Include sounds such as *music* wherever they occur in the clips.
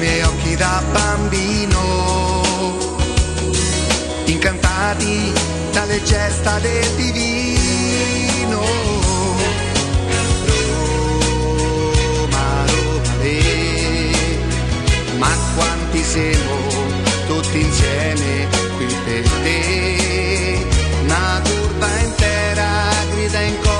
Miei occhi da bambino, incantati dalle gesta del divino. Roma, Roma, le, ma quanti siamo tutti insieme qui per te. Una curva intera grida in coro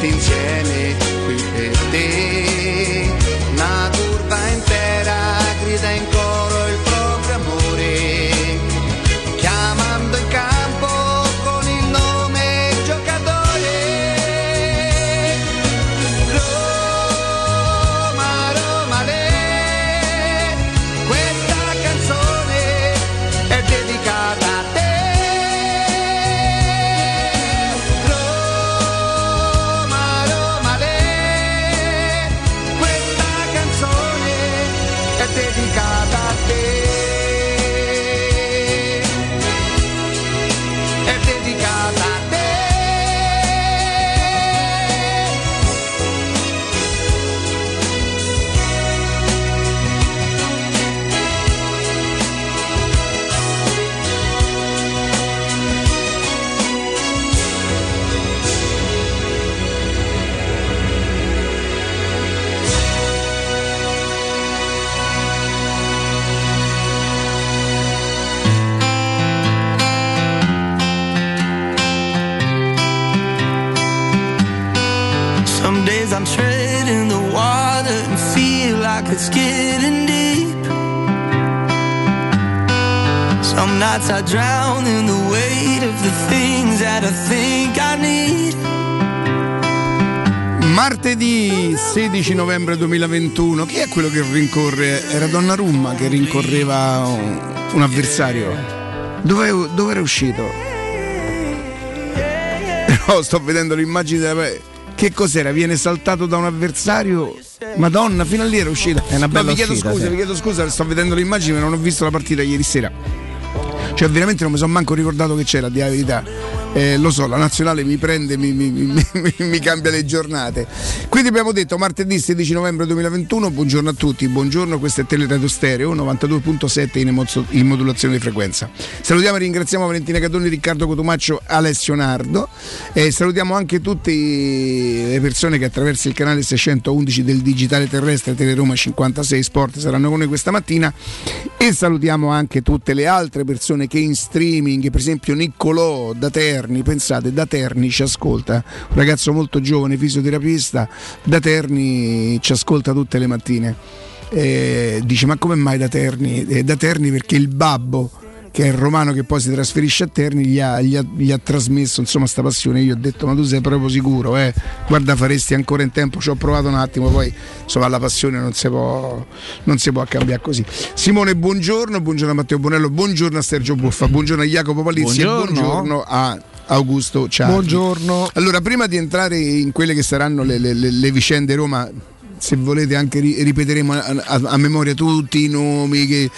tutti insieme qui per te. Una curva intera grida in coro nights I drown in the weight of the things that I think I need. Martedì 16 novembre 2021, chi è quello che rincorre? Era Donnarumma che rincorreva un, un avversario. Dove, dove era uscito? No, sto vedendo l'immagine della... Che cos'era? Viene saltato da un avversario? Madonna, fino a lì era uscita. È una bella no, vi chiedo uscita, scusa, sì. vi chiedo scusa, sto vedendo l'immagine, non ho visto la partita ieri sera. Cioè, veramente non mi sono manco ricordato che c'era, dire la verità. Eh, lo so, la nazionale mi prende, mi, mi- mi- mi- cambia le giornate. Quindi abbiamo detto martedì 16 novembre 2021, buongiorno a tutti, buongiorno, questo è Teleradio Stereo 92.7 in, emozio- in modulazione di frequenza. Salutiamo e ringraziamo Valentina Cadoni, Riccardo Cotumaccio, Alessio Nardo e salutiamo anche tutte le persone che attraverso il canale 611 del digitale terrestre Teleroma 56 Sport saranno con noi questa mattina e salutiamo anche tutte le altre persone che in streaming, per esempio Niccolò da Terni, pensate, da Terni ci ascolta, un ragazzo molto giovane, fisioterapista, da Terni ci ascolta tutte le mattine. Eh, dice ma come mai da Terni? Eh, da Terni perché il babbo che è il romano che poi si trasferisce a Terni, gli ha, gli ha- gli ha trasmesso insomma sta passione. Io ho detto: Ma tu sei proprio sicuro? Eh? Guarda, faresti ancora in tempo. Ci ho provato un attimo, poi insomma la passione non si può, non si può cambiare così. Simone, buongiorno, buongiorno a Matteo Bonello, buongiorno a Sergio Buffa, buongiorno a Jacopo Palizzi e Buongiorno. buongiorno a Augusto Ciardi. Buongiorno. Allora, prima di entrare in quelle che saranno le, le, le vicende Roma, se volete anche ripeteremo a, a, a, memoria tutti i nomi che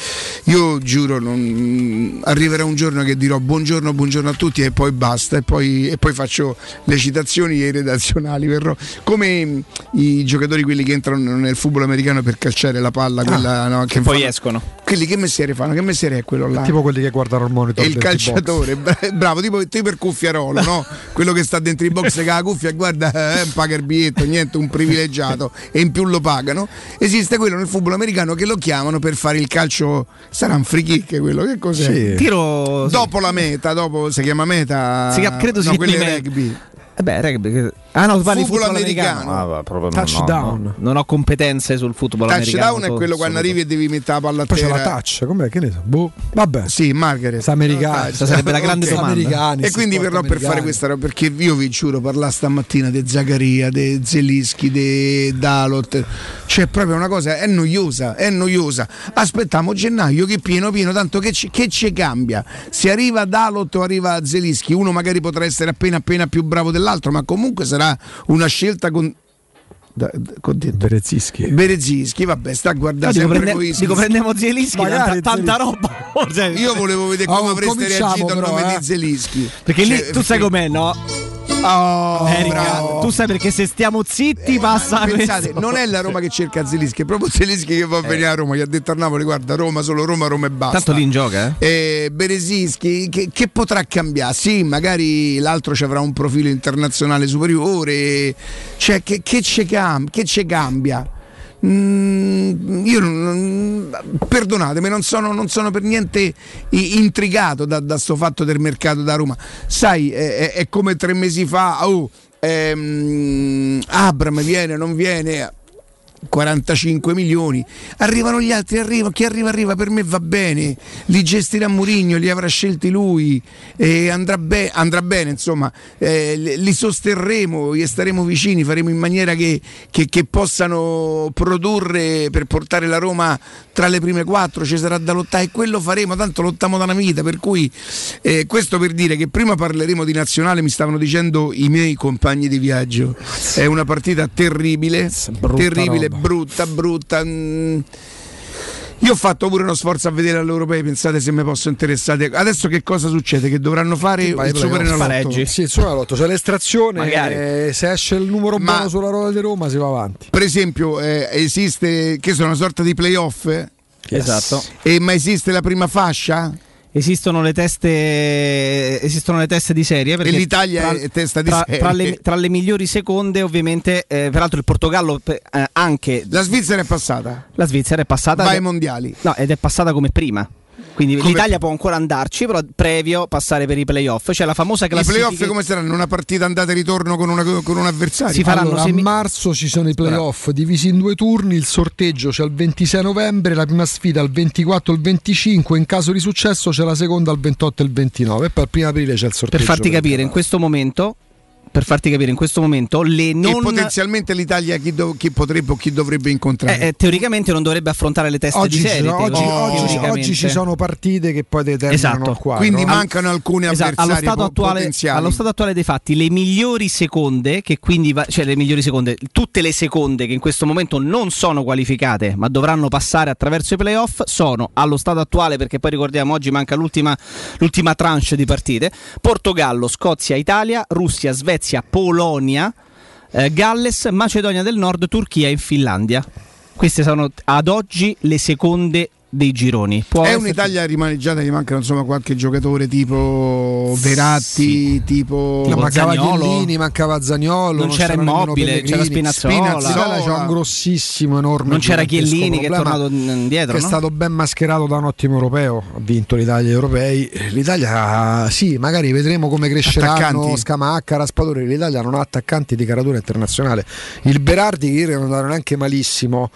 io giuro non, arriverà un giorno che dirò buongiorno buongiorno a tutti e poi basta e poi, e poi faccio le citazioni e i redazionali verrò. Come i giocatori quelli che entrano nel football americano per calciare la palla quella, ah, no, che poi fanno, escono. Quelli che messiere fanno? Che messiere è quello là? Tipo quelli che guardano il monitor e il calciatore bravo tipo, tipo per cuffiarolo no? *laughs* quello che sta dentro i box che ha la cuffia guarda eh, paga il biglietto niente un privilegiato. E in più lo pagano. Esiste quello nel football americano che lo chiamano per fare il calcio. Sarà un free kick quello, che cos'è? Sì. Tiro. Dopo la meta, dopo si chiama meta. Si chiama, credo no, si chiami rugby. Eh beh, rugby. Ah no, parli football, football americano. americano. Ah, touchdown. No, non ho competenze sul football touchdown americano. Touchdown è quello quando arrivi e devi mettere la palla a Poi terra. c'è la touch, com'è? Che ne so? Boh. Vabbè. Sì, Margaret. Sta americana. Questa sarebbe la grande okay. domanda. Americani, e quindi verrò americani. per fare questa roba perché io vi giuro parlare stamattina di Zaccaria, di Zelischi, di Dalot. C'è proprio una cosa, è noiosa, è noiosa. Aspettiamo gennaio che pieno pieno, tanto che ci, che ci cambia. Se arriva Dalot o arriva Zelischi, uno magari potrà essere appena appena più bravo dell'altro, ma comunque sarà una scelta con, da, con Berezischi. Berezischi, vabbè, sta a guardare dico, sempre prende, dico prendiamo Zielischi, tanta, tanta roba. Io volevo vedere come Oh, avreste cominciamo reagito al però, nome eh. di Zelischi. perché lì Cioè, tu sai com'è, no? Oh, Erika, bravo. tu sai perché se stiamo zitti passa Pensate, non è la Roma che cerca Zelischi, è proprio Zelischi che va a venire a Roma, che ha detto a Napoli, guarda Roma, solo Roma, Roma e basta. Tanto lì in gioca, eh? Eh, Beresischi che, che potrà cambiare? Sì, magari l'altro ci avrà un profilo internazionale superiore, cioè che, che ci cam- che ci cambia? Mm, io non, perdonatemi, non sono, non sono per niente intrigato da, da sto fatto del mercato da Roma. Sai, è, è- è come tre mesi fa, oh, ehm, Abram viene, non viene. 45 milioni arrivano gli altri arriva chi arriva arriva per me va bene li gestirà Murigno li avrà scelti lui e andrà, be- andrà bene insomma eh, li sosterremo gli staremo vicini faremo in maniera che, che- che possano produrre per portare la Roma tra le prime quattro ci sarà da lottare e quello faremo tanto lottiamo da una vita per cui eh, questo per dire che prima parleremo di nazionale mi stavano dicendo i miei compagni di viaggio è una partita terribile terribile. Brutta brutta io ho fatto pure uno sforzo a vedere all'Europei, pensate se mi posso interessare. Adesso che cosa succede? Che dovranno fare il Super prego. Enalotto? Pareggi. Sì, il Superenalotto, c'è l'estrazione, Magari. eh, se esce il numero Ma- buono sulla roda di Roma si va avanti. Per esempio, eh, esiste che sono una sorta di playoff? eh? Esatto. E ma esiste la prima fascia? Esistono le teste esistono le teste di serie E l'Italia è testa di tra, serie. tra le, tra le migliori seconde ovviamente eh, peraltro il Portogallo eh, anche La Svizzera è passata. la Svizzera è passata Va ed ai mondiali. no, ed è passata come prima quindi Come- l'Italia può ancora andarci però previo passare per i playoff c'è la famosa I classifica playoff come saranno? Una partita andata e ritorno con, una- con un avversario? Si faranno Allora, semi- a marzo ci sono i playoff divisi in due turni, il sorteggio c'è il 26 novembre, la prima sfida il 24 e il 25, in caso di successo c'è la seconda il 28 e il 29 e poi al primo aprile c'è il sorteggio. per farti capire in questo momento per farti capire in questo momento le E non potenzialmente l'Italia chi, dov- chi potrebbe o chi dovrebbe incontrare? eh, eh, teoricamente non dovrebbe affrontare le teste Oggi, di serie sono, oggi, oggi- oggi ci sono partite che poi determinano Esatto. il quadro. Quindi no? mancano alcuni Esatto, avversari allo, stato po- attuale, potenziali. allo stato attuale dei fatti, le migliori seconde, che quindi va- cioè le migliori seconde, tutte le seconde che in questo momento non sono qualificate, ma dovranno passare attraverso i playoff, sono allo stato attuale, perché poi ricordiamo oggi manca l'ultima, l'ultima tranche di partite: Portogallo, Scozia, Italia, Russia, Svezia, Polonia, eh, Galles, Macedonia del Nord, Turchia e Finlandia. Queste sono ad oggi le seconde dei gironi. Può È un'Italia rimaneggiata, gli mancano insomma qualche giocatore tipo Veratti, tipo No, mancava. Chiellini, mancava Zagnolo, Non c'era c'era Immobile, c'era Spinazzola. L'Italia c'ha un grossissimo, enorme Non c'era Chiellini che è tornato indietro. che è no? stato ben mascherato da un ottimo europeo, ha vinto l'Italia agli europei. L'Italia sì, magari vedremo come cresceranno Attaccanti. Scamacca, Raspadori. L'Italia non ha attaccanti di caratura internazionale. Il Berardi che ieri non era neanche malissimo,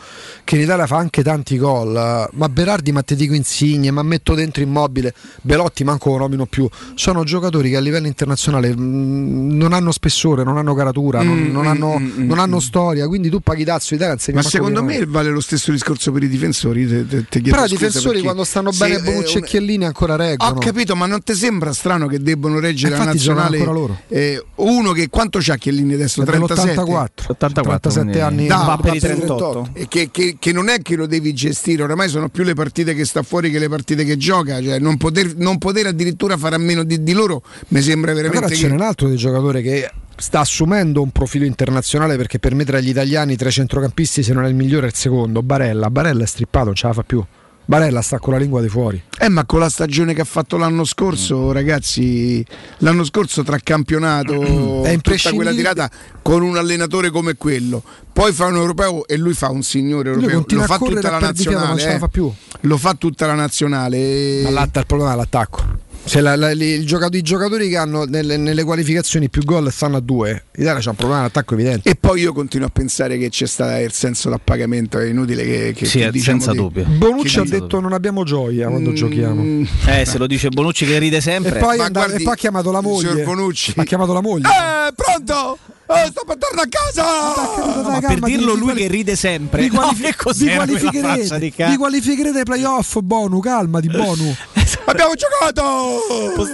che in Italia fa anche tanti gol, ma Berardi Berardi, ma te dico Insigne, ma metto dentro Immobile, Belotti manco lo nomino più. Sono giocatori che a livello internazionale mh, mm, non hanno spessore, non hanno caratura, non, Mm, non mm, hanno, mm, non mm, hanno mm. storia, quindi tu paghi tazzo Italia Ma insegna secondo me vale lo stesso discorso per i difensori. te- te- te Però i difensori perché quando stanno se- bene Bonucci eh, e Chiellini ancora reggono. Ho capito, ma non ti sembra strano che debbano reggere la Infatti nazionale? loro. eh, uno che quanto c'ha Chiellini adesso? È 37? dell'84, 84, 37 quindi anni. va No, per i va 38. E che, che- che non è che lo devi gestire, oramai sono più le partite che sta fuori che le partite che gioca, cioè non poter, non poter addirittura fare a meno di, di loro mi sembra veramente Allora che... ce n'è un altro di giocatore che sta assumendo un profilo internazionale perché per me tra gli italiani, tra i centrocampisti, se non è il migliore è il secondo. Barella, Barella è strippato, non ce la fa più. Barella sta con la lingua di fuori. Eh, ma con la stagione che ha fatto l'anno scorso, ragazzi, l'anno scorso tra campionato, *clears throat* È tutta quella tirata con un allenatore come quello, poi fa un europeo e lui fa un signore europeo, lo fa tutta la nazionale, ce la eh. fa più. lo fa tutta la nazionale. Ma l'atta- il problema è l'attacco. Se la- la- giocato- I giocatori che hanno nelle, nelle qualificazioni più gol stanno a due. L'Italia c'ha un problema d'attacco evidente. E poi io continuo a pensare che c'è stato il senso d'appagamento, è inutile che, che Sì, che diciamo senza di- dubbio. Bonucci Che ha detto non abbiamo gioia quando Mm, giochiamo. Eh, se lo dice Bonucci che ride sempre. E poi, andato- guardi, e poi ha chiamato la moglie. signor Bonucci. Ha chiamato la moglie. Eh, pronto? Eh, sto per tornare a casa! No, ma per dirlo lui che ride sempre. Vi, No, qualifi- che vi qualificherete, di vi qualificherete ai playoff, Bonu, calmati, Bonu. *laughs* Abbiamo giocato! Pues,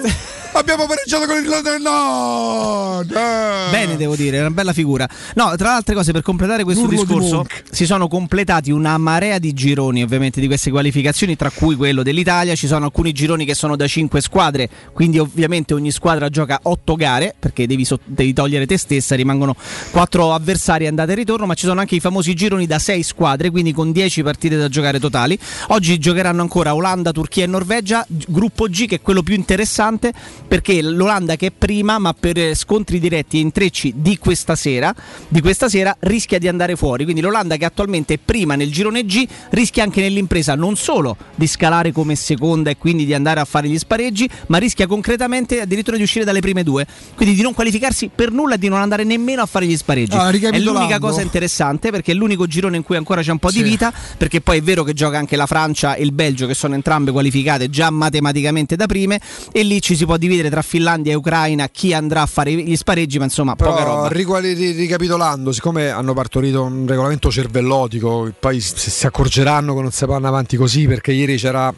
Abbiamo pareggiato con l'Irlanda del Nord! Eh. Bene, devo dire, è una bella figura. No, tra le altre cose, per completare questo L'urlo di discorso, Monk. si sono completati una marea di gironi, ovviamente, di queste qualificazioni, tra cui quello dell'Italia. Ci sono alcuni gironi che sono da 5 squadre, quindi ovviamente ogni squadra gioca 8 gare, perché devi, so- devi togliere te stessa, rimangono 4 avversari andata e ritorno, ma ci sono anche i famosi gironi da 6 squadre, quindi con 10 partite da giocare totali. Oggi giocheranno ancora Olanda, Turchia e Norvegia, gruppo G che è quello più interessante, perché l'Olanda che è prima, ma per eh, scontri diretti e intrecci di questa sera, di questa sera rischia di andare fuori. Quindi l'Olanda che attualmente è prima nel girone G rischia anche nell'impresa non solo di scalare come seconda e quindi di andare a fare gli spareggi, ma rischia concretamente addirittura di uscire dalle prime due. Quindi di non qualificarsi per nulla e di non andare nemmeno a fare gli spareggi. Ah, è l'unica cosa interessante perché è l'unico girone in cui ancora c'è un po' Sì. di vita, perché poi è vero che gioca anche la Francia e il Belgio che sono entrambe qualificate già matematicamente da prime e lì ci si può dividere tra Finlandia e Ucraina chi andrà a fare gli spareggi, ma insomma poca Però, roba. riquali- ri- ricapitolando, siccome hanno partorito un regolamento cervellotico, poi si, si accorgeranno che non si vanno avanti così perché ieri c'era.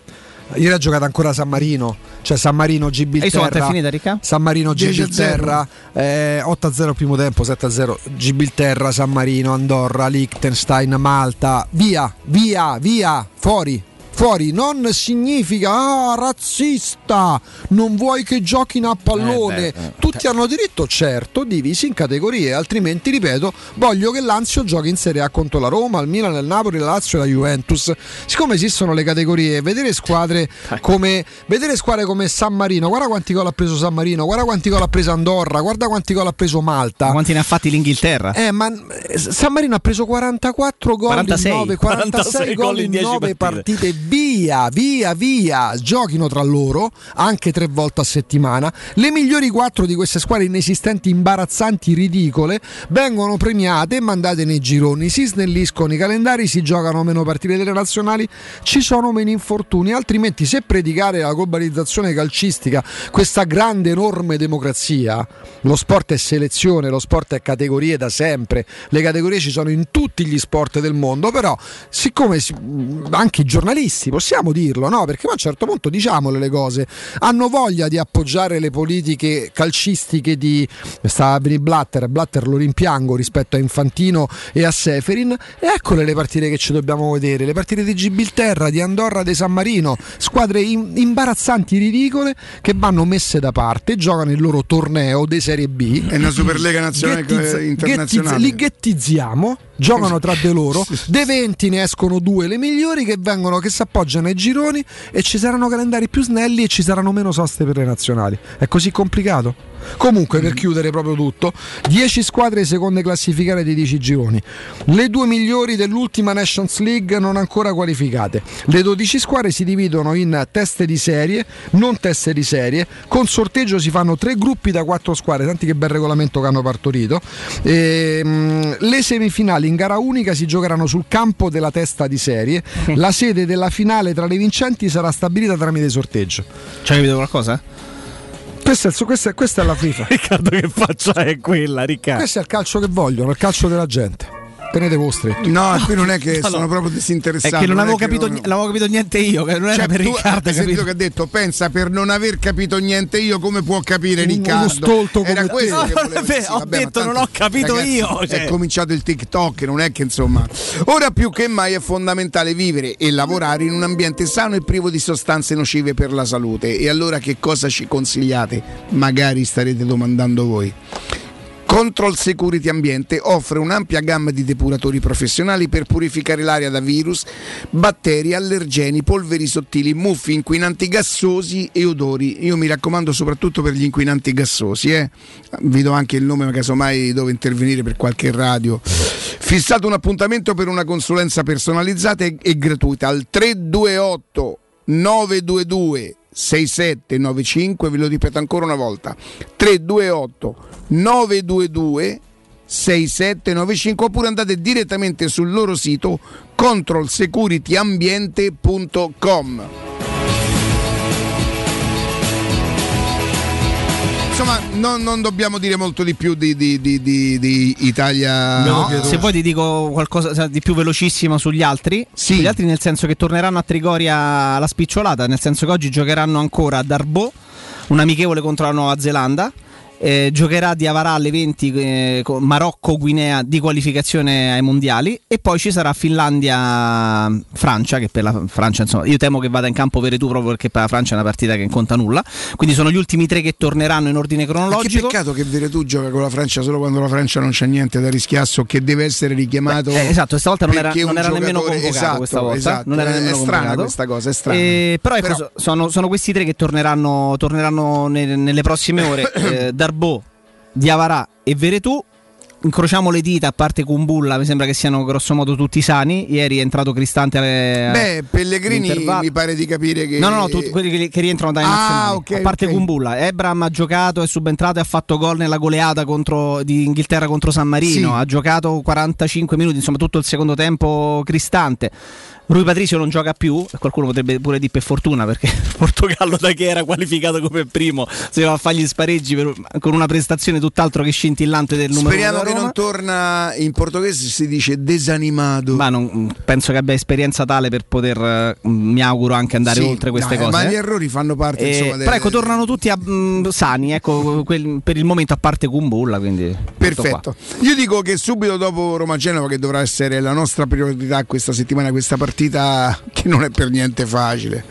Ieri ha giocato ancora San Marino, cioè San Marino E Gibilterra. finita Ricca? San Marino 10 a Gibilterra eh, 8-0 al primo tempo 7-0 Gibilterra San Marino Andorra Liechtenstein Malta via via via fuori fuori non significa ah, razzista non vuoi che giochino a pallone Eh beh, eh. tutti hanno diritto certo divisi in categorie altrimenti ripeto voglio che l'Anzio giochi in Serie A contro la Roma il Milan il Napoli la Lazio e la Juventus siccome esistono le categorie vedere squadre come vedere squadre come San Marino guarda quanti gol ha preso San Marino guarda quanti gol ha preso Andorra guarda quanti gol ha preso Malta Quanti ne ha fatti l'Inghilterra? eh, ma eh, San Marino ha preso 44 gol 46, in 9, 46 46 gol in in 10 9 partite. partite. Via, via, via. Giochino tra loro anche tre volte a settimana. Le migliori quattro di queste squadre inesistenti, imbarazzanti, ridicole, vengono premiate e mandate nei gironi. Si snelliscono i calendari, si giocano meno partite delle nazionali, ci sono meno infortuni. Altrimenti, se predicare la globalizzazione calcistica, questa grande, enorme democrazia, lo sport è selezione, lo sport è categorie da sempre, le categorie ci sono in tutti gli sport del mondo, però siccome si- anche i giornalisti, possiamo dirlo, no? Perché a un certo punto diciamole le cose, hanno voglia di appoggiare le politiche calcistiche di stava a venire Blatter, Blatter lo rimpiango rispetto a Infantino e a Seferin, e eccole le partite che ci dobbiamo vedere, le partite di Gibilterra, di Andorra, di San Marino, squadre im- imbarazzanti, ridicole, che vanno messe da parte, giocano il loro torneo di Serie B. È una Superlega nazionale eh, internazionale. li ghettizziamo, giocano tra di loro, dei 20 ne escono due le migliori che vengono che si appoggiano ai gironi e ci saranno calendari più snelli e ci saranno meno soste per le nazionali. È così complicato? Comunque, per chiudere proprio tutto, 10 squadre seconde classificate di 10 gironi, le due migliori dell'ultima Nations League non ancora qualificate. Le 12 squadre si dividono in teste di serie, non teste di serie, con sorteggio si fanno tre gruppi da quattro squadre, tanti che bel regolamento che hanno partorito. E, mh, le semifinali in gara unica si giocheranno sul campo della testa di serie, la sede della finale tra le vincenti sarà stabilita tramite sorteggio. Ci hai capito qualcosa? Questo è, il questa, è- questa è la FIFA. *laughs* Riccardo, che faccia è quella, Riccardo? Questo è il calcio che vogliono, il calcio della gente. Tenete voi stretti. No, qui non è *laughs* che No, no. sono proprio È disinteressato. che non è avevo capito, non- ni- non avevo capito niente io, che non era Cioè, per Riccardo. hai sentito capito? che ha detto pensa per non aver capito niente io come può capire Riccardo uno stolto come era te. questo No, non è sì, ho vabbè, detto, non ho capito ragazzi, io, è cioè. cominciato il TikTok non è che insomma ora più che mai è fondamentale vivere e lavorare in un ambiente sano e privo di sostanze nocive per la salute e allora che cosa ci consigliate magari starete domandando voi Control Security Ambiente offre un'ampia gamma di depuratori professionali per purificare l'aria da virus, batteri, allergeni, polveri sottili, muffi, inquinanti gassosi e odori. Io mi raccomando soprattutto per gli inquinanti gassosi, eh. vi do anche il nome, ma casomai dove intervenire per qualche radio. Fissato un appuntamento per una consulenza personalizzata e, e gratuita al 328 922 6795, ve lo ripeto ancora una volta, 328 922 6795 oppure andate direttamente sul loro sito controlsecurityambiente.com. Insomma, non, non dobbiamo dire molto di più di, di- di- di- di Italia. No, se poi ti dico qualcosa sa, di più velocissimo sugli altri, Sì. sugli altri nel senso che torneranno a Trigoria alla spicciolata, nel senso che oggi giocheranno ancora a Darbo, un amichevole contro la Nuova Zelanda. Eh, giocherà di Avarà alle 20 eh, con Marocco-Guinea di qualificazione ai mondiali e poi ci sarà Finlandia-Francia che per la Francia insomma io temo che vada in campo Veretù proprio perché per la Francia è una partita che non conta nulla quindi sono gli ultimi tre che torneranno in ordine Ma che cronologico peccato che Veretù gioca con la Francia solo quando la Francia non c'è niente da rischiasso che deve essere richiamato. Eh, esatto, stavolta non era, perché non era nemmeno convocato esatto, questa volta. esatto. Non era È- nemmeno è strana questa cosa, è strana. Eh, però ecco, Però- so- sono, sono questi tre che torneranno, torneranno ne- nelle prossime ore. *coughs* eh, Darbo, Diavarà e Veretù. Incrociamo le dita, a parte Kumbulla, mi sembra che siano grossomodo tutti sani. Ieri è entrato Cristante. alle- Beh, Pellegrini mi pare di capire che. No, no, no, tutti quelli che, che rientrano dai Ah, nazionali. ok, a parte ok. Kumbulla, Ebram ha giocato, è subentrato e ha fatto gol nella goleata contro, di Inghilterra contro San Marino. Sì. Ha giocato 45 minuti, insomma, tutto il secondo tempo cristante. Rui Patricio non gioca più, qualcuno potrebbe pure dire per fortuna perché *laughs* il Portogallo da che era qualificato come primo si va a fare gli spareggi per- con una prestazione tutt'altro che scintillante del numero Speriamo che non Roma. torna in portoghese si dice desanimato. Ma non- penso che abbia esperienza tale per poter, eh, mi auguro, anche andare Sì, oltre queste dai, cose. Ma eh. gli errori fanno parte Eh, insomma, però ecco, tornano tutti a- mh, sani, ecco, quel- per il momento a parte Kumbulla, quindi. Perfetto. Io dico che subito dopo Roma-Genova, che dovrà essere la nostra priorità questa settimana, questa partita che non è per niente facile,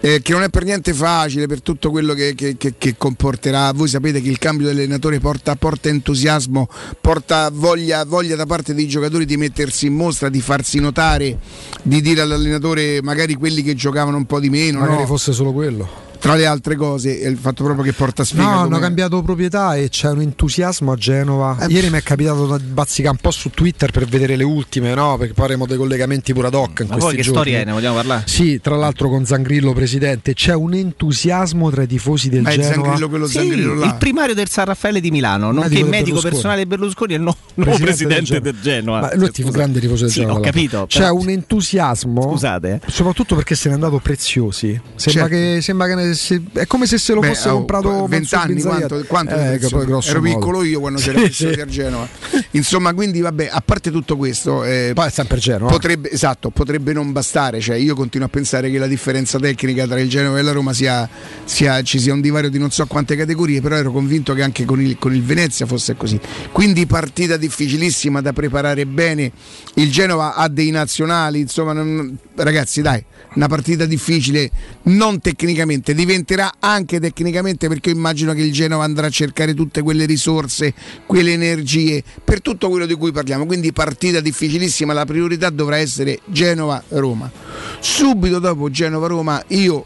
eh, che non è per niente facile per tutto quello che, che- che- che comporterà. Voi sapete che il cambio dell'allenatore porta, porta entusiasmo, porta voglia, voglia da parte dei giocatori di mettersi in mostra, di farsi notare, di dire all'allenatore magari quelli che giocavano un po' di meno. Magari no? fosse solo quello. Tra le altre cose, il fatto proprio che porta sfiga. No, hanno cambiato proprietà e c'è un entusiasmo a Genova. Eh, Ieri mi è capitato di bazzicare un po' su Twitter per vedere le ultime, no? Perché poi avremo dei collegamenti pure ad hoc in Ma poi questi che giorni. storia è? Ne vogliamo parlare? Sì, tra l'altro con Zangrillo presidente, c'è un entusiasmo tra i tifosi del Ma è Genova. Zangrillo quello Sì, Zangrillo là. il primario del San Raffaele di Milano, nonché Medico del medico personale di Berlusconi e il no- nuovo presidente del Genoa. Ma lui è tifo- grande tifoso del Sì, Genova. ho capito, C'è però- un entusiasmo. Scusate. Soprattutto perché se n'è andato preziosi. Sembra Certo. che, sembra che ne- se- è come se se lo Beh, fosse oh, comprato Mansur 20 anni quanto, quanto Eh, grosso ero modo. piccolo io quando c'era *laughs* Preziosi sì. a Genova insomma quindi vabbè a parte tutto questo eh, sempre Genova. potrebbe, esatto, potrebbe non bastare cioè io continuo a pensare che la differenza tecnica tra il Genova e la Roma sia, sia- ci sia un divario di non so quante categorie però ero convinto che anche con il, con il Venezia fosse così quindi partita difficilissima da preparare bene il Genova ha dei nazionali insomma non- ragazzi dai una partita difficile non tecnicamente diventerà anche tecnicamente perché immagino che il Genova andrà a cercare tutte quelle risorse quelle energie per tutto quello di cui parliamo quindi partita difficilissima la priorità dovrà essere Genova-Roma subito dopo Genova-Roma io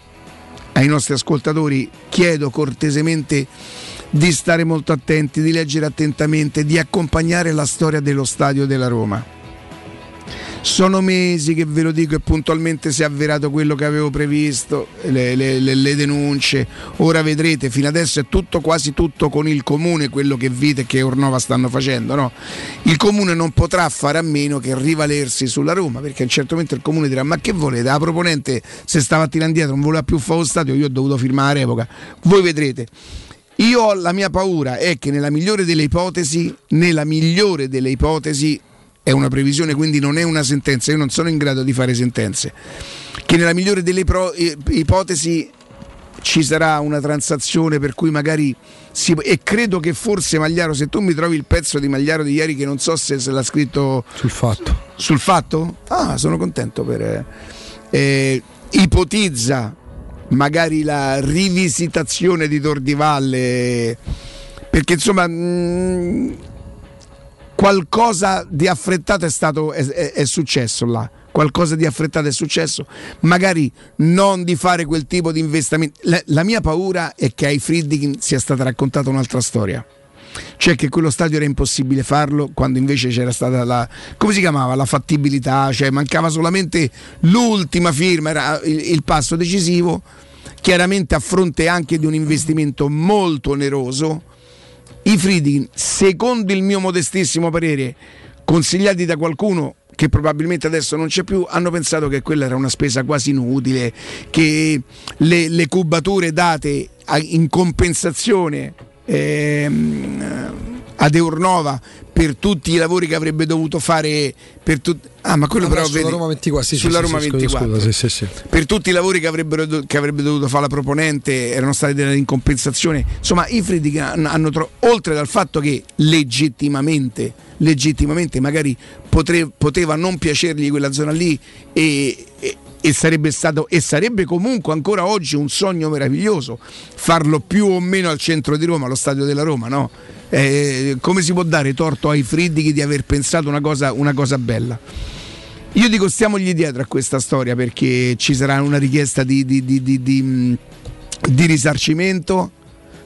ai nostri ascoltatori chiedo cortesemente di stare molto attenti, di leggere attentamente, di accompagnare la storia dello stadio della Roma. Sono mesi che ve lo dico e puntualmente si è avverato quello che avevo previsto, le, le, le, le, denunce. Ora vedrete, fino adesso è tutto, quasi tutto con il comune, quello che Vite e che Ornova stanno facendo. No? Il comune non potrà fare a meno che rivalersi sulla Roma, perché a un certo momento il comune dirà: Ma che volete? La proponente se stava tirando indietro, non voleva più fare lo stadio, io ho dovuto firmare revoca. Voi vedrete. Io la mia paura è che nella migliore delle ipotesi, nella migliore delle ipotesi, è una previsione, quindi non è una sentenza, io non sono in grado di fare sentenze, che nella migliore delle pro- ipotesi ci sarà una transazione per cui magari si, e credo che forse Magliaro se tu mi trovi il pezzo di Magliaro di ieri che non so se, se l'ha scritto sul fatto. Sul fatto? ah sono contento per eh, ipotizza magari la rivisitazione di Tor di Valle perché insomma mh, qualcosa di affrettato è, stato, è, è, è successo là qualcosa di affrettato è successo, magari non di fare quel tipo di investimento. La, la mia paura è che ai Friedkin sia stata raccontata un'altra storia. Cioè che quello stadio era impossibile farlo quando invece c'era stata la come si chiamava? La fattibilità, cioè mancava solamente l'ultima firma, era il, il passo decisivo, chiaramente a fronte anche di un investimento molto oneroso i Friedkin, secondo il mio modestissimo parere, consigliati da qualcuno che probabilmente adesso non c'è più, hanno pensato che quella era una spesa quasi inutile, che le, le cubature date in compensazione ehm, ad Eurnova per tutti i lavori che avrebbe dovuto fare per tu- ah ma quello ah, però sulla vedi, Roma 24 sì, sulla sì, Roma sì, 24 scusa, sì, sì, per tutti i lavori che, che, avrebbe dovuto fare la proponente erano stati dati in compensazione insomma i Friedrich hanno, hanno tro- oltre dal fatto che legittimamente legittimamente magari potre- poteva non piacergli quella zona lì e, e e sarebbe stato e sarebbe comunque ancora oggi un sogno meraviglioso farlo più o meno al centro di Roma, allo stadio della Roma, no? Eh, come si può dare torto ai Friedrich di aver pensato una cosa, una cosa bella? Io dico stiamogli dietro a questa storia perché ci sarà una richiesta di, di, di, di risarcimento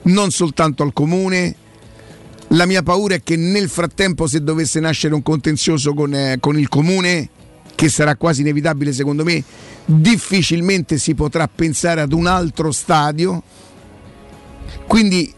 non soltanto al comune. La mia paura è che nel frattempo se dovesse nascere un contenzioso con, eh, con il comune che sarà quasi inevitabile secondo me, difficilmente si potrà pensare ad un altro stadio. Quindi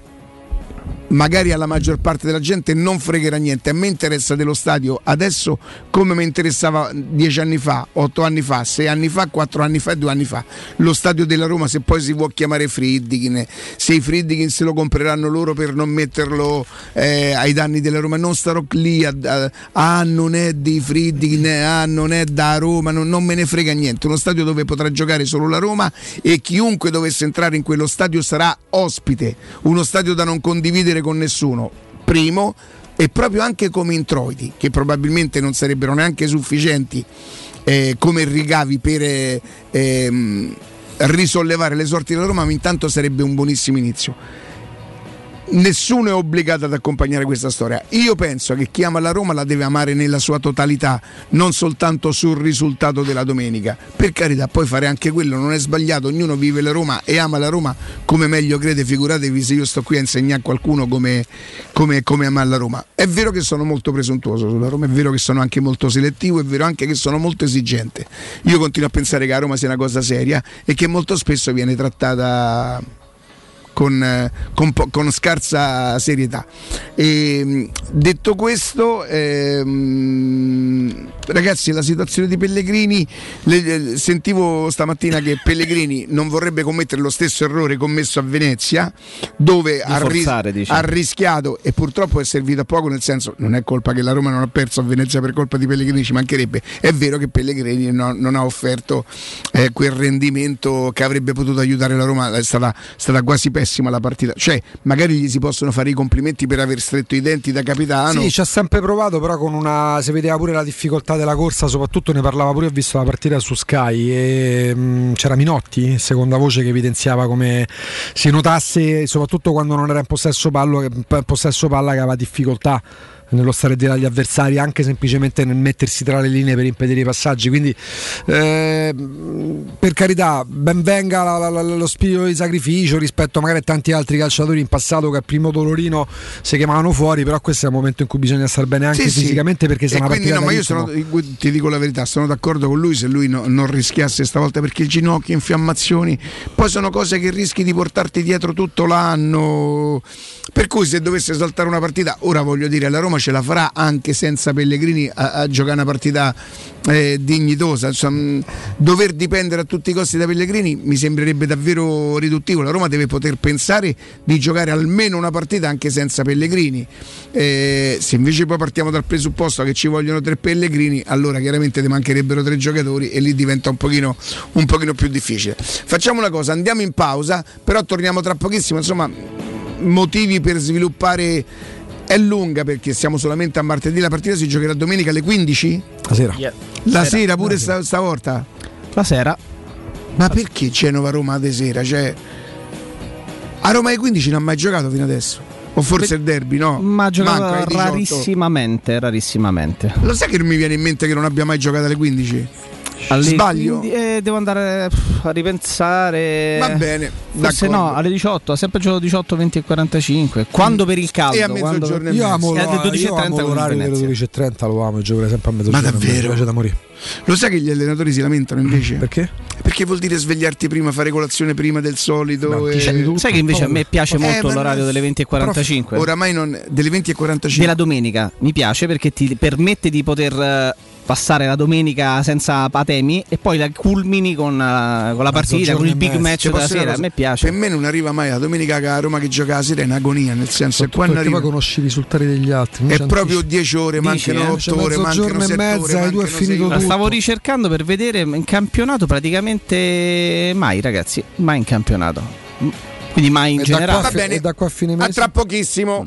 magari alla maggior parte della gente non fregherà niente. A me interessa dello stadio adesso come mi interessava dieci anni fa, otto anni fa, sei anni fa, quattro anni fa e due anni fa. Lo stadio della Roma, se poi si può chiamare Friedkin, se i Friedkin se lo compreranno loro per non metterlo eh, ai danni della Roma, non starò lì a, a ah non è di Friedkin, ah non è da Roma, non, non me ne frega niente. Uno stadio dove potrà giocare solo la Roma e chiunque dovesse entrare in quello stadio sarà ospite. Uno stadio da non condividere con nessuno. Primo, e proprio anche come introiti, che probabilmente non sarebbero neanche sufficienti eh, come ricavi per eh, ehm, risollevare le sorti della Roma, ma intanto sarebbe un buonissimo inizio nessuno è obbligato ad accompagnare questa storia. Io penso che chi ama la Roma la deve amare nella sua totalità, non soltanto sul risultato della domenica. Per carità, poi fare anche quello non è sbagliato, ognuno vive la Roma e ama la Roma come meglio crede, figuratevi se io sto qui a insegnare a qualcuno come, come, come amare la Roma. È vero che sono molto presuntuoso sulla Roma, è vero che sono anche molto selettivo, è vero anche che sono molto esigente. Io continuo a pensare che la Roma sia una cosa seria e che molto spesso viene trattata con, eh, con, con scarsa serietà. E, detto questo, ehm, ragazzi, la situazione di Pellegrini, le, sentivo stamattina che Pellegrini non vorrebbe commettere lo stesso errore commesso a Venezia, dove ha, forzare, ris- ha, rischiato e purtroppo è servito a poco, nel senso non è colpa che la Roma non ha perso a Venezia per colpa di Pellegrini, ci mancherebbe. È vero che Pellegrini no, non ha offerto eh, quel rendimento che avrebbe potuto aiutare la Roma, è stata, stata quasi pessima pessima la partita. Cioè, magari gli si possono fare i complimenti per aver stretto i denti da capitano. Sì, ci ha sempre provato, però con una. Si vedeva pure la difficoltà della corsa, soprattutto ne parlava pure. Ho visto la partita su Sky e mh, mm, c'era Minotti, seconda voce, che evidenziava come si notasse, soprattutto quando non era in possesso, pallo, in possesso palla, che aveva difficoltà nello stare dietro agli avversari, anche semplicemente nel mettersi tra le linee per impedire i passaggi. Quindi, eh, per carità, ben venga la, la, la, lo spirito di sacrificio rispetto magari a tanti altri calciatori in passato che al primo dolorino si chiamavano fuori, però questo è il momento in cui bisogna stare bene anche Sì, sì. fisicamente perché se una quindi partita no, ma io sono, ti dico la verità, sono d'accordo con lui se lui no- non rischiasse stavolta perché il ginocchio, infiammazioni, poi sono cose che rischi di portarti dietro tutto l'anno. Per cui se dovesse saltare una partita, ora voglio dire, la Roma ce la farà anche senza Pellegrini a, a giocare una partita eh, dignitosa. Insomma, mh, dover dipendere a tutti i costi da Pellegrini mi sembrerebbe davvero riduttivo. La Roma deve poter pensare di giocare almeno una partita anche senza Pellegrini. Eh, se invece poi partiamo dal presupposto che ci vogliono tre Pellegrini, allora chiaramente ti mancherebbero tre giocatori e lì diventa un pochino, un pochino più difficile. Facciamo una cosa, andiamo in pausa, però torniamo tra pochissimo. Insomma, motivi per sviluppare. È lunga perché siamo solamente a martedì, la partita si giocherà domenica alle 15? la sera. La sera, pure sta- stavolta? La sera. Ma perché Genova-Roma di sera? Cioè, a Roma alle 15 non ha mai giocato fino adesso? O forse il derby, no? Ma ha giocato Manco ai 18. rarissimamente, rarissimamente. Lo sai che non mi viene in mente che non abbia mai giocato alle 15? Alle Sbaglio? 15 eh, devo andare a ripensare. Va bene, Forse d'accordo. no, alle 18, ha sempre giocato 18, 20 e 45. Quando per il caldo? E a mezzogiorno e Io mezzo. amo, Eh, alle la- 12.30 io amo l'orario delle Venezia. 12.30, lo amo, giocherei sempre a mezzogiorno. Ma davvero? Mi piace da morire. Lo sai che gli allenatori si lamentano invece? Perché? Perché vuol dire svegliarti prima, fare colazione prima del solito. E- tutto. Sai che invece a me piace Eh, molto l'orario delle 20 e 45? Oramai non. delle 20 e 45. Della domenica mi piace perché ti permette di poter eh, passare la domenica senza patemi e poi la culmini con, eh, con la partita, con il big match della sera. A me piace. Per me non arriva mai la domenica che a Roma che gioca la sera è un'agonia, nel senso che quando arriva conosci i risultati degli altri. è proprio anticipi. 10 ore, mancano eh? 8 Cioè, ore, mancano e 7 mezza, ore, è mancano finito ore. stavo ricercando per vedere in campionato praticamente mai, ragazzi, mai in campionato. Quindi mai in E da qua generale. Va bene. da qua a fine A mese. tra pochissimo.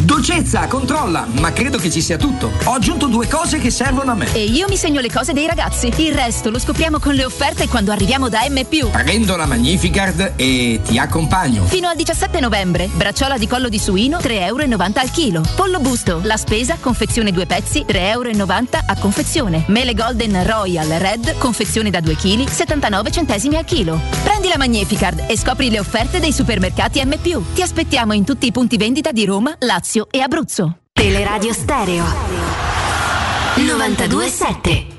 Dolcezza, controlla, ma credo che ci sia tutto. Ho aggiunto due cose che servono a me. E io mi segno le cose dei ragazzi. Il resto lo scopriamo con le offerte quando arriviamo da M. Prendo la Magnificard e ti accompagno. Fino al 17 novembre, bracciola di collo di suino 3,90 euro al chilo. Pollo busto, la spesa, confezione due pezzi 3,90 euro a confezione. Mele Golden Royal Red, confezione da 2 kg 79 centesimi al chilo. Prendi la Magnificard e scopri le offerte dei supermercati M. Ti aspettiamo in tutti i punti vendita di Roma, Lazio e Abruzzo. Teleradio Stereo 927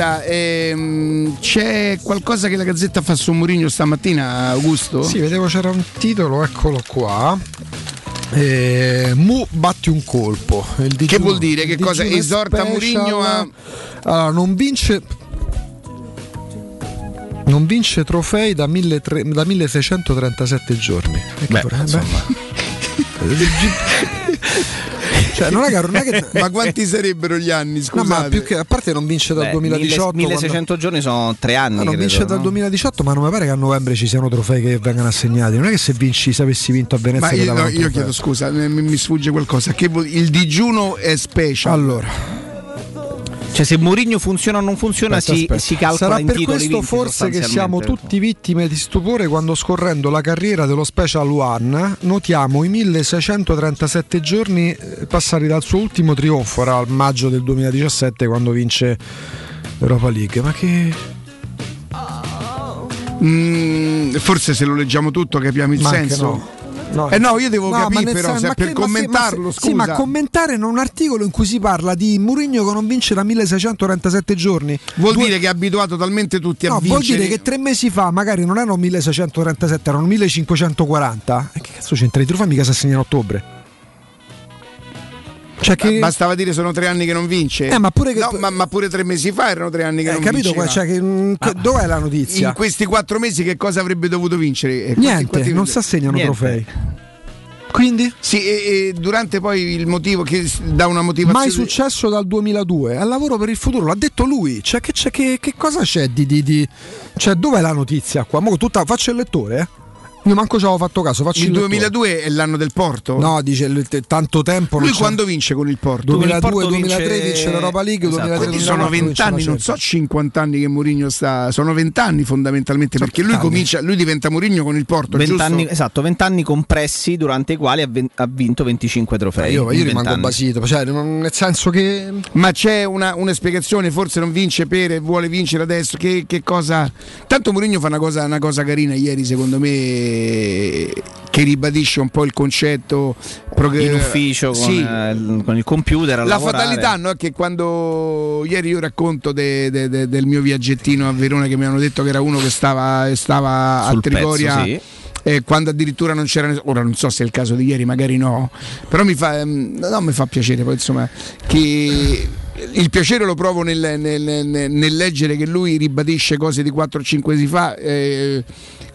diretta. Ehm, c'è qualcosa che la Gazzetta fa su Mourinho stamattina, Augusto? Sì, vedevo c'era un titolo, eccolo qua. Eh, Mu batti un colpo. Il Che digiuno- vuol dire? Che cosa? digiuno Esorta Mourinho a- Allora, non vince. Non vince trofei da, 1300 da 1637 giorni. Beh, vorrebbe? insomma. *laughs* cioè, non è che, non è che- Ma quanti sarebbero gli anni? No, Scusate. ma più che parte non vince dal Beh, 2018 mille- 1600 giorni sono tre anni. Ah, non credo, vince dal no? 2018, ma non mi pare che a novembre ci siano trofei che vengano assegnati. Non è che se vinci, se avessi vinto a Venezia, Ma io, no, io chiedo scusa, mi, mi sfugge qualcosa. Che il digiuno è special. Allora, Cioè, se Mourinho funziona o non funziona, Aspetta, si, aspetta. si calcola Sarà in per questo vinti, forse che siamo tutti vittime di stupore quando scorrendo la carriera dello Special One notiamo i 1637 giorni eh, passati dal suo ultimo trionfo, era al maggio del 2017 quando vince l'Europa League. Ma che... Mm, forse se lo leggiamo tutto capiamo il Ma anche senso. no. No. Eh no, io devo No, capire però sen- se per che- commentarlo, ma se- scusa. Sì, ma commentare in un articolo in cui si parla di Mourinho che non vince da 1637 giorni. Vuol Due- dire che ha abituato talmente tutti a No, vuol vincere. dire che tre mesi fa magari non erano 1637, erano 1540. E che cazzo c'entra? I trofei mica si assegnano a ottobre. Cioè che... Bastava dire sono tre anni che non vince. Eh, ma pure che- No, ma, ma pure tre mesi fa erano tre anni che Eh, non capito? vinceva. Cioè, che- che- dov'è la notizia? In questi quattro mesi che cosa avrebbe dovuto vincere? E quanti- Niente, quanti- non si assegnano Niente. trofei. Quindi? Sì, e, e durante poi il motivo che dà una motivazione. Mai successo dal 2002, al lavoro per il futuro, l'ha detto lui. Cioè, che, c'è- che- che cosa c'è di, di- di- Cioè, dov'è la notizia qua? Mo tutta, faccio il lettore, eh? Io manco ci avevo fatto caso, faccio il, Il lettore. 2002 è l'anno del Porto? No, dice tanto tempo. Lui quando vince con il Porto? 2002-2003 vince l'Europa League, Esatto. 2003 Quindi sono 20 anni, non so 50 anni che Mourinho sta. Sono 20 anni fondamentalmente perché lui comincia, lui diventa Mourinho con il Porto, 20 giusto? anni, esatto, 20 anni compressi durante i quali ha, vinto 25 trofei. Io, io rimango 20 anni. basito, cioè, non- nel senso che. Ma c'è una, una spiegazione, forse non vince per e vuole vincere adesso. Che, che cosa. Tanto Mourinho fa una cosa, una cosa carina ieri, secondo me, che ribadisce un po' il concetto prog- in ufficio con, Sì. eh, il, con il computer. La lavorare. fatalità no, è che quando ieri io racconto de- de- de- del mio viaggettino a Verona che mi hanno detto che era uno che stava, stava a Trigoria pezzo, sì. eh, quando addirittura non c'era ora non so se è il caso di ieri, magari no, però mi fa, ehm, no, mi fa piacere poi insomma che il piacere lo provo nel, nel- nel- nel leggere che lui ribadisce cose di 4-5 mesi fa, eh,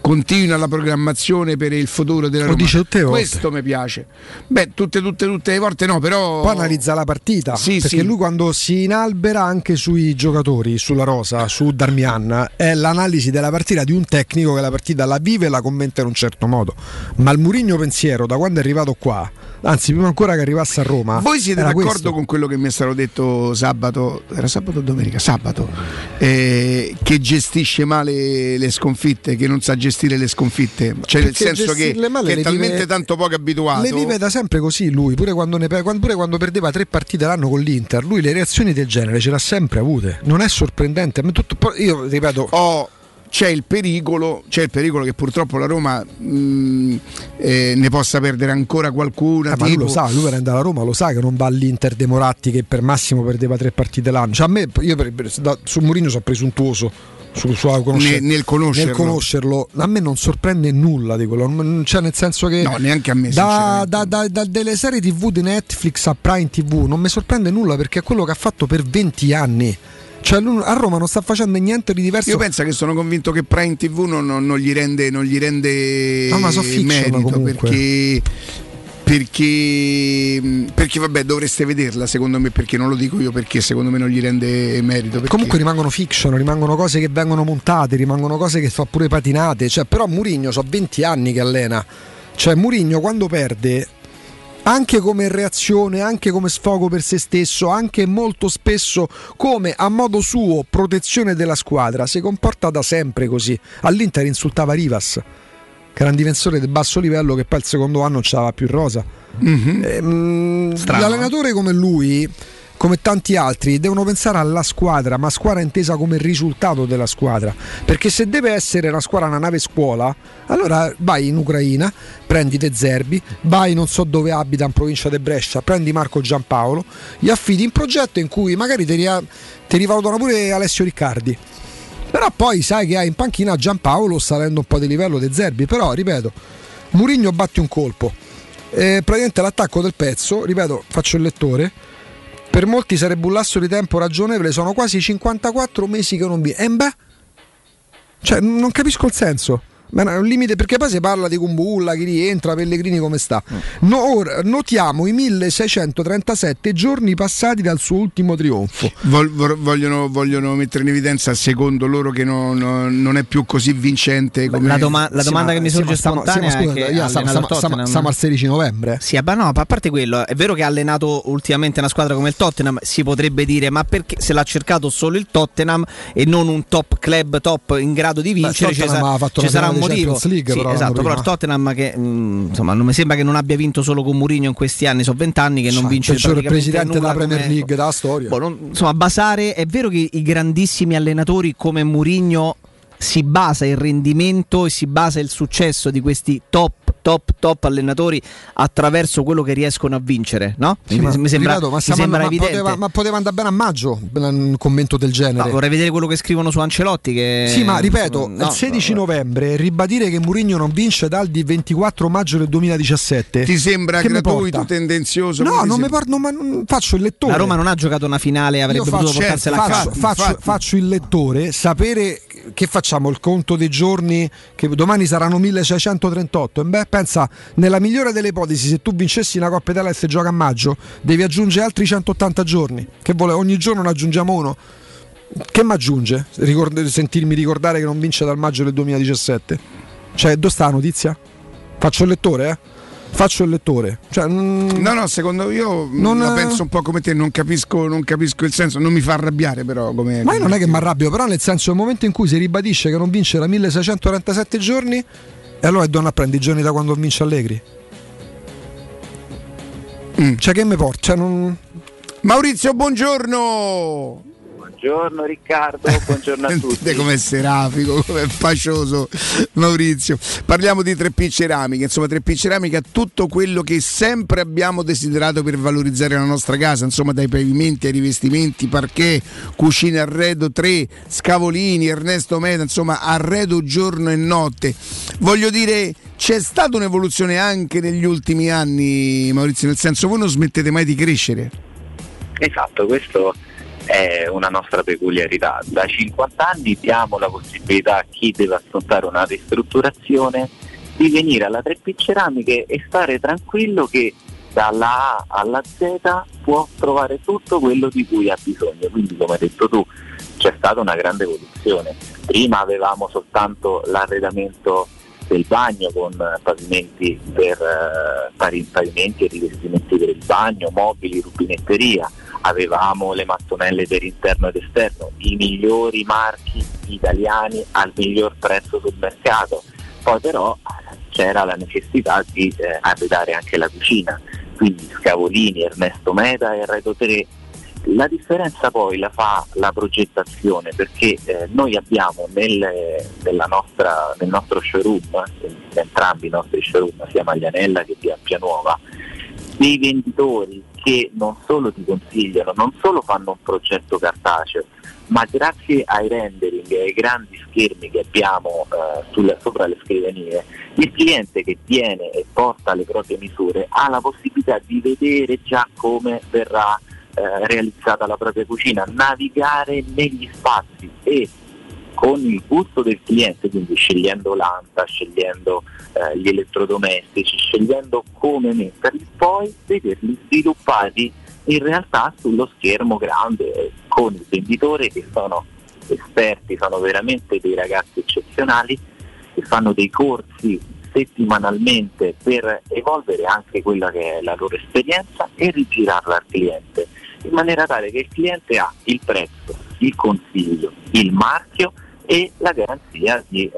continua la programmazione per il futuro della Lo Roma. dice tutte le volte. Questo mi piace. Beh, tutte, tutte, tutte le volte no, però... Poi analizza la partita. Sì, perché sì. lui quando si inalbera anche sui giocatori, sulla rosa, su Darmian, è l'analisi della partita di un tecnico che la partita la vive e la commenta in un certo modo. Ma il Murigno pensiero, da quando è arrivato qua, anzi prima ancora che arrivasse a Roma, Voi siete d'accordo questo. con quello che mi è stato detto sabato? Era sabato o domenica? Sabato. eh, che gestisce male le sconfitte, che non sa gestire le sconfitte. Cioè, nel Perché senso che, che è talmente vive- tanto poco abituato. Le vive da sempre così lui, pure quando, ne pure quando perdeva tre partite l'anno con l'Inter, lui le reazioni del genere ce l'ha sempre avute. Non è sorprendente. io ripeto, Oh, c'è il pericolo, c'è il pericolo che purtroppo la Roma mh, eh, ne possa perdere ancora qualcuna. Ah, ma lui lo sa, lui per andare alla Roma lo sa che non va all'Inter De Moratti che per massimo perdeva tre partite l'anno. Cioè, a me, io per- per- da- su Mourinho sono presuntuoso conoscer- Ne- nel conoscerlo. nel conoscerlo. A me non sorprende nulla di quello, cioè nel senso che No, neanche a me. da, da- da- da delle serie TV di Netflix a Prime TV non mi sorprende nulla perché è quello che ha fatto per 20 anni. Cioè a Roma non sta facendo niente di diverso. Io penso che sono convinto che Prime TV non, non- non gli rende, non gli rende No, ma so merito comunque. perché, perché, perché vabbè dovreste vederla secondo me perché non lo dico io perché secondo me non gli rende merito perché- Comunque rimangono fiction, rimangono cose che vengono montate, rimangono cose che fa pure patinate. Cioè, però Murigno so 20 anni che allena. Cioè, Murigno quando perde, anche come reazione, anche come sfogo per se stesso, anche molto spesso come a modo suo protezione della squadra, si comporta da sempre così. All'Inter insultava Rivas, che era un difensore di basso livello che poi il secondo anno non c'aveva più rosa. Mhm. Ehm, Strano, l'allenatore come lui, come tanti altri, devono pensare alla squadra, ma squadra intesa come risultato della squadra. Perché se deve essere una squadra una nave scuola, allora vai in Ucraina, prendi De Zerbi, vai non so dove abita in provincia di Brescia, prendi Marco Giampaolo, gli affidi un progetto in cui magari ti, ria- ti rivalutano pure Alessio Riccardi. Però poi sai che hai in panchina Giampaolo salendo un po' di livello De Zerbi, però ripeto, Murigno batte un colpo. Eh, praticamente l'attacco del pezzo, ripeto, faccio il lettore. Per molti sarebbe un lasso di tempo ragionevole, sono quasi 54 mesi che non vi. E beh, cioè, non capisco il senso. Ma è un limite perché poi si parla di Kumbulla, chi rientra, Pellegrini come sta. No, ora notiamo i 1637 giorni passati dal suo ultimo trionfo. Vogliono, vogliono mettere in evidenza secondo loro che no- no- non è più così vincente come La, doma- la Sì, domanda ma- che mi sì, sorge ma stiamo- spontanea stiamo- è scusa, che ha stiamo- allenato stiamo- Tottenham. al 16 novembre. Sì, ma no, a parte quello, è vero che ha allenato ultimamente una squadra come il Tottenham, si potrebbe dire, ma perché se l'ha cercato solo il Tottenham e non un top club top in grado di vincere, ci, sa- ha fatto ci sarà un di motivo. League, Sì, però, esatto, però il Tottenham che mh, insomma non mi sembra che non abbia vinto solo con Mourinho in questi anni, sono vent'anni che non Cioè, vince il presidente della Premier come- League della storia. Boh, non- insomma, basare è vero che i grandissimi allenatori come Mourinho si basa il rendimento e si basa il successo di questi top top top allenatori attraverso quello che riescono a vincere, no? Sì, mi, ma, mi sembra, ripeto, ma mi sembra ma evidente. poteva, ma poteva andare bene a maggio un commento del genere. No, vorrei vedere quello che scrivono su Ancelotti che Sì, ma ripeto, no, il 16 no, novembre ribadire che Mourinho non vince dal di 24 maggio del 2017. ti sembra che mi gratuito, tendenzioso? No, non mi sembra? non- ma non- faccio il lettore. La Roma non ha giocato una finale, avrebbe Io potuto faccio, portarsela a faccio, casa. faccio- faccio il lettore, sapere che facciamo? Il conto dei giorni che domani saranno 1638. E beh, pensa, nella migliore delle ipotesi, se tu vincessi una Coppa Italia e si gioca a maggio, devi aggiungere altri 180 giorni. Che vuole, ogni giorno ne aggiungiamo uno. Che mi aggiunge? Ricord- sentirmi ricordare che non vince dal maggio del 2017. Cioè, dove sta la notizia? Faccio il lettore, eh? Faccio il lettore. Cioè, mm, No, no, secondo io Non, la eh, penso un po' come te, non capisco, non capisco il senso, non mi fa arrabbiare però come... Ma io non è che mi arrabbio, però nel senso nel momento in cui si ribadisce che non vince da 1647 giorni, e allora è donna a prendere i giorni da quando vince Allegri. Mm. Cioè che mi porta? Cioè, non... Maurizio, buongiorno! Buongiorno Riccardo, buongiorno a tutti. Com'è serafico, com'è facioso Maurizio. Parliamo di 3P Ceramica, insomma 3P Ceramica tutto quello che sempre abbiamo desiderato per valorizzare la nostra casa, insomma dai pavimenti ai rivestimenti, parquet, cucine arredo 3, scavolini, Ernesto Meda, insomma arredo giorno e notte. Voglio dire, c'è stata un'evoluzione anche negli ultimi anni Maurizio, nel senso voi non smettete mai di crescere. Esatto, questo è una nostra peculiarità. Da 50 anni diamo la possibilità a chi deve affrontare una ristrutturazione di venire alla 3P Ceramiche e stare tranquillo che dalla A alla Z può trovare tutto quello di cui ha bisogno. Quindi come hai detto tu c'è stata una grande evoluzione. Prima avevamo soltanto l'arredamento del bagno con pavimenti, per, eh, pavi- pavimenti e rivestimenti per il bagno, mobili, rubinetteria, avevamo le mattonelle per interno ed esterno, i migliori marchi italiani al miglior prezzo sul mercato. Poi però c'era la necessità di eh, arredare anche la cucina, quindi Scavolini, Ernesto Meda e Redo 3. La differenza poi la fa la progettazione perché eh, noi abbiamo nel, nostra- nel nostro showroom, in entrambi i nostri showroom, sia Maglianella che di Appia Nuova, dei venditori che non solo ti consigliano, non solo fanno un progetto cartaceo, ma grazie ai rendering e ai grandi schermi che abbiamo eh, sulle- sopra le scrivanie, il cliente che viene e porta le proprie misure ha la possibilità di vedere già come verrà eh, realizzata la propria cucina, navigare negli spazi e con il gusto del cliente, quindi scegliendo l'anta, scegliendo eh, gli elettrodomestici, scegliendo come metterli, poi vederli sviluppati in realtà sullo schermo grande eh, con il venditore che sono esperti, sono veramente dei ragazzi eccezionali che fanno dei corsi settimanalmente per evolvere anche quella che è la loro esperienza e rigirarla al cliente, in maniera tale che il cliente ha il prezzo, il consiglio, il marchio e la garanzia di eh,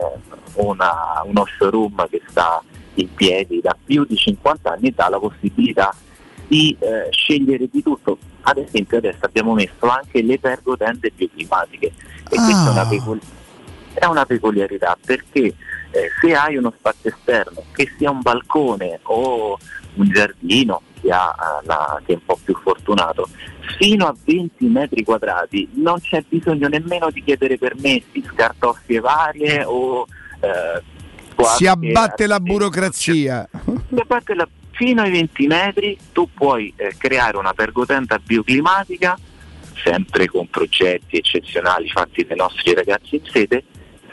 una- uno showroom che sta in piedi da più di 50 anni e dà la possibilità di eh, scegliere di tutto. Ad esempio adesso abbiamo messo anche le pergotende bioclimatiche e questa è una, pecul- è una peculiarità perché eh, se hai uno spazio esterno, che sia un balcone o un giardino, chi, ha, eh, la- che è un po' più fortunato, fino a 20 metri quadrati non c'è bisogno nemmeno di chiedere permessi, scartoffie varie o... eh, Si abbatte la burocrazia. si abbatte la- fino ai 20 metri tu puoi eh, creare una pergotenda bioclimatica sempre con progetti eccezionali fatti dai nostri ragazzi in sede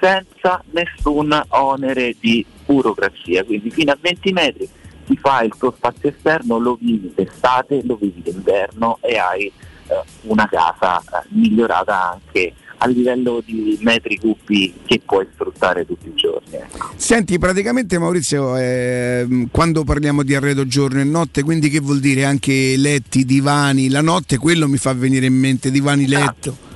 senza nessun onere di burocrazia. Quindi fino a 20 metri ti fai il tuo spazio esterno lo vivi d'estate, lo vivi d'inverno e hai eh, una casa eh, migliorata anche a livello di metri cubi che puoi sfruttare tutti i giorni ecco. Senti, praticamente Maurizio, ehm, quando parliamo di arredo giorno e notte, quindi che vuol dire anche letti, divani, la notte quello mi fa venire in mente, divani letto.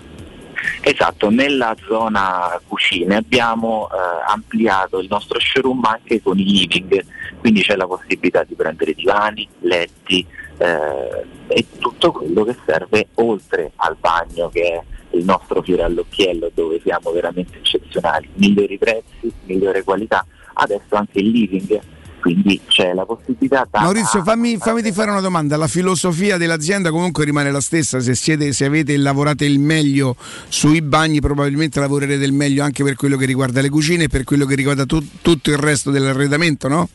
Esatto, nella zona cucine abbiamo eh, ampliato il nostro showroom anche con i living, quindi c'è la possibilità di prendere divani, letti eh, e tutto quello che serve oltre al bagno che è il nostro fiore all'occhiello dove siamo veramente eccezionali, migliori prezzi, migliore qualità, adesso anche il living, quindi c'è la possibilità da Maurizio, fammi, fammi ti fare una domanda. La filosofia dell'azienda comunque rimane la stessa. Se, siete, se avete lavorate il meglio sui bagni, probabilmente lavorerete il meglio anche per quello che riguarda le cucine e per quello che riguarda tu- tutto il resto dell'arredamento, no?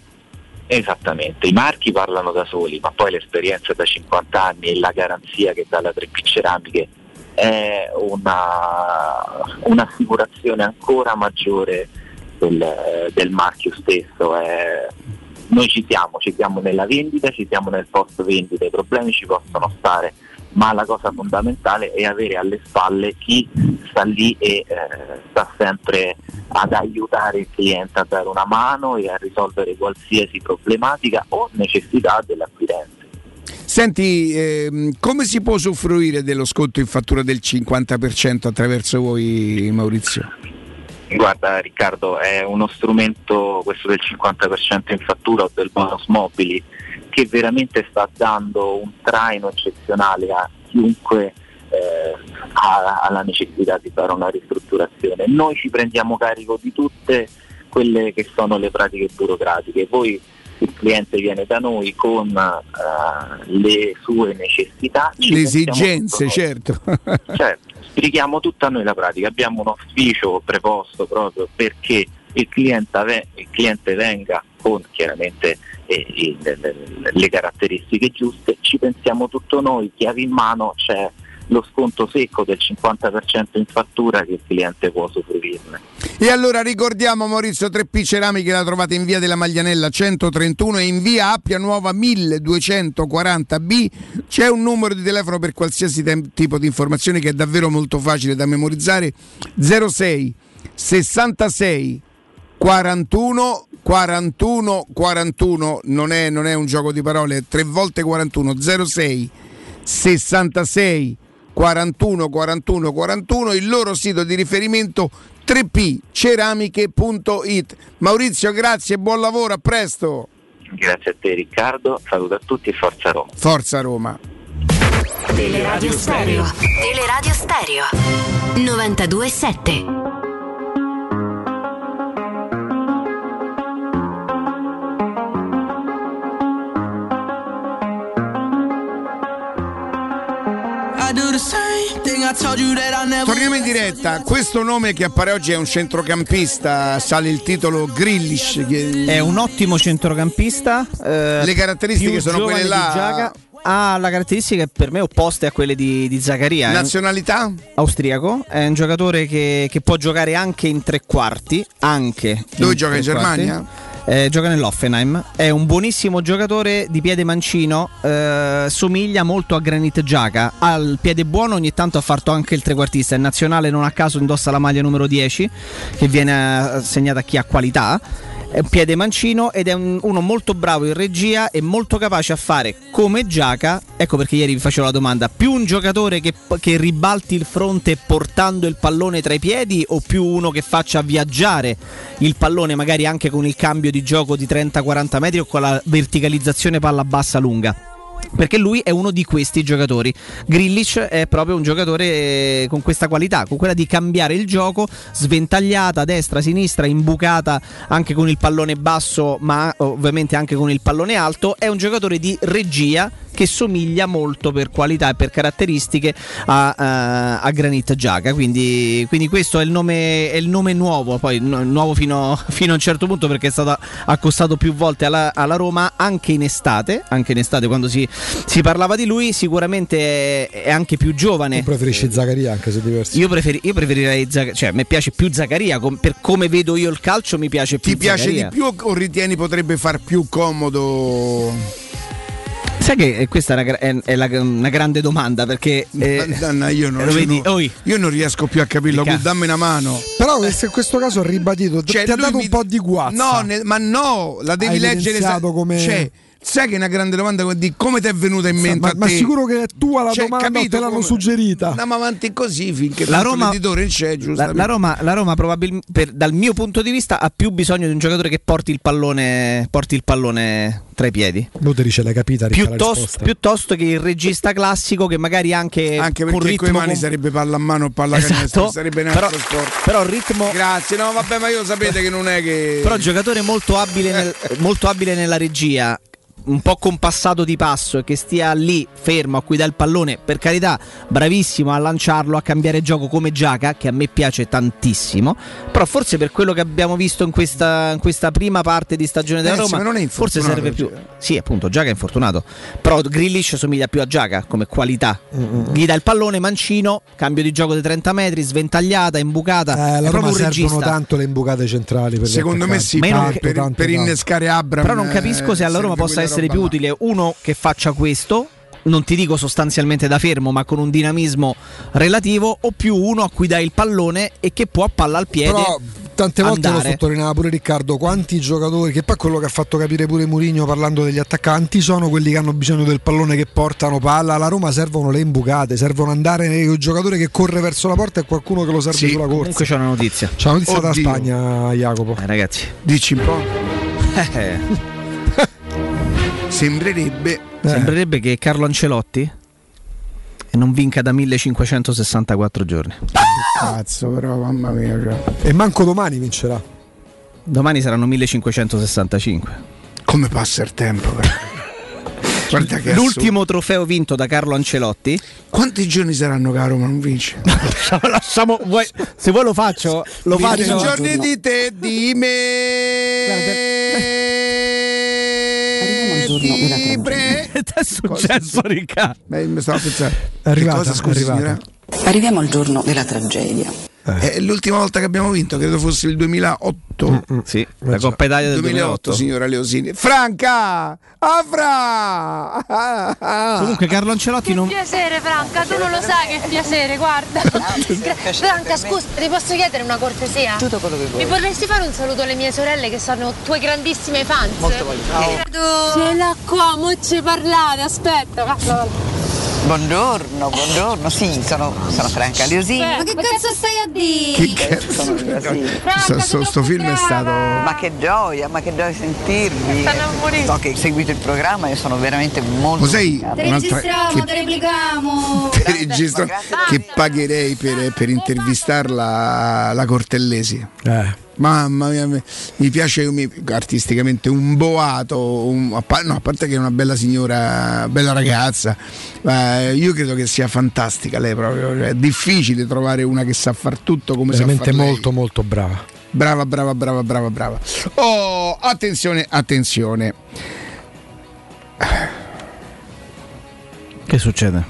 Esattamente, i marchi parlano da soli, ma poi l'esperienza da 50 anni e la garanzia che dà la 3P Ceramiche è una, un'assicurazione ancora maggiore del, del marchio stesso. È- noi ci siamo, ci siamo nella vendita, ci siamo nel post vendita, i problemi ci possono stare, ma la cosa fondamentale è avere alle spalle chi sta lì e eh, sta sempre ad aiutare il cliente a dare una mano e a risolvere qualsiasi problematica o necessità dell'acquirente. Senti, ehm, come si può usufruire dello sconto in fattura del 50% attraverso voi, Maurizio? Guarda Riccardo, è uno strumento, questo del 50% in fattura o del bonus mobili, che veramente sta dando un traino eccezionale a chiunque eh, ha, ha la necessità di fare una ristrutturazione. Noi ci prendiamo carico di tutte quelle che sono le pratiche burocratiche, poi il cliente viene da noi con eh, le sue necessità. Le esigenze, certo. Certo, spieghiamo tutta noi la pratica, abbiamo un ufficio preposto proprio perché il cliente, il cliente venga con chiaramente eh, le, le- le caratteristiche giuste, ci pensiamo tutto noi, chiavi in mano, c'è lo sconto secco del 50% in fattura che il cliente può usufruirne. E allora ricordiamo Maurizio 3P Ceramiche la trovate in via della Maglianella 131 e in via Appia Nuova 1240B. C'è un numero di telefono per qualsiasi tem- tipo di informazioni che è davvero molto facile da memorizzare 06 66 41 41 41 non è, non è un gioco di parole, è 3 volte 41 06 66 41 41 41 il loro sito di riferimento 3pceramiche.it Maurizio grazie buon lavoro a presto Grazie a te Riccardo, saluto a tutti e forza Roma. Forza Roma Teleradio Stereo. Teleradio Stereo. 92.7. Torniamo in diretta, questo nome che appare oggi è un centrocampista, sale il titolo Grillish. che- È un ottimo centrocampista. eh, Le caratteristiche sono quelle là-. Ha la caratteristica per me opposte a quelle di, di Zaccaria. Nazionalità? Austriaco, è un giocatore che, che può giocare anche in tre quarti. Anche Dove gioca, in tre quarti. Eh, gioca nell'Offenheim. È un buonissimo giocatore di piede mancino. eh, somiglia molto a Granit Giaca. Ha il piede buono, ogni tanto ha fatto anche il trequartista. Il nazionale non a caso indossa la maglia numero 10, che viene assegnata a chi ha qualità. È un piede mancino ed è un- uno molto bravo in regia e molto capace a fare come Giaca. Ecco perché ieri vi facevo la domanda: più un giocatore che, che ribalti il fronte portando il pallone tra i piedi o più uno che faccia viaggiare il pallone magari anche con il cambio di gioco di 30-40 metri o con la verticalizzazione palla bassa lunga? Perché lui è uno di questi giocatori. Grillish è proprio un giocatore eh, con questa qualità, con quella di cambiare il gioco, sventagliata destra, sinistra, imbucata anche con il pallone basso, ma ovviamente anche con il pallone alto. È un giocatore di regia che somiglia molto per qualità e per caratteristiche a, a- a Granit Giaca. Quindi, quindi questo è il, nome, è il nome nuovo, poi no- nuovo fino, fino a un certo punto perché è stato accostato più volte alla, alla Roma anche in estate, anche in estate quando si, si parlava di lui, sicuramente è, è anche più giovane. Tu preferisci Zaccaria anche se diverso. Io, preferi- io preferirei Zaccaria, cioè mi piace più Zaccaria, com- per come vedo io il calcio mi piace più Ti piace Zaccaria. di più o ritieni potrebbe far più comodo? Sai che eh, questa è una, è- è la- una grande domanda perché... eh, Madonna, io non, *laughs* io vedi? non- Oi. io non riesco più a capirlo, Mica. dammi una mano. Però in questo caso ha ribadito, Cioè, ti ha dato mi- un po' di guazza. No, ne- ma no, la devi Hai leggere. come- Cioè, sai che è una grande domanda di come ti è venuta in mente ma, a ma sicuro che è tua la Cioè, domanda capito te l'hanno come- suggerita? Andiamo avanti così finché La Roma- l'editore non c'è, La, la Roma, la Roma probabilmente, dal mio punto di vista, ha più bisogno di un giocatore che porti il pallone, porti il pallone tra i piedi. Luteri ce l'hai capita, Piuttosto, piuttosto che il regista classico che magari anche, Anche con perché con le mani com- sarebbe palla a mano o palla Esatto. canestro, sarebbe un altro Però- sport. Però il ritmo. Grazie, no, vabbè, ma io sapete che non è che. Però giocatore molto abile, nel- molto abile nella regia. Un po' compassato di passo e che stia lì fermo a cui dà il pallone, per carità, bravissimo a lanciarlo, a cambiare gioco come Giaca, che a me piace tantissimo, però forse per quello che abbiamo visto in questa, in questa prima parte di stagione della Eh, Roma, ma non è forse serve più. Sì, appunto, Giaca è infortunato, però Grillish somiglia più a Giaca come qualità. Mm, Gli dà il pallone, mancino, cambio di gioco di 30 metri, sventagliata, imbucata, Eh, la Roma servono regista. tanto le imbucate centrali. Per Secondo me sì, non- per, per- tanto, per tanto. innescare Abram. Però non capisco se alla eh, Roma possa quella essere più utile uno che faccia questo, non ti dico sostanzialmente da fermo, ma con un dinamismo relativo, o più uno a cui dai il pallone e che può a palla al piede. Però tante volte lo andare. sottolineava pure Riccardo, quanti giocatori, che poi è quello che ha fatto capire pure Mourinho parlando degli attaccanti, sono quelli che hanno bisogno del pallone che portano palla. Alla Roma servono le imbucate, servono andare un giocatore che corre verso la porta e qualcuno che lo serve Sì, sulla corsa. comunque c'è una notizia. C'è una notizia da Oddio. Spagna, Jacopo. Eh, ragazzi, Dici un po'. Eh, Sembrerebbe. sembrerebbe che Carlo Ancelotti non vinca da 1564 giorni. Cazzo, però, mamma mia. cioè. E manco domani vincerà. Domani saranno 1565. Come passa il tempo, però. *laughs* Guarda che L'ultimo trofeo vinto da Carlo Ancelotti. assurdo. Quanti giorni saranno che la Roma non vince? *laughs* lasciamo, lasciamo- vuoi- se vuoi lo faccio, lo faccio. giorni di te, di me. Di pre- Che è successo, Riccardo? Beh, mi stavo pensando. È arrivata, cosa, scusi, è arrivata. Arriviamo al giorno della tragedia. È l'ultima volta che abbiamo vinto, credo fosse il 2008. Sì, la Coppa Italia del 2008, 2008. signora Leosini. Franca! Afra! Comunque Carlo Ancelotti non... piacere Franca, tu non lo sai che piacere, guarda. *laughs* Franca, scusa, ti posso chiedere una cortesia? Tutto quello che vuoi. Mi vorresti fare un saluto alle mie sorelle che sono tue grandissime fans? Molto volentieri. Ce l'ha qua, mo ci parlate, aspetta, va, va, va. Buongiorno, buongiorno. Sì, sono, sono Franca Leosini. Ma che cazzo stai a dire? Che cazzo? Sono Leosini. Sto, sto- film è stato. Ma che gioia, ma che gioia sentirvi. Stanno. So che hai seguito il programma e sono veramente molto. Lo sai, un'altra- registriamo, che-. Ti registro che pagherei per, per intervistarla la Cortellesi. Eh. Mamma mia, mi- piace mi- artisticamente un boato, un- no, a parte che è una bella signora, bella ragazza, ma io credo che sia fantastica lei proprio, cioè, è difficile trovare una che sa far tutto come Veramente sa far lei. molto molto brava. Brava, brava, brava, brava, brava. Oh, attenzione, attenzione. Che succede?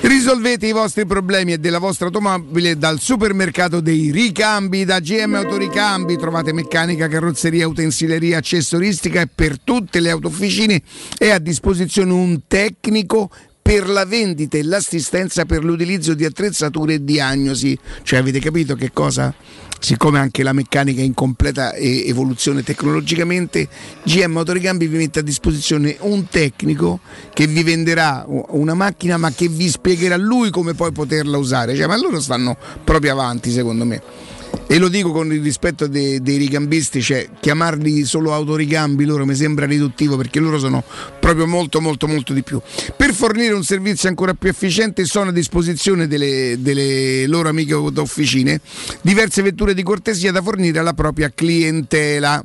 Risolvete i vostri problemi e della vostra automobile dal supermercato dei ricambi da GM Autoricambi. Trovate meccanica, carrozzeria, utensileria, accessoristica e per tutte le autofficine è a disposizione un tecnico per la vendita e l'assistenza per l'utilizzo di attrezzature e diagnosi. Cioè avete capito che cosa? Siccome anche la meccanica è in completa evoluzione tecnologicamente, GM Autoricambi vi mette a disposizione un tecnico che vi venderà una macchina ma che vi spiegherà lui come poi poterla usare. Cioè, ma loro stanno proprio avanti secondo me. E lo dico con il rispetto dei, dei ricambisti, cioè chiamarli solo autoricambi loro mi sembra riduttivo perché loro sono proprio molto molto molto di più. Per fornire un servizio ancora più efficiente sono a disposizione delle, delle loro amiche autofficine diverse vetture di cortesia da fornire alla propria clientela.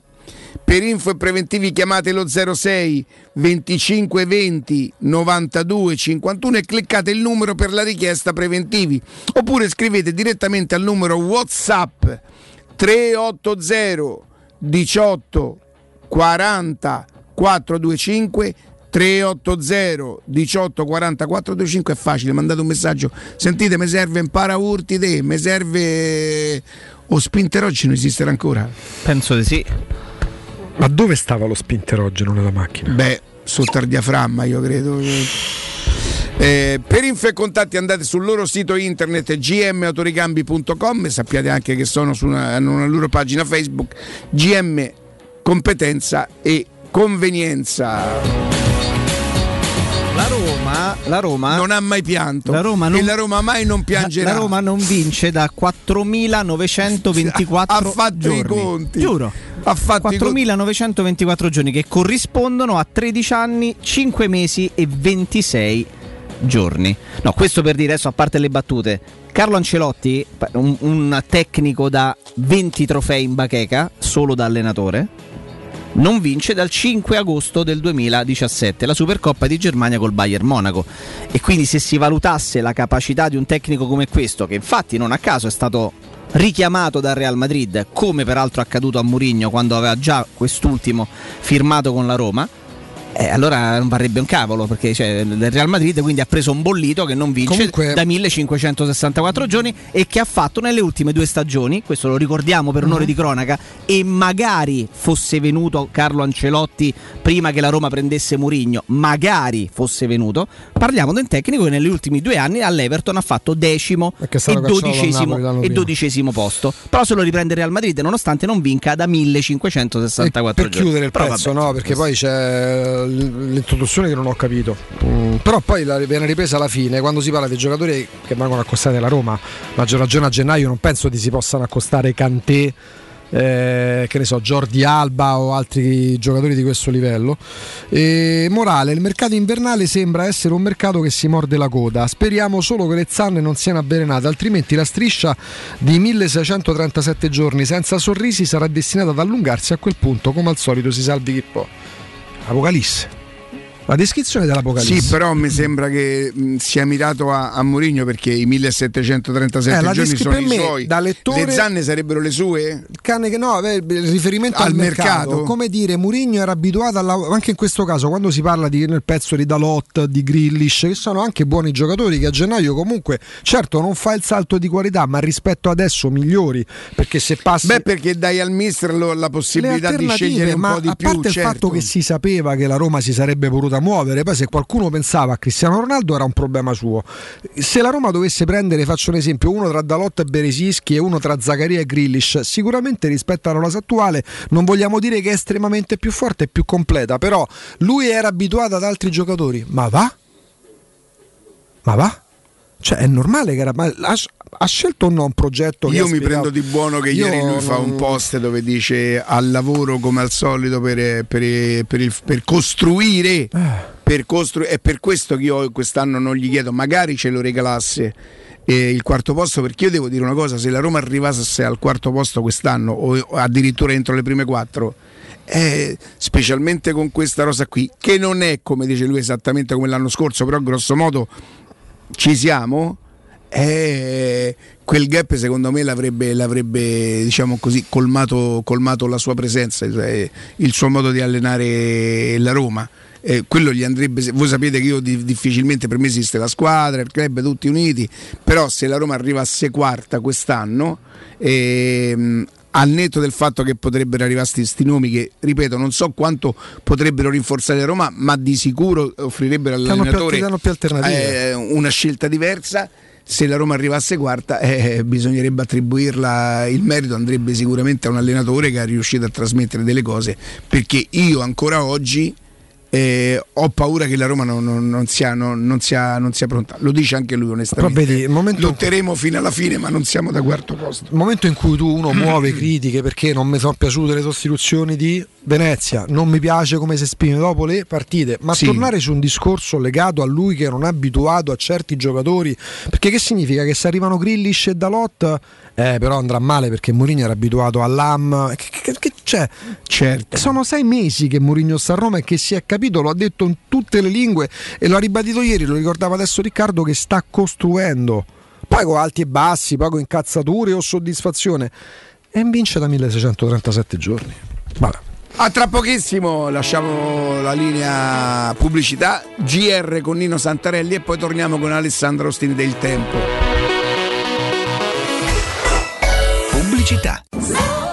Per info e preventivi chiamate lo 06 25 20 92 51 e cliccate il numero per la richiesta preventivi oppure scrivete direttamente al numero WhatsApp 380 18 40 425 380 18 40 425 è facile, mandate un messaggio. Sentite, mi serve un paraurti te, mi serve o spinterogeno esisterà ancora? Penso di sì. Ma dove stava lo spinterogeno nella macchina? Beh, sotto al diaframma, io credo. Eh, per info e contatti andate sul loro sito internet gmautoricambi.com e sappiate anche che sono su una, hanno una loro pagina Facebook GM Competenza e Convenienza. La Roma, la Roma non ha mai pianto La Roma non, e la Roma mai non piangerà. La Roma non vince da 4.924 Ha fatto giorni. i conti. Giuro. Ha fatto i conti. 4.924 giorni che corrispondono a 13 anni, 5 mesi e 26 giorni. No, questo per dire adesso a parte le battute. Carlo Ancelotti, un, un tecnico da 20 trofei in bacheca, solo da allenatore. Non vince dal 5 agosto del 2017 la Supercoppa di Germania col Bayern Monaco. E quindi se si valutasse la capacità di un tecnico come questo che infatti non a caso è stato richiamato dal Real Madrid come peraltro accaduto a Mourinho quando aveva già quest'ultimo firmato con la Roma eh, allora non varrebbe un cavolo perché cioè, il Real Madrid quindi ha preso un bollito che non vince Comunque- da 1564 giorni e che ha fatto nelle ultime due stagioni, questo lo ricordiamo per onore Mhm. di cronaca, e magari fosse venuto Carlo Ancelotti prima che la Roma prendesse Murigno, magari fosse venuto, parliamo di un tecnico che negli ultimi due anni all'Everton ha fatto decimo e dodicesimo, Napoli e dodicesimo posto, però se lo riprende il Real Madrid nonostante non vinca da 1564 per giorni. chiudere il Però pezzo, no? Perché poi c'è l'introduzione che non ho capito. Mm, però poi la viene ripresa alla fine, quando si parla dei giocatori che vengono accostati alla Roma, maggior ragione a gennaio non penso che si possano accostare Cantè. eh, che ne so, Jordi Alba o altri giocatori di questo livello. E morale, il mercato invernale sembra essere un mercato che si morde la coda. Speriamo solo che le zanne non siano avvelenate, altrimenti la striscia di 1637 giorni senza sorrisi sarà destinata ad allungarsi a quel punto, come al solito si salvi chi può. Abogalís. La descrizione dell'Apocalisse. Sì, però mi sembra che mh, sia mirato a, a Mourinho perché i 1737 Eh, giorni sono i me, suoi. da lettore- Le zanne sarebbero le sue? Il cane che no, beh, il riferimento al, Al mercato. mercato? Come dire, Mourinho era abituato alla, anche in questo caso, quando si parla di, nel pezzo di Dalot, di Grillish, che sono anche buoni giocatori, che a gennaio comunque, certo, non fa il salto di qualità, ma rispetto adesso migliori. Perché se passi. Beh, perché dai al mister la possibilità di scegliere un po' di a più. parte il certo. fatto che si sapeva che la Roma si sarebbe potuta muovere, poi se qualcuno pensava a Cristiano Ronaldo era un problema suo. Se la Roma dovesse prendere, faccio un esempio, uno tra Dalot e Beresischi e uno tra Zaccaria e Grillish, sicuramente rispetto alla rosa attuale non vogliamo dire che è estremamente più forte e più completa, però lui era abituato ad altri giocatori, ma va? Ma va? Cioè è normale che era, ma ha, ha scelto o no un progetto che Io mi prendo di buono che ieri lui fa un non- post dove dice al lavoro come al solito per, per- per il- per costruire. Eh. Per costru- è per questo che io quest'anno non gli chiedo, magari ce lo regalasse eh, il quarto posto, perché io devo dire una cosa, se la Roma arrivasse al quarto posto quest'anno o, o addirittura entro le prime quattro, eh, specialmente con questa rosa qui, che non è come dice lui esattamente come l'anno scorso, però grosso modo ci siamo, eh, quel gap secondo me l'avrebbe, l'avrebbe, diciamo così, colmato, colmato la sua presenza, cioè, il suo modo di allenare la Roma. Eh, quello gli andrebbe, voi sapete che io di- difficilmente per me esiste la squadra, il club tutti uniti, però se la Roma arrivasse quarta quest'anno, ehm, al netto del fatto che potrebbero arrivare questi nomi che, ripeto, non so quanto potrebbero rinforzare Roma, ma di sicuro offrirebbero all'allenatore eh, una scelta diversa. Se la Roma arrivasse quarta, eh, bisognerebbe attribuirla il merito, andrebbe sicuramente a un allenatore che è riuscito a trasmettere delle cose. Perché io ancora oggi eh, ho paura che la Roma non, non- non sia, non- sia- non sia pronta. Lo dice anche lui, onestamente. Vedi, Lotteremo fino alla fine, ma non siamo da quarto posto. Il momento in cui tu uno muove critiche perché non mi sono piaciute le sostituzioni di Venezia, non mi piace come si esprime dopo le partite, ma Sì. tornare su un discorso legato a lui che non è abituato a certi giocatori, perché che significa? Che se arrivano Grillish e Dalot, eh, però andrà male perché Mourinho era abituato all'AM, che, che- che c'è? Certo. Sono sei mesi che Mourinho sta a Roma e che si è capito, lo ha detto in tutte le lingue e lo ha ribadito ieri, lo ricordava adesso Riccardo, che sta costruendo. Poi con alti e bassi, poi con incazzature o soddisfazione. E vince da 1637 giorni. Vabbè. A tra pochissimo lasciamo la linea pubblicità GR con Nino Santarelli e poi torniamo con Alessandro Ostini del Tempo. Pubblicità.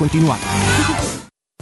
これで？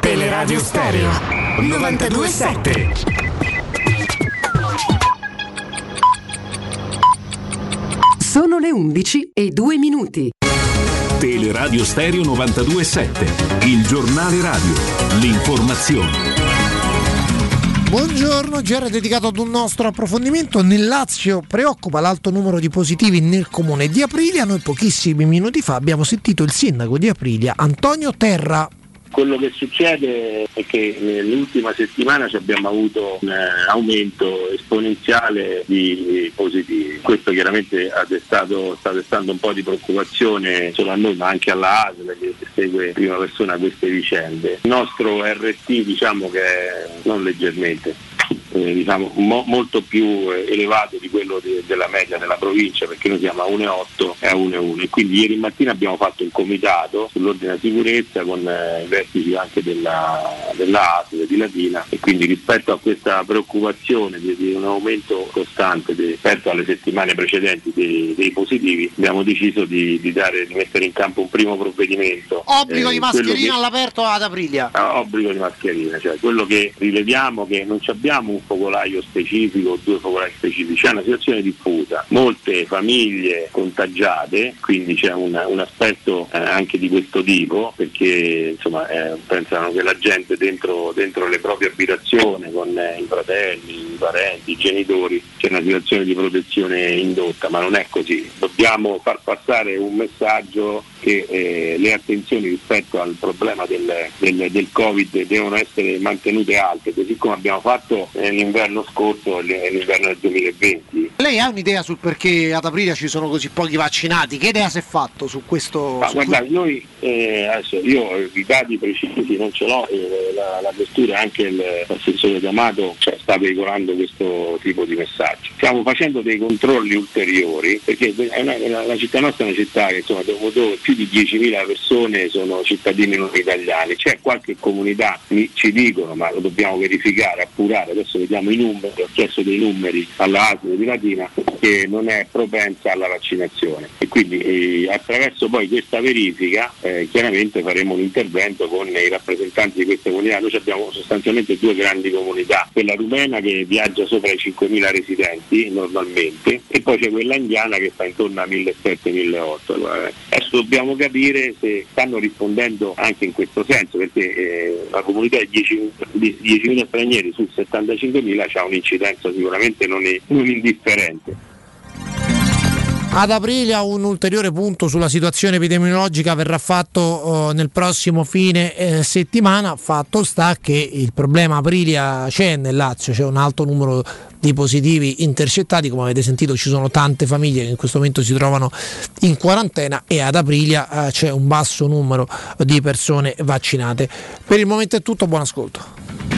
Teleradio Stereo 927. Sono le 11 e 2 minuti. Teleradio Stereo 927, il giornale radio, l'informazione. Buongiorno, GR dedicato ad un nostro approfondimento. Nel Lazio preoccupa l'alto numero di positivi nel comune di Aprilia. Noi pochissimi minuti fa abbiamo sentito il sindaco di Aprilia, Antonio Terra. Quello che succede è che nell'ultima settimana abbiamo avuto un eh, aumento esponenziale di positivi. Questo chiaramente destato, sta destando un po' di preoccupazione solo a noi ma anche alla ASL che segue in prima persona queste vicende. Il nostro RT diciamo che è non leggermente, eh, diciamo, mo- molto più eh, elevato di quello de- della media della provincia perché noi siamo a 1,8 e a 1,1 e quindi ieri mattina abbiamo fatto un comitato sull'ordine della sicurezza con eh, i vertici anche della, della ASL di Latina e quindi rispetto a questa preoccupazione di, di un aumento costante di- rispetto alle settimane precedenti dei, dei positivi abbiamo deciso di, di dare- di mettere in campo un primo provvedimento Obbligo eh, di mascherina che- all'aperto ad Aprilia. Ah, obbligo di mascherina, cioè quello che rileviamo che non ci abbiamo un focolaio specifico o due focolai specifici, c'è una situazione diffusa, molte famiglie contagiate, quindi c'è un, un aspetto eh, anche di questo tipo, perché insomma eh, pensano che la gente dentro, dentro le proprie abitazioni con eh, i fratelli, i parenti, i genitori, c'è una situazione di protezione indotta, ma non è così. Dobbiamo far passare un messaggio che eh, le attenzioni rispetto al problema del, del- del Covid devono essere mantenute alte, così come abbiamo fatto eh, l'inverno scorso e l'inverno del 2020. Lei ha un'idea sul perché ad Aprilia ci sono così pochi vaccinati? Che idea si è fatto su questo? Ma su guardate, noi eh, adesso io i dati precisi non ce l'ho, eh, la, la questura anche il- l'assessore D'Amato cioè, sta veicolando questo tipo di messaggio. Stiamo facendo dei controlli ulteriori perché è una- la, città nostra è una città che insomma, dove, dove più di 10.000 persone sono cittadini non italiani, c'è qualche comunità, mi- ci dicono, ma lo dobbiamo verificare, appurare, adesso vediamo i numeri, ho chiesto dei numeri alla ASL di Latina che non è propensa alla vaccinazione e quindi eh, attraverso poi questa verifica eh, chiaramente faremo un intervento con i rappresentanti di queste comunità. Noi abbiamo sostanzialmente due grandi comunità, quella rumena che viaggia sopra i 5.000 residenti normalmente e poi c'è quella indiana che sta intorno a 1.700-1.800. Allora, adesso dobbiamo capire se stanno rispondendo anche in questo senso perché eh, la comunità di 10 di 10.000 stranieri su 75.000 ha un'incidenza sicuramente non, è- non indifferente. Ad Aprilia un ulteriore punto sulla situazione epidemiologica verrà fatto eh, nel prossimo fine eh, settimana. Fatto sta che il problema Aprilia c'è nel Lazio, c'è un alto numero di positivi intercettati, come avete sentito ci sono tante famiglie che in questo momento si trovano in quarantena e ad Aprilia eh, c'è un basso numero di persone vaccinate. Per il momento è tutto, buon ascolto.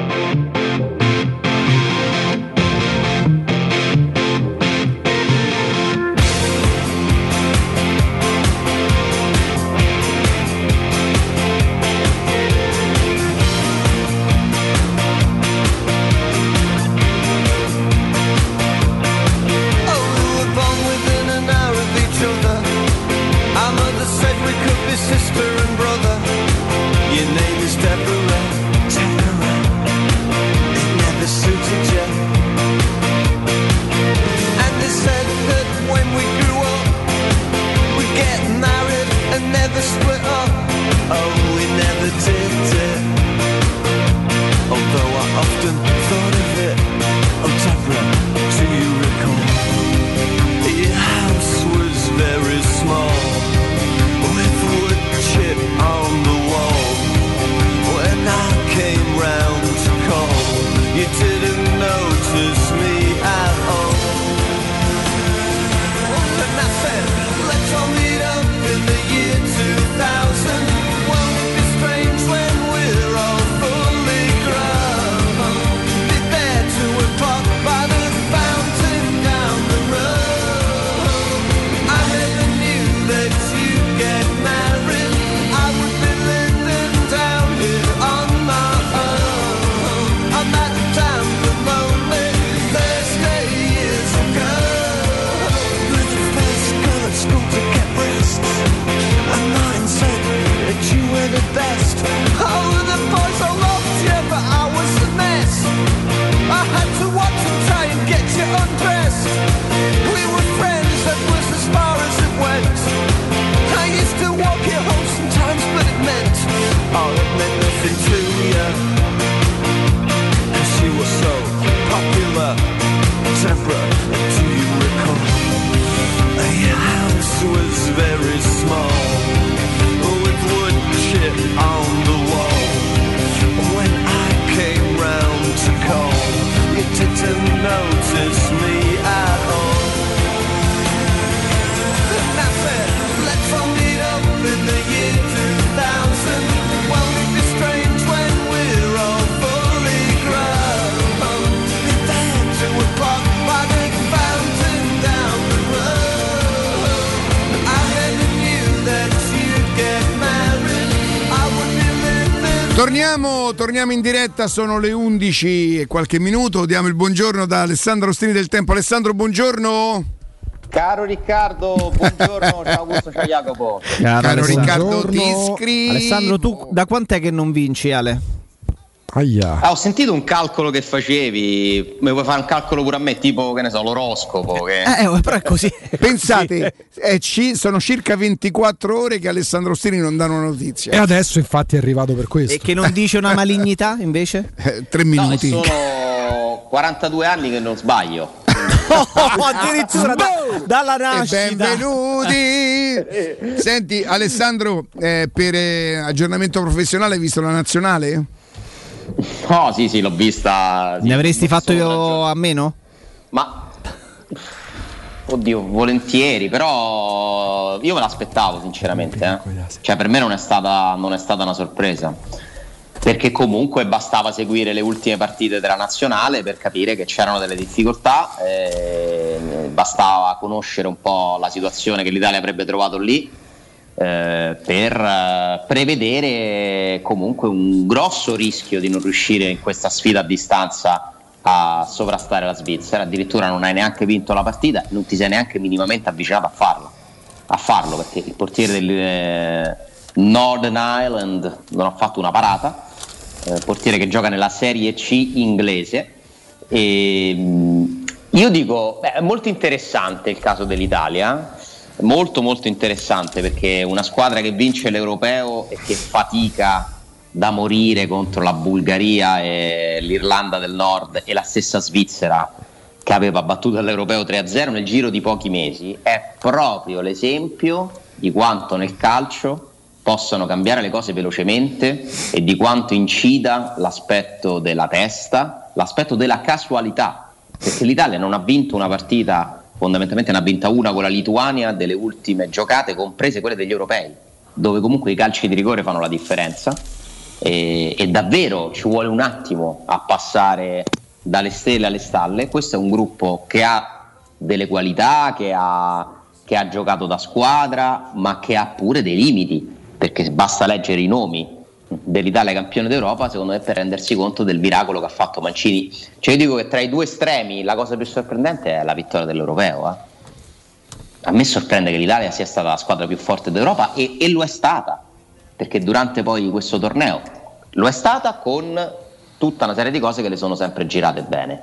Torniamo, torniamo in diretta, sono le 11 e qualche minuto. Diamo il buongiorno da Alessandro Ostini del Tempo. Alessandro, buongiorno. Caro Riccardo, buongiorno, ciao *laughs* Augusto, ciao Jacopo. Caro, Caro Riccardo Buongiorno. Tiscri. Alessandro, tu da quant'è che non vinci, Ale? Aia. Ah, ho sentito un calcolo che facevi, mi vuoi fare un calcolo pure a me, tipo che ne so, l'oroscopo? Che... Eh, però è così. *laughs* Pensate, è ci- sono circa 24 ore che Alessandro Ostini non dà una notizia. E adesso infatti è arrivato per questo. E che non dice una malignità invece? *laughs* Eh, tre No, minuti. sono 42 anni che non sbaglio. *laughs* Oh, addirittura da- dalla E nascita. benvenuti! Senti Alessandro, eh, per eh, aggiornamento professionale hai visto la nazionale? Oh sì sì, l'ho vista. sì, Ne avresti fatto io a meno? Ma oddio, volentieri, però io me l'aspettavo sinceramente. eh. Cioè, per me non è stata, non è stata una sorpresa. Perché comunque bastava seguire le ultime partite della nazionale per capire che c'erano delle difficoltà, eh, bastava conoscere un po' la situazione che l'Italia avrebbe trovato lì eh, per eh, prevedere comunque un grosso rischio di non riuscire in questa sfida a distanza a sovrastare la Svizzera. Addirittura non hai neanche vinto la partita, non ti sei neanche minimamente avvicinato a farlo, a farlo perché il portiere del eh, Northern Ireland non ha fatto una parata, eh, portiere che gioca nella Serie C inglese. E, mh, io dico, beh, è molto interessante il caso dell'Italia, molto molto interessante perché una squadra che vince l'europeo e che fatica da morire contro la Bulgaria e l'Irlanda del Nord e la stessa Svizzera che aveva battuto all'europeo 3-0 nel giro di pochi mesi, è proprio l'esempio di quanto nel calcio possano cambiare le cose velocemente e di quanto incida l'aspetto della testa, l'aspetto della casualità, perché l'Italia non ha vinto una partita, fondamentalmente ne ha vinta una con la Lituania delle ultime giocate, comprese quelle degli europei, dove comunque i calci di rigore fanno la differenza e, e davvero ci vuole un attimo a passare dalle stelle alle stalle. Questo è un gruppo che ha delle qualità, che ha, che ha giocato da squadra, ma che ha pure dei limiti, perché basta leggere i nomi dell'Italia campione d'Europa, secondo me, per rendersi conto del miracolo che ha fatto Mancini. Cioè, io dico che tra i due estremi la cosa più sorprendente è la vittoria dell'Europeo. eh. A me sorprende che l'Italia sia stata la squadra più forte d'Europa e, e lo è stata, perché durante poi questo torneo lo è stata con tutta una serie di cose che le sono sempre girate bene,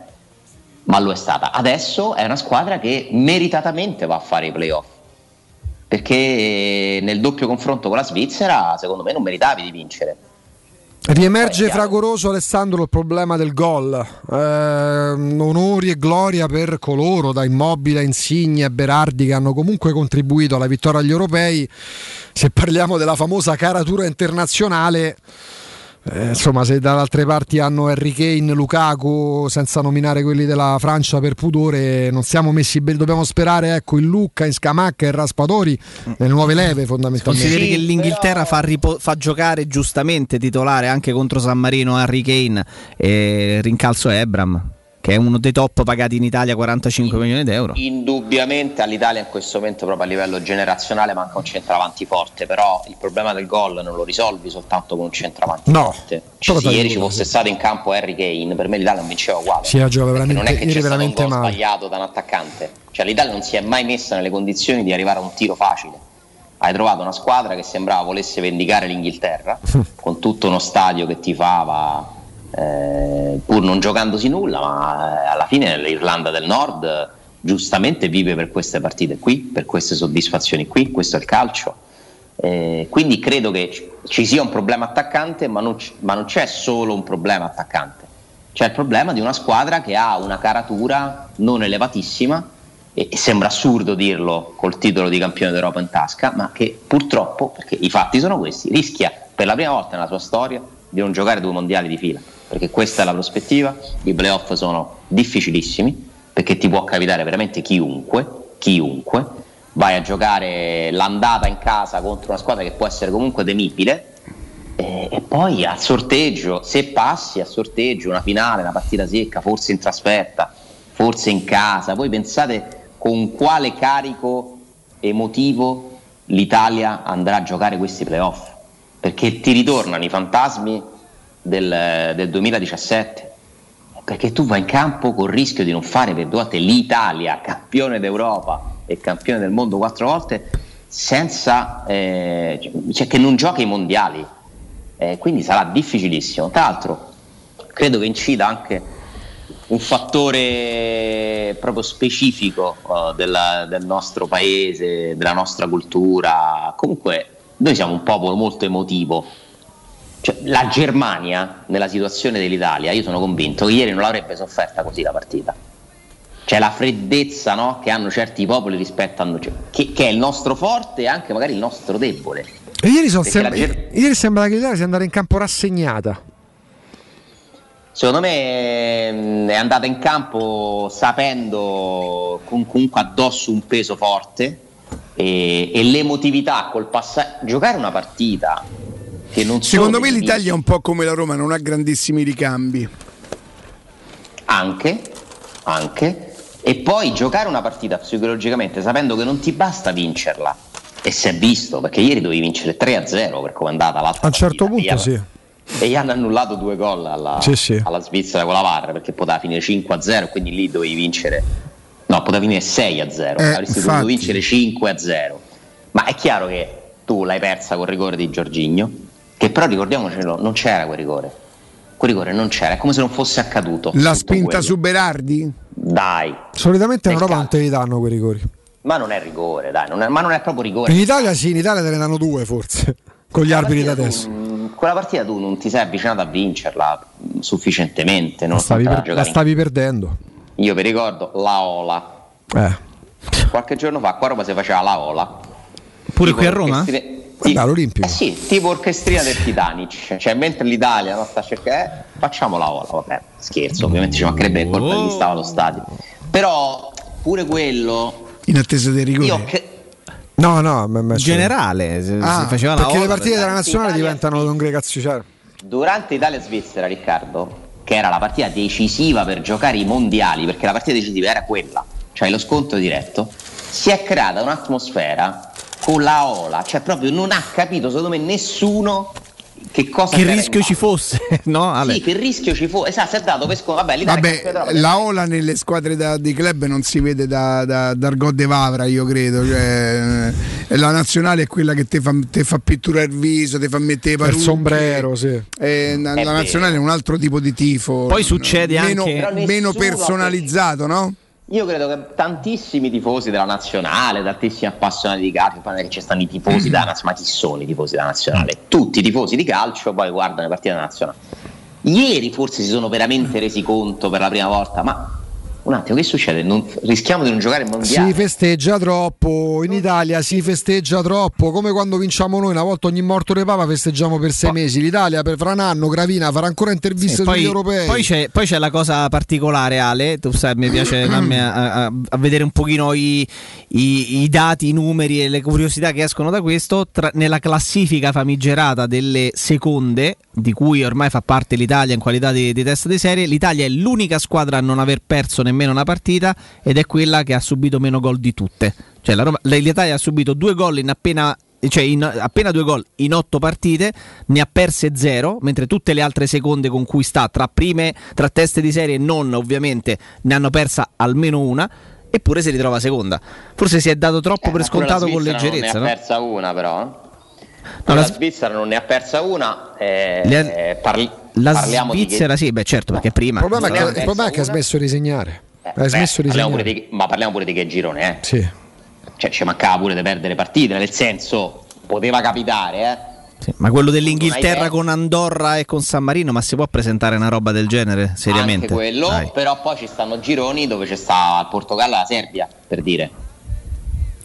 ma lo è stata. Adesso è una squadra che meritatamente va a fare i playoff, perché nel doppio confronto con la Svizzera secondo me non meritavi di vincere. Riemerge fragoroso Alessandro il problema del gol. Eh, onori e gloria per coloro, da Immobile Insigne a Berardi, che hanno comunque contribuito alla vittoria agli europei. Se parliamo della famosa caratura internazionale, eh, insomma, se dall'altre parti hanno Harry Kane, Lukaku, senza nominare quelli della Francia per pudore, non siamo messi bene. Dobbiamo sperare ecco, in Lucca, in Scamacca e in Raspadori, nelle nuove leve fondamentalmente. Consideri che l'Inghilterra fa, ripo- fa giocare giustamente titolare anche contro San Marino Harry Kane e rincalzo Ebram, che è uno dei top pagati in Italia 45 milioni d'euro. Indubbiamente all'Italia in questo momento proprio a livello generazionale manca un centravanti forte, però il problema del gol non lo risolvi soltanto con un centravanti No, forte. Cioè, se ieri ci fosse stato in campo Harry Kane, per me l'Italia non vinceva uguale. Sì, giocato Perché non è che c'è stato un gol male. sbagliato da un attaccante. Cioè l'Italia non si è mai messa nelle condizioni di arrivare a un tiro facile. Hai trovato una squadra che sembrava volesse vendicare l'Inghilterra, con tutto uno stadio che tifava eh, pur non giocandosi nulla, ma eh, alla fine l'Irlanda del Nord eh, giustamente vive per queste partite qui, per queste soddisfazioni qui, questo è il calcio. Eh, quindi credo che ci- sia un problema attaccante, ma non, c- ma non c'è solo un problema attaccante, c'è il problema di una squadra che ha una caratura non elevatissima e sembra assurdo dirlo col titolo di campione d'Europa in tasca, ma che purtroppo, perché i fatti sono questi, rischia per la prima volta nella sua storia di non giocare due mondiali di fila, perché questa è la prospettiva, i playoff sono difficilissimi, perché ti può capitare veramente chiunque, chiunque, vai a giocare l'andata in casa contro una squadra che può essere comunque temibile e, poi al sorteggio, se passi a sorteggio una finale, una partita secca, forse in trasferta, forse in casa, voi pensate con quale carico emotivo l'Italia andrà a giocare questi playoff? Perché ti ritornano i fantasmi del, del 2017 perché tu vai in campo col rischio di non fare per due volte l'Italia campione d'Europa e campione del mondo quattro volte senza eh, cioè che non gioca i mondiali. Eh, quindi sarà difficilissimo. Tra l'altro credo che incida anche un fattore proprio specifico eh, della- del nostro paese della nostra cultura. Comunque noi siamo un popolo molto emotivo cioè, la Germania nella situazione dell'Italia, io sono convinto che ieri non l'avrebbe sofferta così la partita. Cioè la freddezza no, che hanno certi popoli rispetto a noi, cioè, che, che è il nostro forte e anche magari il nostro debole. E ieri, sem- Ger- ieri sembra che l'Italia sia andata in campo rassegnata. Secondo me mh, è andata in campo sapendo comunque addosso un peso forte e, e l'emotività col passaggio. Giocare una partita Secondo me l'Italia è un po' come la Roma, non ha grandissimi ricambi. Anche, anche. E poi giocare una partita psicologicamente sapendo che non ti basta vincerla. E si è visto, perché ieri dovevi vincere 3-0 per come è andata l'altra A un certo partita. punto E gli- sì. E gli hanno annullato due gol alla, Sì, sì. alla Svizzera con la VAR perché poteva finire 5-0 e quindi lì dovevi vincere. No, poteva finire 6-0, Eh, avresti dovuto infatti. vincere 5-0. Ma è chiaro che tu l'hai persa col rigore di Giorgigno, che però ricordiamocelo, non c'era quel rigore. Quel rigore non c'era, è come se non fosse accaduto. La spinta quello. su Berardi? Dai, Solitamente Nel Europa calcio. non te li danno quei rigori. ma non è rigore, dai, non è- ma non è proprio rigore. In Italia sì, in Italia te ne danno due forse. *laughs* Con gli arbitri da adesso. Mm, Quella partita tu non ti sei avvicinato a vincerla mm, sufficientemente, La non stavi, per- la in- stavi perdendo. Io vi ricordo la Ola. Eh. Qualche giorno fa qua a Roma si faceva la Ola. Pure Tipo qui a Roma? orchestri- Guarda, all'Olimpico. Eh sì, tipo orchestrina del Titanic. Cioè, mentre l'Italia no, sta cercando, eh, facciamo la Ola. Vabbè, scherzo, ovviamente ci mancherebbe che colpa di stava allo stadio. Però pure quello. In attesa dei rigori. Io che- No, no, ma- ma- Generale, se- Ah, si faceva la perché le ola. partite della nazionale Italia- diventano congregazioni. Cioè, durante Italia-Svizzera, Riccardo, che era la partita decisiva per giocare i mondiali, perché la partita decisiva era quella, cioè lo scontro diretto, si è creata un'atmosfera con la Ola, cioè proprio non ha capito secondo me nessuno che cosa Che rischio ci fosse, *laughs* no? Ale? Sì, che rischio ci fu. Esatto, si è dato per scontato. Vabbè, Vabbè, la Ola nelle squadre da- dei club non si vede da, da, da Argot de Vavra, io credo. Cioè, eh, la nazionale è quella che ti fa, te fa pitturare il viso, ti fa mettere i il parrucche. sombrero, sì. Eh, la È la nazionale è un altro tipo di tifo. Poi succede meno, anche- meno personalizzato, no? Io credo che tantissimi tifosi della nazionale, tantissimi appassionati di calcio, poi ci stanno i tifosi della nazionale, ma chi sono i tifosi della nazionale? Tutti i tifosi di calcio poi guardano le partite della nazionale. Ieri forse si sono veramente resi conto per la prima volta, ma un attimo, che succede? Non- rischiamo di non giocare il mondiale? Si festeggia troppo, in Italia si festeggia troppo, come quando vinciamo noi, una volta ogni morto re papa festeggiamo per sei mesi, l'Italia per fra un anno, Gravina farà ancora interviste Sì, sugli poi, europei. poi c'è, poi c'è la cosa particolare, Ale. Tu sai, mi piace *clears throat* andarmi a, a- a vedere un pochino i, i- i dati, i numeri e le curiosità che escono da questo. Tra- nella classifica famigerata delle seconde, di cui ormai fa parte l'Italia in qualità di, di testa di serie, l'Italia è l'unica squadra a non aver perso nemmeno una partita ed è quella che ha subito meno gol di tutte. Cioè, la Roma- l'Italia ha subito due gol in appena cioè in appena due gol in otto partite, ne ha perse zero, mentre tutte le altre seconde con cui sta, tra prime, tra teste di serie e non ovviamente, ne hanno persa almeno una, eppure si ritrova seconda. Forse si è dato troppo per Eh, la scontato con Svizzera leggerezza, Non ne no? ha persa una però. No, la, la- Svizzera non ne ha persa una. eh, Le- eh, parli- La parliamo di che- Svizzera sì, beh certo, perché prima... il problema, è che, ha il problema è che ha persa smesso di segnare. Eh, ha beh, smesso di parliamo di- ma parliamo pure di che girone, eh. Sì. Cioè, ci mancava pure di perdere partite, nel senso, poteva capitare, eh. Sì, ma quello hai dell'Inghilterra con Andorra e con San Marino, ma si può presentare una roba del genere? Seriamente? Anche quello, Dai. però poi ci stanno gironi dove c'è sta il Portogallo e la Serbia, per dire.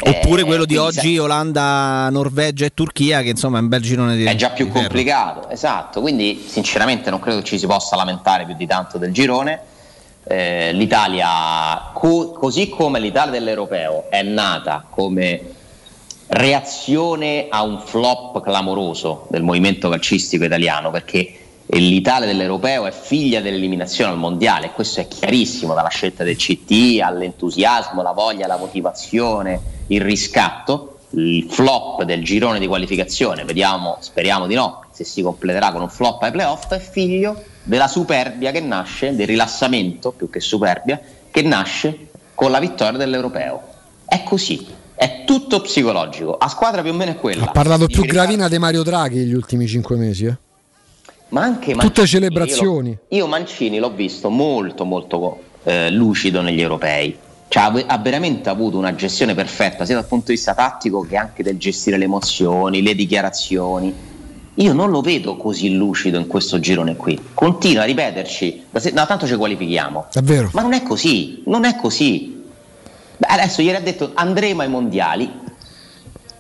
Oppure Eh, quello di oggi, Olanda, Norvegia e Turchia, che insomma è un bel girone di... È già più complicato, esatto. Quindi, sinceramente, non credo che ci si possa lamentare più di tanto del girone. Eh, L'Italia, co- così come l'Italia dell'Europeo, è nata come reazione a un flop clamoroso del movimento calcistico italiano, perché l'Italia dell'Europeo è figlia dell'eliminazione al mondiale, questo è chiarissimo dalla scelta del CT all'entusiasmo, la voglia, la motivazione, il riscatto. Il flop del girone di qualificazione, vediamo, speriamo di no, se si completerà con un flop ai playoff, è figlio della superbia che nasce, del rilassamento più che superbia, che nasce con la vittoria dell'Europeo. È così, è tutto psicologico. A squadra più o meno è quella. Ha parlato più Gravina di Mario Draghi negli ultimi cinque mesi. eh. ma anche Tutte Mancini, celebrazioni. Io, io Mancini l'ho visto molto molto eh, lucido negli europei. Cioè, ha veramente avuto una gestione perfetta sia dal punto di vista tattico che anche del gestire le emozioni, le dichiarazioni. Io non lo vedo così lucido in questo girone qui. Continua a ripeterci, da se- no, tanto ci qualifichiamo. È vero. Ma non è così, non è così. Beh, adesso ieri ha detto andremo ai mondiali.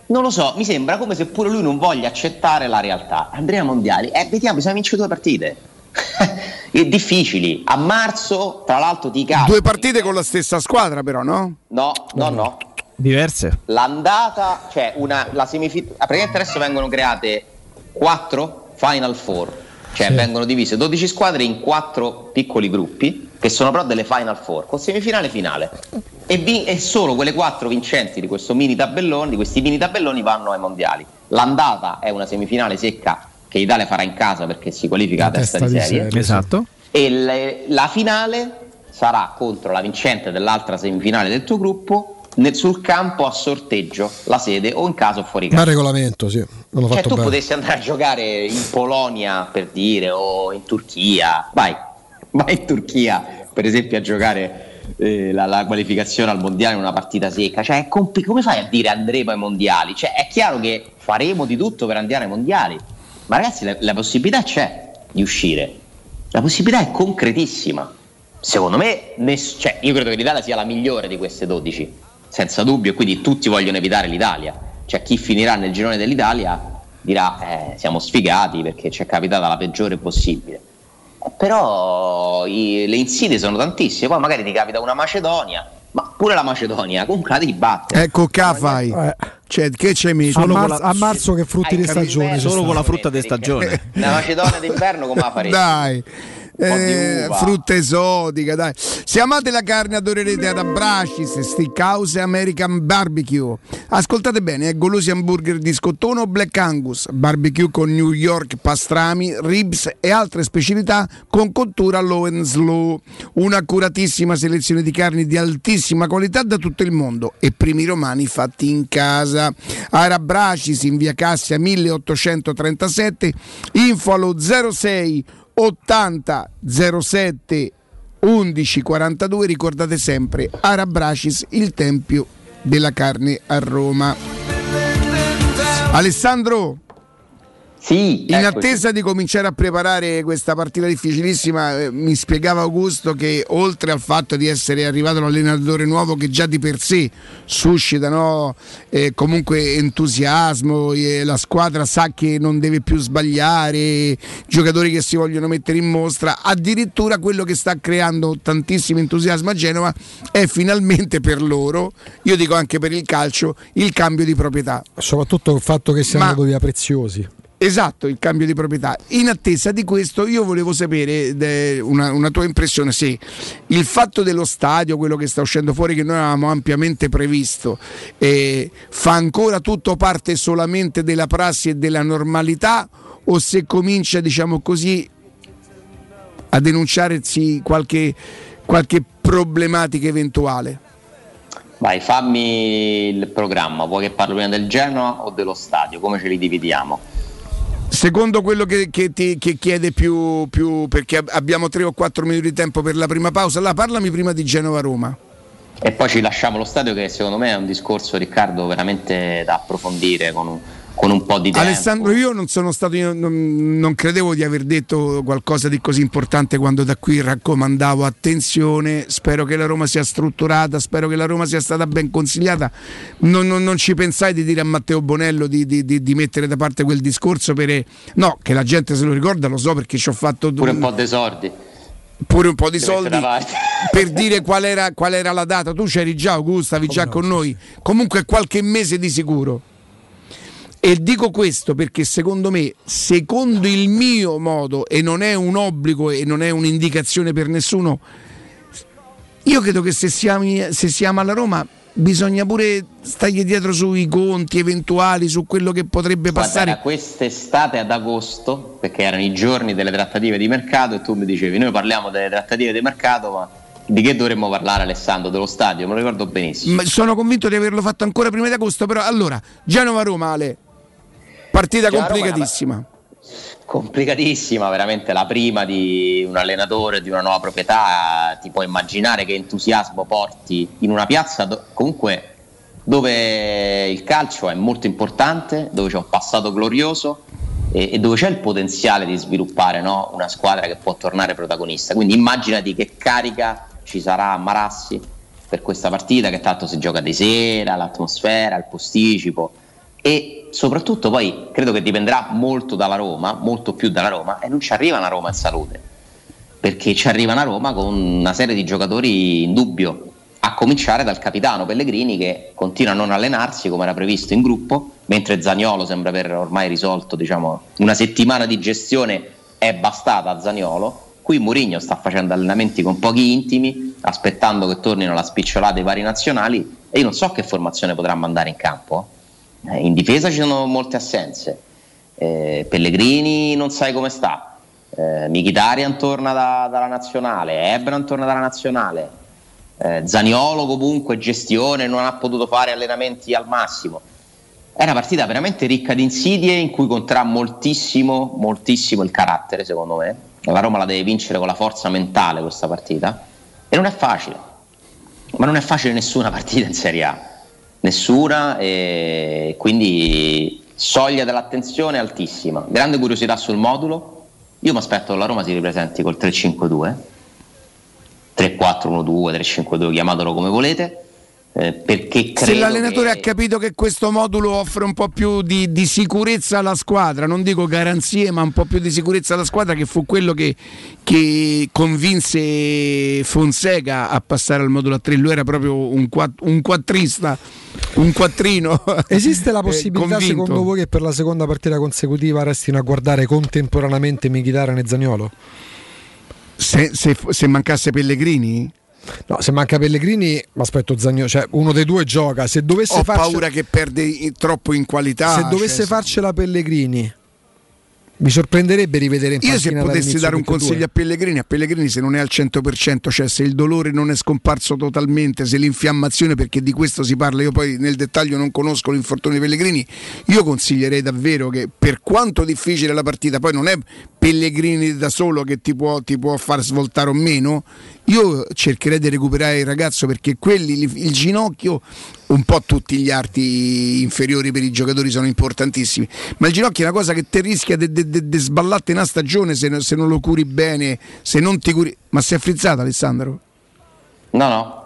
Non lo so, mi sembra come se pure lui non voglia accettare la realtà. Andremo ai mondiali, eh, vediamo, bisogna vincere due partite. *laughs* E difficili. A marzo, tra l'altro, ti capita. Due partite con la stessa squadra, però, no? No, no, no. Diverse. L'andata, cioè una, la semifinale. Praticamente adesso vengono create quattro Final Four, cioè Sì. vengono divise 12 squadre in quattro piccoli gruppi, che sono però delle Final Four, con semifinale e finale. E, vi- e solo quelle quattro vincenti di questo mini tabellone, di questi mini tabelloni vanno ai mondiali. L'andata è una semifinale secca che l'Italia farà in casa perché si qualifica a testa, di serie. Esatto. E le- la finale sarà contro la vincente dell'altra semifinale del tuo gruppo nel- sul campo a sorteggio la sede o in caso fuori Ma casa. il regolamento, sì. L'ho Cioè tu bene. potessi andare a giocare in Polonia per dire o in Turchia, vai, vai in Turchia per esempio a giocare eh, la, la qualificazione al mondiale in una partita secca, cioè è compli- come fai a dire andremo ai mondiali? Cioè è chiaro che faremo di tutto per andare ai mondiali, ma ragazzi la, la possibilità c'è di uscire, la possibilità è concretissima. Secondo me, ness- cioè, io credo che l'Italia sia la migliore di queste 12, senza dubbio, e quindi tutti vogliono evitare l'Italia. Cioè, chi finirà nel girone dell'Italia dirà: eh, siamo sfigati perché ci è capitata la peggiore possibile. Eh, Però i- le insidie sono tantissime, poi magari ti capita una Macedonia, ma pure la Macedonia comunque la devi battere. Ecco, che fai? Cioè, che c'hai messo? A, marzo- a marzo che frutti di stagione. Solo con la frutta di stagione. *laughs* La Macedonia d'inverno come la faresti? Dai. Eh, frutta esotica, dai. Se amate la carne, adorerete ad Abracis, Steakhouse e American Barbecue. Ascoltate bene, è golosi hamburger di scottone o Black Angus, barbecue con New York pastrami, ribs e altre specialità con cottura low and slow. Un'accuratissima selezione di carni di altissima qualità da tutto il mondo e primi romani fatti in casa. Arabracis in via Cassia 1837, info allo 06 80 07 11 42 ricordate sempre Arabracis il tempio della carne a Roma. Alessandro Sì, in eccoci. attesa di cominciare a preparare questa partita difficilissima, eh, mi spiegava Augusto che oltre al fatto di essere arrivato un allenatore nuovo che già di per sé suscita no, eh, comunque entusiasmo, eh, la squadra sa che non deve più sbagliare, giocatori che si vogliono mettere in mostra, addirittura quello che sta creando tantissimo entusiasmo a Genova è finalmente per loro, io dico anche per il calcio, il cambio di proprietà. Soprattutto il fatto che siano Ma- andato via preziosi. Esatto, il cambio di proprietà. In attesa di questo io volevo sapere una, una tua impressione se il fatto dello stadio, quello che sta uscendo fuori che noi avevamo ampiamente previsto, eh, fa ancora tutto parte solamente della prassi e della normalità o se comincia, diciamo così, a denunciarsi qualche, qualche problematica eventuale. Vai, fammi il programma, vuoi che parlo prima del Genoa o dello stadio? Come ce li dividiamo? Secondo quello che, che ti che chiede più, più, perché ab- abbiamo 3 o 4 minuti di tempo per la prima pausa, là parlami prima di Genova-Roma. E poi ci lasciamo lo stadio che secondo me è un discorso, Riccardo, veramente da approfondire con un, con un po' di tempo. Alessandro, io non sono stato, io non, non credevo di aver detto qualcosa di così importante quando da qui raccomandavo attenzione, spero che la Roma sia strutturata, spero che la Roma sia stata ben consigliata. Non, non- non ci pensai di dire a Matteo Bonello di, di- di- di mettere da parte quel discorso per... No, che la gente se lo ricorda, lo so perché ci ho fatto Pure un po' dei soldi. pure un po' di soldi *laughs* per dire qual era, qual era la data. Tu c'eri già, Augusto, stavi già con noi. Comunque qualche mese di sicuro. E dico questo perché secondo me, secondo il mio modo, e non è un obbligo e non è un'indicazione per nessuno, io credo che se siamo, se siamo alla Roma bisogna pure stargli dietro sui conti eventuali, su quello che potrebbe Guarda, passare. da quest'estate ad agosto, perché erano i giorni delle trattative di mercato, e tu mi dicevi: Noi parliamo delle trattative di mercato, ma di che dovremmo parlare, Alessandro? Dello stadio? Me lo ricordo benissimo. Ma sono convinto di averlo fatto ancora prima di agosto, però allora, Genova-Roma, Ale, partita una- complicatissima. complicatissima, veramente la prima di un allenatore, di una nuova proprietà, ti puoi immaginare che entusiasmo porti in una piazza do- comunque dove il calcio è molto importante, dove c'è un passato glorioso e, e dove c'è il potenziale di sviluppare no, una squadra che può tornare protagonista. Quindi immaginati che carica ci sarà a Marassi per questa partita che tanto si gioca di sera, l'atmosfera, il posticipo e soprattutto poi credo che dipenderà molto dalla Roma, molto più dalla Roma e non ci arriva una Roma in salute perché ci arriva una Roma con una serie di giocatori in dubbio a cominciare dal capitano Pellegrini che continua a non allenarsi come era previsto in gruppo mentre Zaniolo sembra aver ormai risolto diciamo, una settimana di gestione è bastata a Zaniolo. Qui Mourinho sta facendo allenamenti con pochi intimi aspettando che tornino la spicciolata i vari nazionali e io non so che formazione potrà mandare in campo in difesa ci sono molte assenze. Eh, Pellegrini non sai come sta. Eh, Mkhitaryan torna da- dalla nazionale Ebran torna dalla nazionale. Eh, Zaniolo comunque gestione non ha potuto fare allenamenti al massimo. È una partita veramente ricca di insidie in cui conterà moltissimo moltissimo il carattere secondo me. La Roma la deve vincere con la forza mentale questa partita. E non è facile. Ma non è facile nessuna partita in Serie A nessuna e quindi soglia dell'attenzione altissima. Grande curiosità sul modulo. Io mi aspetto che la Roma si ripresenti col 3-5-2 3-4-1-2 3-5-2 chiamatelo come volete eh, perché credo Se l'allenatore che- ha capito che questo modulo offre un po' più di, di sicurezza alla squadra, non dico garanzie, ma un po' più di sicurezza alla squadra, che fu quello che, che convinse Fonseca a passare al modulo a 3. Lui era proprio un, quatt- un quattrista, un quattrino. *laughs* Esiste la eh, possibilità, convinto. secondo voi, che per la seconda partita consecutiva restino a guardare contemporaneamente Mkhitaryan e Zaniolo? Se, se- se mancasse Pellegrini? No, se manca Pellegrini, mi aspetto Zaniolo, cioè uno dei due gioca. Se dovesse Ho farci- paura che perde troppo in qualità. se dovesse cioè, farcela Pellegrini, mi sorprenderebbe rivedere in Io se potessi dare un consiglio a Pellegrini, a Pellegrini se non è al 100%, cioè se il dolore non è scomparso totalmente, se l'infiammazione, perché di questo si parla, io poi nel dettaglio non conosco l'infortunio di Pellegrini, io consiglierei davvero che per quanto difficile la partita, poi non è Pellegrini da solo che ti può, ti può far svoltare o meno, io cercherei di recuperare il ragazzo perché quelli, il ginocchio, un po' tutti gli arti inferiori per i giocatori sono importantissimi, ma il ginocchio è una cosa che te rischia di sballarti una stagione se, se non lo curi bene, se non ti curi... Ma si è frizzato Alessandro? no no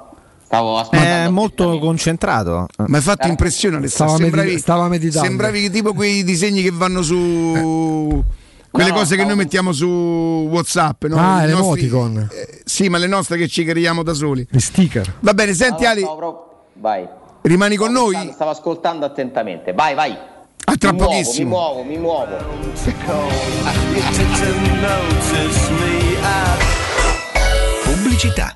stavo aspettando È molto concentrato. Mi hai fatto impressione Alessandro, Stava sembravi, medita- stava meditando. sembravi tipo quei disegni che vanno su... Quelle No, no, cose che noi mettiamo su Whatsapp, no? Ah, I le nostri- emoticon. eh, sì, ma le nostre che ci creiamo da soli. Gli sticker. Va bene, senti Stavo- Ali, proprio- vai rimani con Stavo noi? Stavo ascoltando attentamente. Vai, vai. A tra mi muovo, pochissimo. mi muovo, mi muovo. Pubblicità.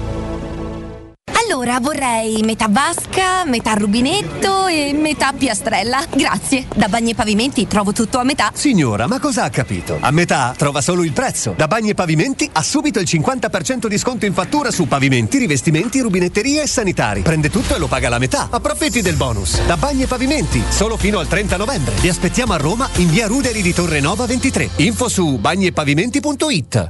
Allora vorrei metà vasca, metà rubinetto e metà piastrella. Grazie. Da Bagni e Pavimenti trovo tutto a metà. Signora, ma cosa ha capito? A metà trova solo il prezzo. Da Bagni e Pavimenti ha subito il 50% di sconto in fattura su pavimenti, rivestimenti, rubinetterie e sanitari. Prende tutto e lo paga la metà. Approfitti del bonus. Da Bagni e Pavimenti, solo fino al 30 novembre. Vi aspettiamo a Roma in via Ruderi di Torre Nova 23. Info su bagniepavimenti.it.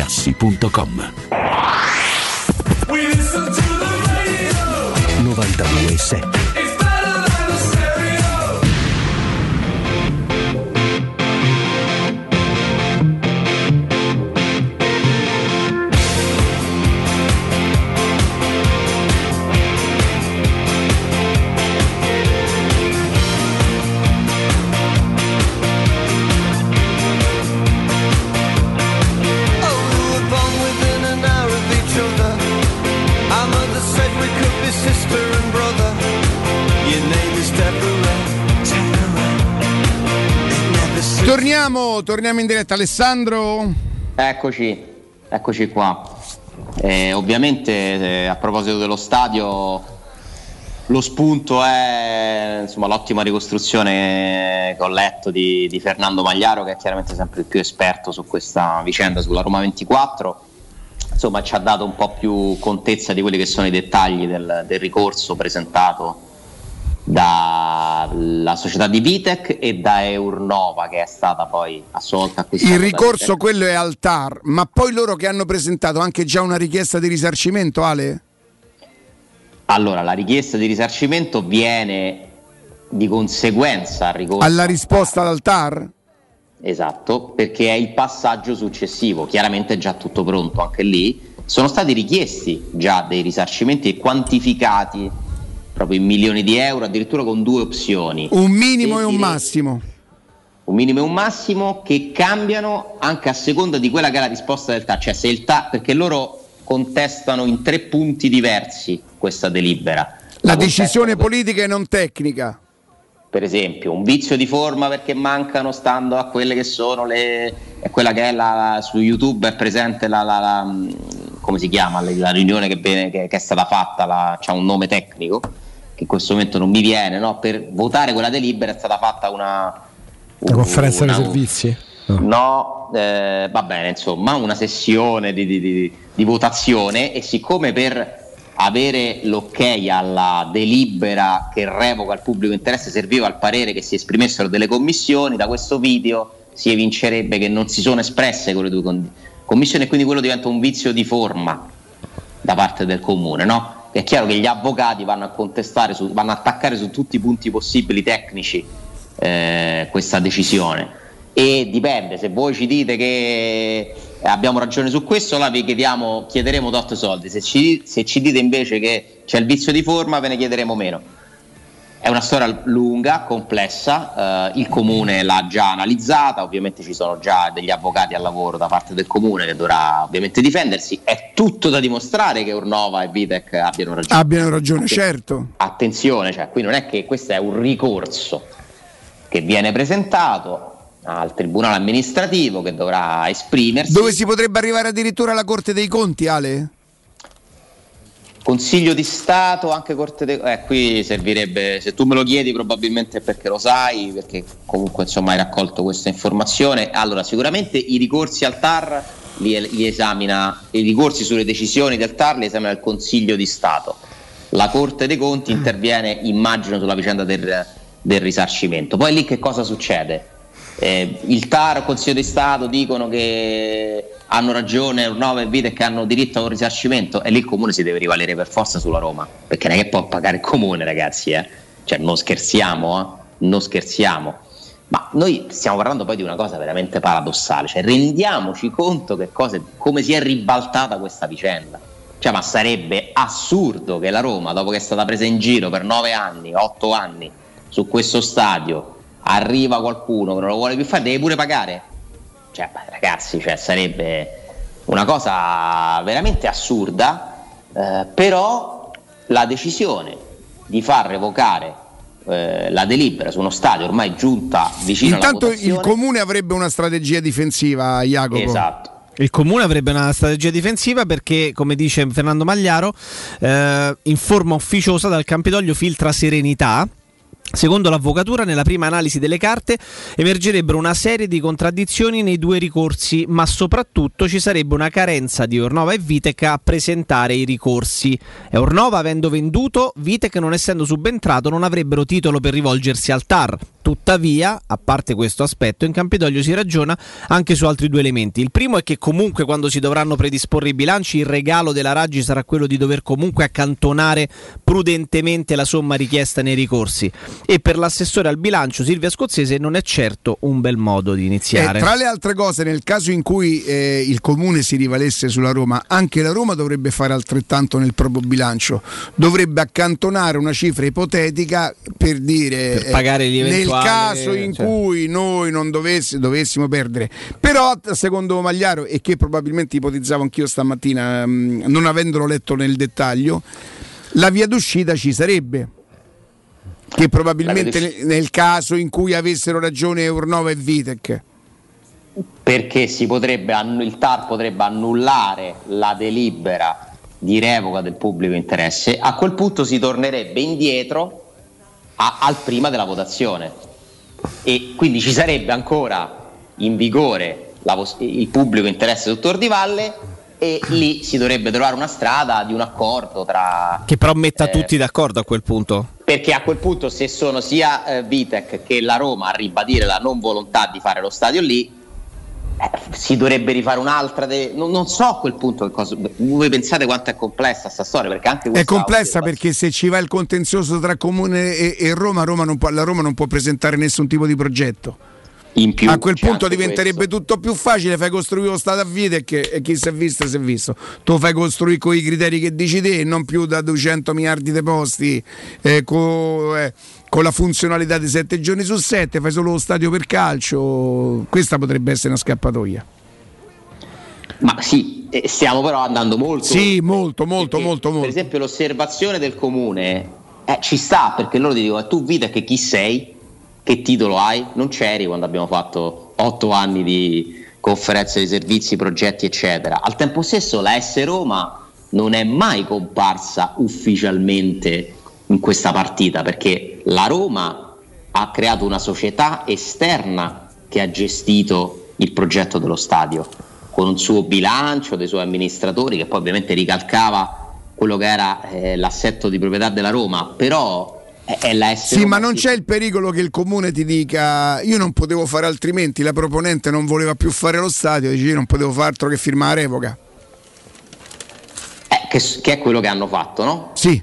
92.7 Torniamo, torniamo in diretta Alessandro. Eccoci, eccoci qua. Eh, ovviamente eh, a proposito dello stadio, lo spunto è insomma, l'ottima ricostruzione che ho letto di, di Fernando Magliaro, che è chiaramente sempre il più esperto su questa vicenda, sulla Roma 24. Insomma, ci ha dato un po' più contezza di quelli che sono i dettagli del, del ricorso presentato dalla società di Vitec e da Eurnova che è stata poi a sua volta acquistata Il ricorso quello è al TAR, ma poi loro che hanno presentato anche già una richiesta di risarcimento, Ale? Allora, la richiesta di risarcimento viene di conseguenza al ricorso. Alla risposta dal TAR? Esatto, perché è il passaggio successivo, chiaramente è già tutto pronto anche lì. Sono stati richiesti già dei risarcimenti quantificati proprio in milioni di euro, addirittura con due opzioni. Un minimo E e un massimo. Un minimo e un massimo che cambiano anche a seconda di quella che è la risposta del TAR, cioè se il TAR, perché loro contestano in tre punti diversi questa delibera. La La decisione politica e non tecnica. per esempio un vizio di forma perché mancano stando a quelle che sono le è quella che è la, su YouTube è presente la, la- mh, come si chiama la, riunione che, viene- che- che è stata fatta c'ha un nome tecnico che in questo momento non mi viene no? per votare quella delibera è stata fatta una La conferenza dei una- servizi? No, eh, va bene, insomma, una sessione di, di- di- di votazione e siccome per avere l'ok alla delibera che revoca il pubblico interesse serviva al parere che si esprimessero delle commissioni, da questo video si evincerebbe che non si sono espresse quelle due commissioni e quindi quello diventa un vizio di forma da parte del comune, no? È chiaro che gli avvocati vanno a contestare, su- vanno a attaccare su tutti i punti possibili tecnici eh, questa decisione. E dipende, se voi ci dite che abbiamo ragione su questo, là vi chiediamo, chiederemo tot soldi. Se ci, se ci dite invece che c'è il vizio di forma, ve ne chiederemo meno. È una storia lunga, complessa, eh, il comune l'ha già analizzata, ovviamente ci sono già degli avvocati al lavoro da parte del comune che dovrà ovviamente difendersi, è tutto da dimostrare che Urnova e Vitec abbiano ragione. Abbiano ragione, Atten- certo. Attenzione, cioè, qui non è che questo è un ricorso che viene presentato al tribunale amministrativo che dovrà esprimersi. Dove si potrebbe arrivare addirittura alla Corte dei Conti, Ale? Consiglio di Stato, anche Corte dei eh, qui servirebbe, se tu me lo chiedi probabilmente è perché lo sai, perché comunque insomma hai raccolto questa informazione. Allora, sicuramente i ricorsi al TAR li, li esamina, i ricorsi sulle decisioni del TAR li esamina il Consiglio di Stato. La Corte dei Conti interviene, immagino, sulla vicenda del, del risarcimento. Poi lì che cosa succede? Eh, il TAR, il Consiglio di Stato dicono che hanno ragione Urnova e Vite che hanno diritto a un risarcimento e lì il comune si deve rivalere per forza sulla Roma perché non è che può pagare il comune ragazzi eh? cioè non scherziamo eh? non scherziamo ma noi stiamo parlando poi di una cosa veramente paradossale cioè rendiamoci conto che cosa, come si è ribaltata questa vicenda cioè ma sarebbe assurdo che la Roma dopo che è stata presa in giro per nove anni, otto anni su questo stadio arriva qualcuno che non lo vuole più fare deve pure pagare cioè, beh, ragazzi, cioè, sarebbe una cosa veramente assurda, eh, però la decisione di far revocare eh, la delibera su uno stadio ormai giunta vicino Intanto alla il votazione comune avrebbe una strategia difensiva, Jacopo. Esatto. Il comune avrebbe una strategia difensiva perché, come dice Fernando Magliaro, eh, in forma ufficiosa dal Campidoglio filtra serenità. Secondo l'avvocatura, nella prima analisi delle carte emergerebbero una serie di contraddizioni nei due ricorsi, ma soprattutto ci sarebbe una carenza di Ornova e Vitec a presentare i ricorsi. E Ornova, avendo venduto, Vitec non essendo subentrato, non avrebbero titolo per rivolgersi al TAR. Tuttavia, a parte questo aspetto, in Campidoglio si ragiona anche su altri due elementi. Il primo è che comunque quando si dovranno predisporre i bilanci, il regalo della Raggi sarà quello di dover comunque accantonare prudentemente la somma richiesta nei ricorsi. E per l'assessore al bilancio Silvia Scozzese non è certo un bel modo di iniziare. Eh, tra le altre cose, nel caso in cui eh, il comune si rivalesse sulla Roma, anche la Roma dovrebbe fare altrettanto nel proprio bilancio. Dovrebbe accantonare una cifra ipotetica per dire Per pagare gli eh, eventuali- caso in cioè. cui noi non dovessi- dovessimo perdere. Però, secondo Magliaro, e che probabilmente ipotizzavo anch'io stamattina, mh, non avendolo letto nel dettaglio, la via d'uscita ci sarebbe. Che probabilmente nel, nel caso in cui avessero ragione Urnova e Vitec. perché si potrebbe, annu- il TAR potrebbe annullare la delibera di revoca del pubblico interesse, a quel punto si tornerebbe indietro a- al prima della votazione e quindi ci sarebbe ancora in vigore pos- il pubblico interesse dottor Di Valle e lì si dovrebbe trovare una strada di un accordo tra Che però metta Eh. tutti d'accordo a quel punto. perché a quel punto se sono sia eh, Vitec che la Roma a ribadire la non volontà di fare lo stadio lì eh, si dovrebbe rifare un'altra de- non, non so a quel punto che cosa voi pensate quanto è complessa sta storia perché anche È questa complessa perché se ci va il contenzioso tra Comune e, e Roma, Roma non può- la Roma non può presentare nessun tipo di progetto. In più a quel c'è punto diventerebbe tutto più facile, fai costruire lo stato a Vitec e, e chi si è visto si è visto. Tu fai costruire con i criteri che dici te e non più da 200 miliardi di posti eh, co- eh, con la funzionalità di 7 giorni su 7, fai solo lo stadio per calcio. Questa potrebbe essere una scappatoia. ma sì eh, stiamo però andando molto Sì, molto, molto, Perché, molto, molto. per esempio l'osservazione del comune eh, ci sta perché loro ti dicono tu Vitec chi sei che titolo hai? Non c'eri quando abbiamo fatto otto anni di conferenze di servizi progetti eccetera. Al tempo stesso la S Roma non è mai comparsa ufficialmente in questa partita perché la Roma ha creato una società esterna che ha gestito il progetto dello stadio con un suo bilancio dei suoi amministratori che poi ovviamente ricalcava quello che era eh, l'assetto di proprietà della Roma. Però è, la Sì, ma non c'è il pericolo che il comune ti dica io non potevo fare altrimenti, la proponente non voleva più fare lo stadio, dici io non potevo fare altro che firmare la revoca. Eh, che, che è quello che hanno fatto, no? Sì.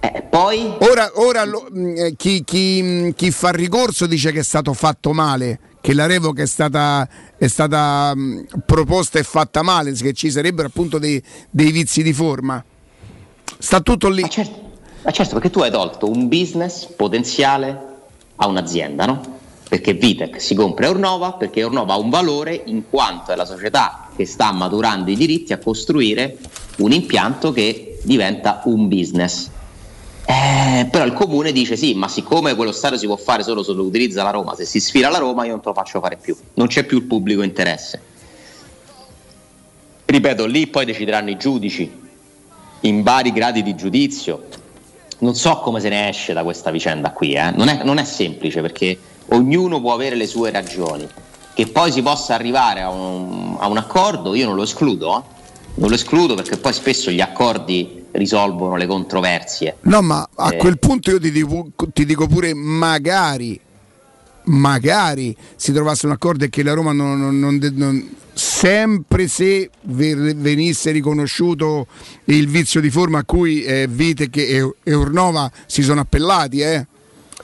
Eh, poi? Ora, ora lo- mh, eh, chi, chi, mh, chi fa ricorso dice che è stato fatto male, che la revoca è stata, è stata mh, proposta e fatta male, che ci sarebbero appunto dei, dei vizi di forma. Sta tutto lì. Ma certo, ma certo, perché tu hai tolto un business potenziale a un'azienda, no? Perché Vitec si compra Ornova perché Ornova ha un valore in quanto è la società che sta maturando i diritti a costruire un impianto che diventa un business. Eh, però il comune dice sì, ma siccome quello stadio si può fare solo se lo utilizza la Roma, se si sfila la Roma io non te lo faccio fare più, non c'è più il pubblico interesse. Ripeto, lì poi decideranno i giudici in vari gradi di giudizio. Non so come se ne esce da questa vicenda qui, eh. non, è, non è semplice perché ognuno può avere le sue ragioni. Che poi si possa arrivare a un, a un accordo, io non lo escludo, eh. non lo escludo perché poi spesso gli accordi risolvono le controversie. No, ma a Eh. quel punto io ti dico, ti dico pure magari, magari si trovasse un accordo e che la Roma non, non- non non- sempre se venisse riconosciuto il vizio di forma a cui eh, Vitec e, e Ornova si sono appellati, eh.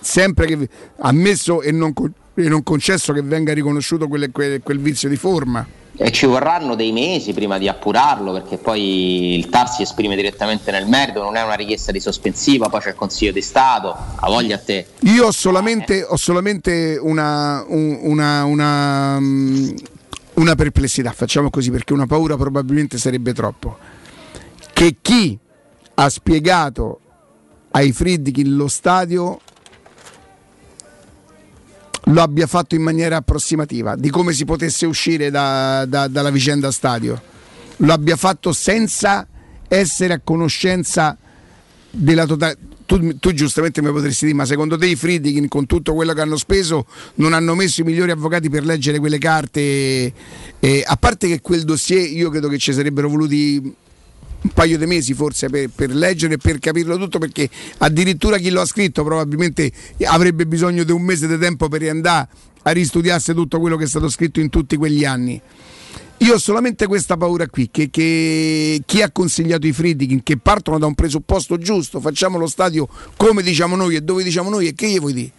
sempre che ammesso e non, non concesso che venga riconosciuto quelle- quel- quel vizio di forma. E ci vorranno dei mesi prima di appurarlo perché poi il TAR si esprime direttamente nel merito, non è una richiesta di sospensiva, poi c'è il Consiglio di Stato, a voglia a te. Io ho solamente, ho solamente una, un- una, una, mm, una perplessità, facciamo così perché una paura probabilmente sarebbe troppo. Che chi ha spiegato ai Friedkin lo stadio lo abbia fatto in maniera approssimativa di come si potesse uscire da- da- dalla vicenda stadio, lo abbia fatto senza essere a conoscenza della totale. Tu, tu giustamente mi potresti dire, ma secondo te i Friedkin con tutto quello che hanno speso non hanno messo i migliori avvocati per leggere quelle carte? Eh, a parte che quel dossier io credo che ci sarebbero voluti un paio di mesi forse per, per leggere e per capirlo tutto perché addirittura chi lo ha scritto probabilmente avrebbe bisogno di un mese di tempo per andare a ristudiarsi tutto quello che è stato scritto in tutti quegli anni. Io ho solamente questa paura qui, che, che chi ha consigliato i Friedkin, che partono da un presupposto giusto, facciamo lo stadio come diciamo noi e dove diciamo noi e che gli vuoi dire?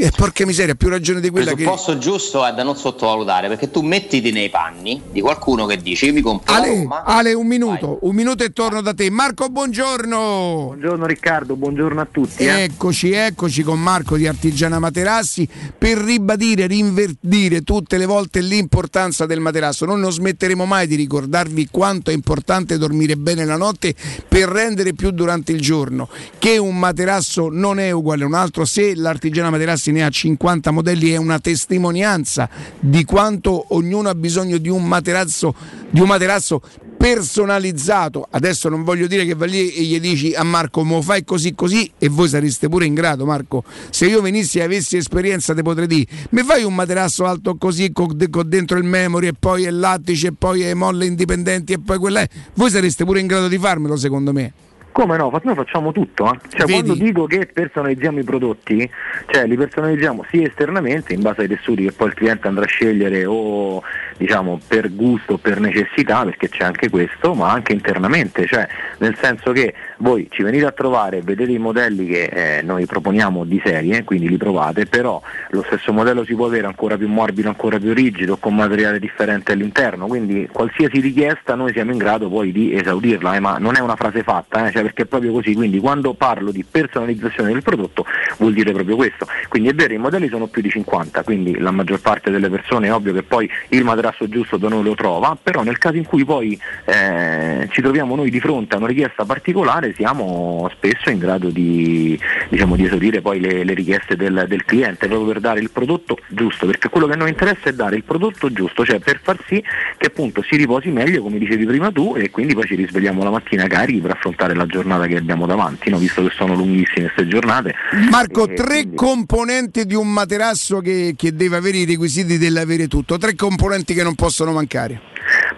E porca miseria, più ragione di Il quella che... presupposto giusto è da non sottovalutare perché tu mettiti nei panni di qualcuno che dice io mi compro Ale, Roma, Ale, un minuto, un minuto e torno da te. Marco, buongiorno. Buongiorno Riccardo, buongiorno a tutti. eh. Eccoci, eccoci con Marco di Artigiana Materassi per ribadire, rinvertire tutte le volte l'importanza del materasso. Noi non smetteremo mai di ricordarvi quanto è importante dormire bene la notte per rendere più durante il giorno. Che un materasso non è uguale a un altro, se l'Artigiana Materassi ne ha 50 modelli è una testimonianza di quanto ognuno ha bisogno di un materasso, di un materasso personalizzato. Adesso non voglio dire che vai lì e gli dici a Marco mo fai così così e voi sareste pure in grado Marco. Se io venissi e avessi esperienza te potrei dire mi fai un materasso alto così con, dentro il memory e poi è lattice e poi è molle indipendenti e poi quella è. Voi sareste pure in grado di farmelo secondo me. Come no? Noi facciamo tutto. eh. Cioè, quando dico che personalizziamo i prodotti, cioè li personalizziamo sia esternamente in base ai tessuti che poi il cliente andrà a scegliere o diciamo per gusto per necessità, perché c'è anche questo, ma anche internamente, cioè nel senso che voi ci venite a trovare, vedete i modelli che eh, noi proponiamo di serie, quindi li provate, però lo stesso modello si può avere ancora più morbido, ancora più rigido, con materiale differente all'interno, quindi qualsiasi richiesta noi siamo in grado poi di esaudirla, eh, ma non è una frase fatta, eh, cioè perché è proprio così, quindi quando parlo di personalizzazione del prodotto vuol dire proprio questo, quindi è vero i modelli sono più di 50, quindi la maggior parte delle persone è ovvio che poi il materasso giusto da noi lo trova, però nel caso in cui poi eh, ci troviamo noi di fronte a una richiesta particolare siamo spesso in grado di, diciamo, di esaudire poi le, le richieste del, del cliente proprio per dare il prodotto giusto, perché quello che a noi interessa è dare il prodotto giusto, cioè per far sì che appunto si riposi meglio come dicevi prima tu e quindi poi ci risvegliamo la mattina carichi per affrontare la giornata che abbiamo davanti, no? visto che sono lunghissime queste giornate. Marco, E tre quindi- componenti di un materasso che, che deve avere i requisiti dell'avere tutto, tre componenti che non possono mancare.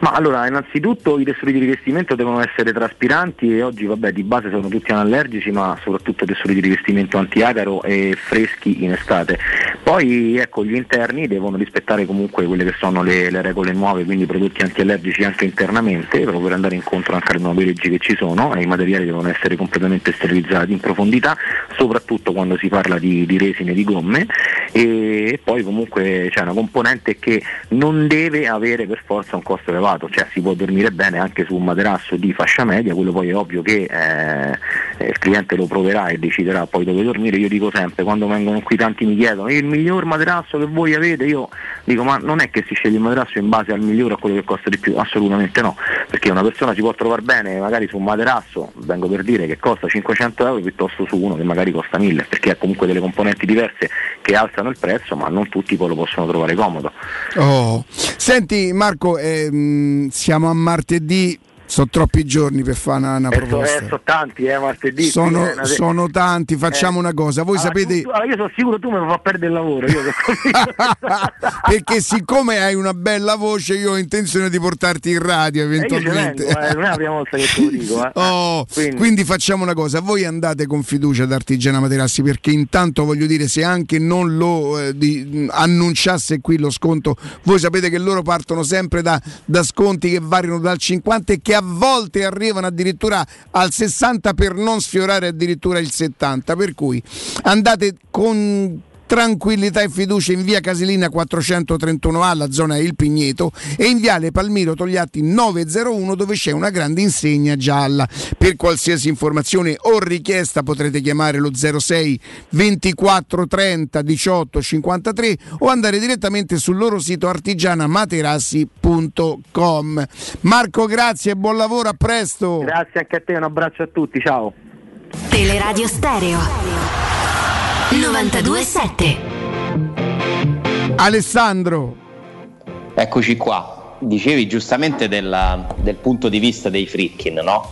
Ma allora, innanzitutto i tessuti di rivestimento devono essere traspiranti e oggi vabbè di base sono tutti anallergici, ma soprattutto tessuti di rivestimento antiacaro e freschi in estate. Poi ecco, gli interni devono rispettare comunque quelle che sono le, le regole nuove, quindi prodotti antiallergici anche internamente, proprio per andare incontro anche alle nuove leggi che ci sono e i materiali devono essere completamente sterilizzati in profondità, soprattutto quando si parla di, di resine e di gomme e poi comunque c'è una componente che non deve avere per forza un costo elevato, cioè si può dormire bene anche su un materasso di fascia media, quello poi è ovvio che eh, il cliente lo proverà e deciderà poi dove dormire, io dico sempre, quando vengono qui tanti mi chiedono il miglior materasso che voi avete, io dico ma non è che si sceglie il materasso in base al migliore o a quello che costa di più, assolutamente no, perché una persona si può trovare bene magari su un materasso, vengo per dire che costa 500 euro piuttosto su uno che magari costa 1000, perché ha comunque delle componenti diverse che alzano il prezzo, ma non tutti poi lo possono trovare comodo. Oh. Senti Marco, ehm, siamo a martedì, sono troppi giorni per fare una, una Eh, proposta. eh, sono tanti, eh, martedì. Sono, eh, sono tanti, facciamo Eh. una cosa, voi Allora, sapete... tu- allora, io sono sicuro tu mi fa perdere il lavoro. Io *laughs* perché siccome hai una bella voce io ho intenzione di portarti in radio Eh, eventualmente. vengo, eh, non è la prima volta che te lo dico. Eh. *laughs* Oh, quindi. Quindi- facciamo una cosa, voi andate con fiducia ad Artigiana Materassi perché intanto voglio dire se anche non lo eh, di- annunciasse qui lo sconto, voi sapete che loro partono sempre da, da sconti che variano dal 50 e che a volte arrivano addirittura al 60 per non sfiorare addirittura il 70, per cui andate con tranquillità e fiducia in via Casilina 431A, la zona Il Pigneto, e in viale Palmiro Togliatti 901 dove c'è una grande insegna gialla. Per qualsiasi informazione o richiesta potrete chiamare lo 06 24 30 18 53 o andare direttamente sul loro sito artigianamaterassi.com. Marco, grazie e buon lavoro, a presto. Grazie anche a te, un abbraccio a tutti, ciao. Teleradio Stereo 927 Alessandro. Eccoci qua. Dicevi giustamente della- del punto di vista dei Fritkin, no?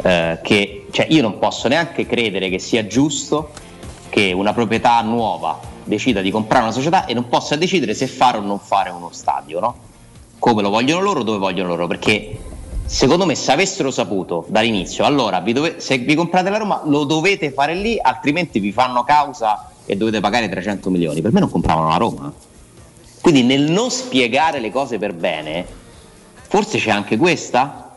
Eh, che cioè, io non posso neanche credere che sia giusto che una proprietà nuova decida di comprare una società e non possa decidere se fare o non fare uno stadio, no? Come lo vogliono loro, dove vogliono loro, perché secondo me se avessero saputo dall'inizio, allora vi dove- se vi comprate la Roma lo dovete fare lì, altrimenti vi fanno causa e dovete pagare 300 milioni. Per me non compravano la Roma. Quindi nel non spiegare le cose per bene, forse c'è anche questa.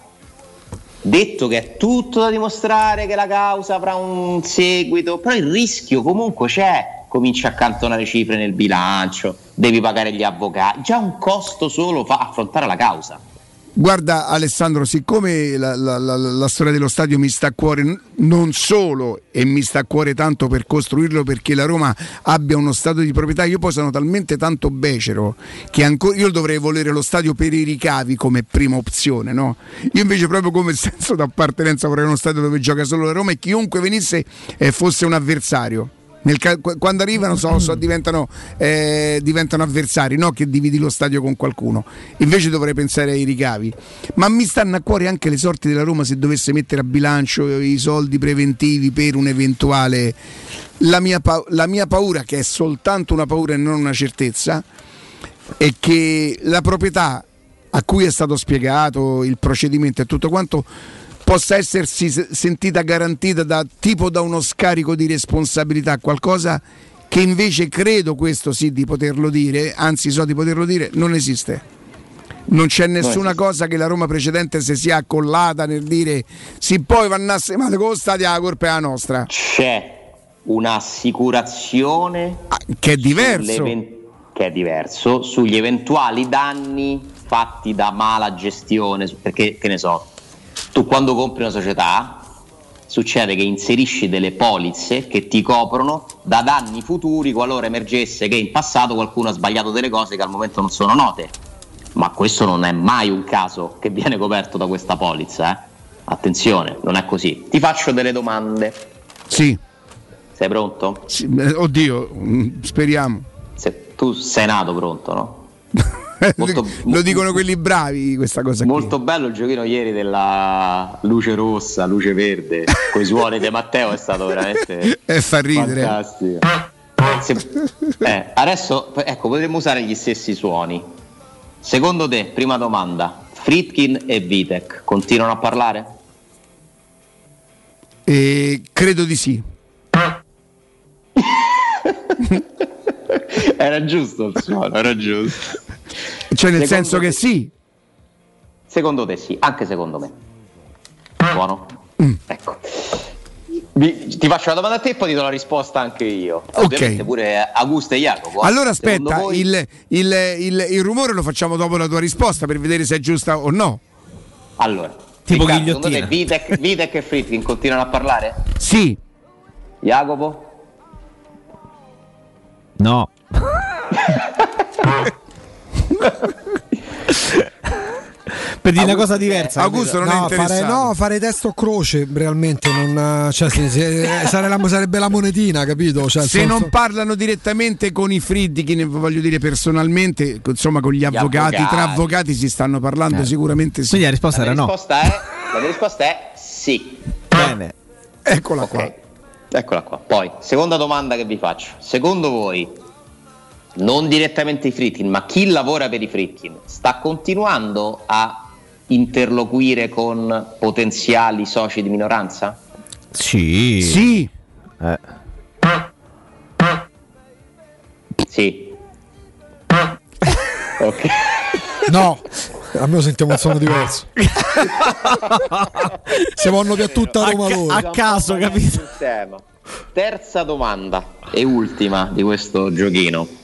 Detto che è tutto da dimostrare, che la causa avrà un seguito, però il rischio comunque c'è. Cominci a accantonare cifre nel bilancio, devi pagare gli avvocati, già un costo solo fa affrontare la causa. Guarda Alessandro, siccome la, la- la- la storia dello stadio mi sta a cuore non solo e mi sta a cuore tanto per costruirlo perché la Roma abbia uno stadio di proprietà, io poi sono talmente tanto becero che ancora io dovrei volere lo stadio per i ricavi come prima opzione, no? Io invece proprio come *laughs* senso d'appartenenza vorrei uno stadio dove gioca solo la Roma e chiunque venisse eh, fosse un avversario. Ca- qu- quando arrivano so- so- diventano, eh, diventano avversari, no? che dividi lo stadio con qualcuno. Invece dovrei pensare ai ricavi. Ma mi stanno a cuore anche le sorti della Roma se dovesse mettere a bilancio i soldi preventivi per un eventuale. La mia, pa- la mia paura, che è soltanto una paura e non una certezza, è che la proprietà a cui è stato spiegato il procedimento e tutto quanto possa essersi se- sentita garantita da tipo da uno scarico di responsabilità, qualcosa che invece credo questo sì di poterlo dire, anzi so di poterlo dire, non esiste. Non c'è nessuna cosa che la Roma precedente si sia accollata nel dire sì poi vannasse male con lo stadio la colpa è la nostra. C'è un'assicurazione che è diverso. sull'even- che è diverso sugli eventuali danni fatti da mala gestione, perché che ne so, tu quando compri una società succede che inserisci delle polizze che ti coprono da danni futuri qualora emergesse che in passato qualcuno ha sbagliato delle cose che al momento non sono note. Ma questo non è mai un caso che viene coperto da questa polizza, eh? Attenzione, non è così. Ti faccio delle domande. Sì. Sei pronto? Sì, eh, oddio, mm, speriamo. Se- tu sei nato pronto, no? *laughs* Lo dicono quelli bravi questa cosa qui. Molto bello il giochino ieri della luce rossa, luce verde, con i suoni di Matteo è stato veramente E fa ridere. fantastico. Se- eh, adesso ecco, potremmo usare gli stessi suoni. Secondo te, prima domanda, Fritkin e Vitek continuano a parlare? Eh, credo di sì. *laughs* Era giusto il suono, era giusto. Cioè, nel Secondo senso te- che sì. Secondo te sì, anche secondo me. Buono? Mm. Ecco. Vi- ti faccio la domanda a te e poi ti do la risposta anche io. Ovviamente pure Augusto e Jacopo. Allora aspetta, voi- il, il- il- il rumore lo facciamo dopo la tua risposta per vedere se è giusta o no. Allora, Tipo Riccardo, secondo te ghigliottina. Vitek, Vitek e Fritkin continuano a parlare? Sì. Jacopo? No. *laughs* per dire una cosa diversa. Augusto non è no, fare, interessato. no, fare testo o croce realmente non. Cioè, se- se- sare- la- sarebbe la monetina, capito? Cioè, Se non senso- parlano direttamente con i Friedkin, voglio dire personalmente, insomma con gli avvocati, avvocati. tra avvocati si stanno parlando Eh. sicuramente sì. Quindi la risposta La mia risposta è, la mia risposta è sì. Bene. Eccola qua. Eccola qua. Poi, seconda domanda che vi faccio. Secondo voi, non direttamente i Fritkin, ma chi lavora per i Fritkin, sta continuando a interloquire con potenziali soci di minoranza? Sì. Sì. Eh. Sì. *laughs* ok. No, almeno sentiamo un suono diverso. *laughs* Se vanno via tutta Roma loro. a caso, capito? Terza domanda e ultima di questo giochino.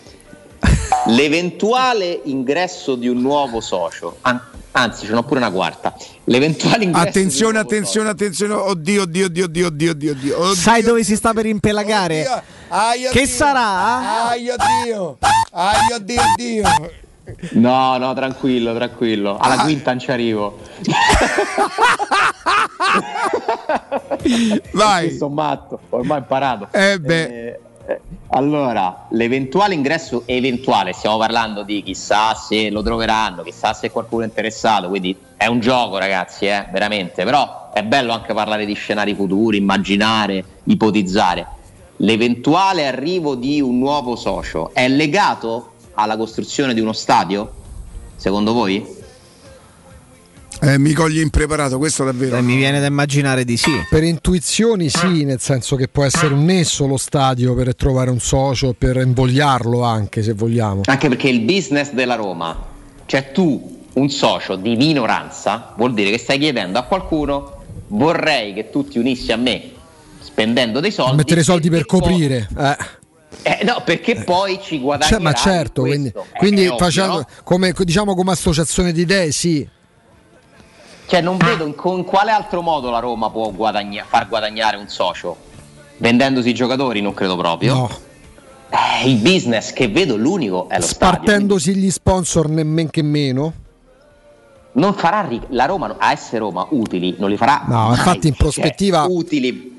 L'eventuale ingresso di un nuovo socio, an- anzi ce n'ho pure una quarta, l'eventuale ingresso Attenzione, attenzione, attenzione. Oddio, oddio, oddio, oddio, oddio, oddio, oddio. oddio. Sai dove si sta per impelagare? Ai, Che oddio. sarà? Ai, oddio. Ai, oddio, oddio. No, no, tranquillo, tranquillo. Alla quinta non ci arrivo. Vai. Sono matto, ormai imparato. Eh beh. Eh, eh, allora, l'eventuale ingresso eventuale, stiamo parlando di chissà se lo troveranno, chissà se qualcuno è interessato, quindi è un gioco ragazzi, eh, veramente, però è bello anche parlare di scenari futuri, immaginare, ipotizzare. L'eventuale arrivo di un nuovo socio è legato alla costruzione di uno stadio? Secondo voi? Eh, mi coglie impreparato, questo davvero. Eh, mi viene da immaginare di sì. Per intuizioni sì, nel senso che può essere un nesso lo stadio per trovare un socio, per invogliarlo anche se vogliamo. Anche perché il business della Roma, cioè tu, un socio di minoranza, vuol dire che stai chiedendo a qualcuno vorrei che tu ti unissi a me spendendo dei soldi. Mettere soldi per coprire. Eh. Eh, no, perché poi ci guadagni. Cioè, ma certo, quindi, quindi facendo, come, diciamo come associazione di idee, sì. Cioè, non vedo in, con quale altro modo la Roma può guadagna- far guadagnare un socio. Vendendosi i giocatori, non credo proprio. No. Eh, il business che vedo, l'unico è lo stadio. Partendosi gli sponsor nemmeno che meno. Non farà ri- la Roma, a essere Roma, utili, non li farà. No, mai. infatti in prospettiva- Cioè, utili.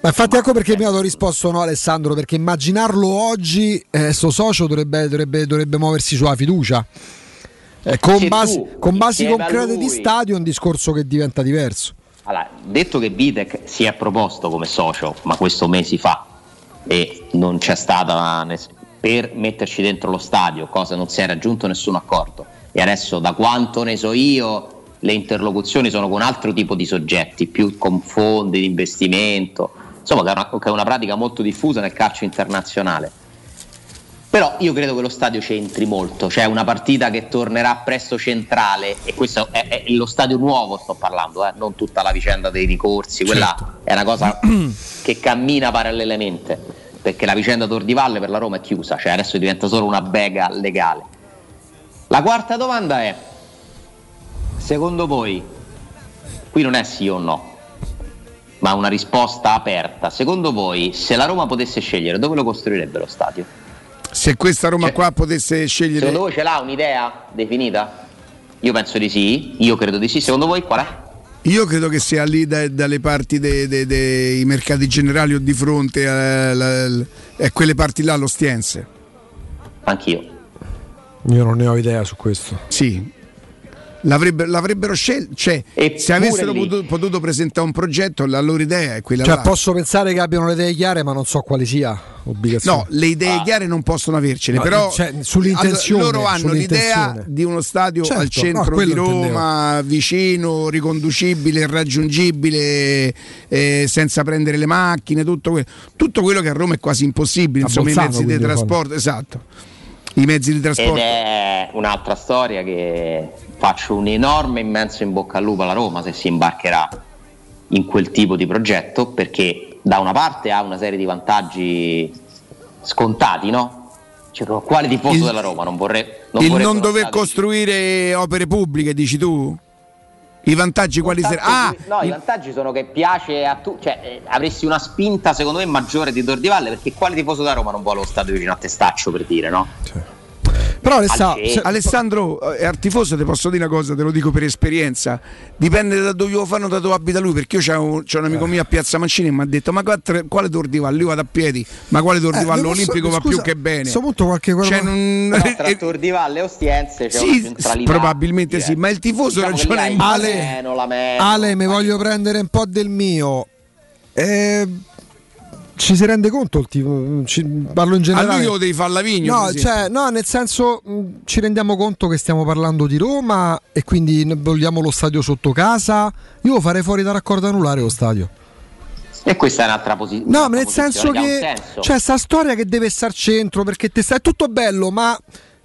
Ma infatti ecco perché mi hanno risposto no Alessandro, perché immaginarlo oggi, eh, sto socio dovrebbe, dovrebbe- dovrebbe muoversi sulla fiducia. Eh, con basi, tu con basi concrete di lui- stadio è un discorso che diventa diverso. Allora, detto che Vitek si è proposto come socio, ma questo mesi fa, e non c'è stata ness- per metterci dentro lo stadio, cosa non si è raggiunto nessun accordo. E adesso, da quanto ne so io, le interlocuzioni sono con altro tipo di soggetti, più con fondi di investimento, insomma, che è una, che è una pratica molto diffusa nel calcio internazionale. Però io credo che lo stadio c'entri molto, cioè una partita che tornerà presto centrale, e questo è, è lo stadio nuovo sto parlando, eh, non tutta la vicenda dei ricorsi, quella è una cosa *clears throat* che cammina parallelamente, perché la vicenda Tordivalle per la Roma è chiusa, cioè adesso diventa solo una bega legale. La quarta domanda è, secondo voi, qui non è sì o no, ma una risposta aperta, secondo voi se la Roma potesse scegliere dove lo costruirebbe lo stadio? Se questa Roma qua potesse scegliere. Secondo voi ce l'ha un'idea definita? Io penso di sì, io credo di sì. Secondo voi qual è? Io credo che sia lì da- dalle parti dei, dei- dei mercati generali o di fronte a, la- a quelle parti là, l'Ostiense. Anch'io. Io non ne ho idea su questo. Sì. L'avrebbe- l'avrebbero scelto, cioè, se avessero potuto, potuto presentare un progetto, la loro idea è quella Cioè, là. posso pensare che abbiano le idee chiare, ma non so quali sia. Obbligazione. No, le idee chiare non possono avercele, No, però cioè, sull'intenzione, loro hanno l'idea sull'intenzione. di uno stadio Certo, al no, centro quello di Roma, vicino, riconducibile, raggiungibile, eh, senza prendere le macchine, tutto, que- tutto quello che a Roma è quasi impossibile, A insomma, i mezzi di trasporto, esatto. I mezzi di Ed trasporto. è un'altra storia che faccio un enorme, immenso in bocca al lupo alla Roma se si imbarcherà in quel tipo di progetto, perché da una parte ha una serie di vantaggi scontati, no? Cioè, quale tifoso Il- della Roma non vorrei non il non dover costruire opere pubbliche, dici tu? I vantaggi quali sarebbero? Ah, no, i vantaggi sono che piace a tu, cioè eh, avresti una spinta secondo me maggiore di Tordivalle perché quale tifoso da Roma non vuole lo stadio vicino a Testaccio per dire, no? Però Alessa- se- Alessandro eh, al tifoso ti posso dire una cosa, te lo dico per esperienza. Dipende da dove lo fanno, da dove abita lui. Perché io c'ho un, c'ho un amico mio a Piazza Mancini e mi ha detto: Ma quattro- quale Tordivallo? Io vado a piedi, ma quale Tordivallo Eh, non posso- olimpico va scusa, più che bene? punto qualche Cioè, non- *laughs* tra Tordivalle e Ostiense c'è una Sì, centralità. probabilmente sì, ma il tifoso Diciamo ragiona in meno, la meno. Ale, mi voglio prendere un po' del mio. Eh, ci si rende conto il tipo, ci- parlo in A generale. lui lo devi fare la vigna. No, cioè, no, nel senso mh, ci rendiamo conto che stiamo parlando di Roma e quindi vogliamo lo stadio sotto casa. Io lo farei fuori da raccordo anulare lo stadio. E questa è un'altra posi- No, nel posizione senso che senso. c'è sta storia che deve stare al centro perché te sta- è tutto bello, ma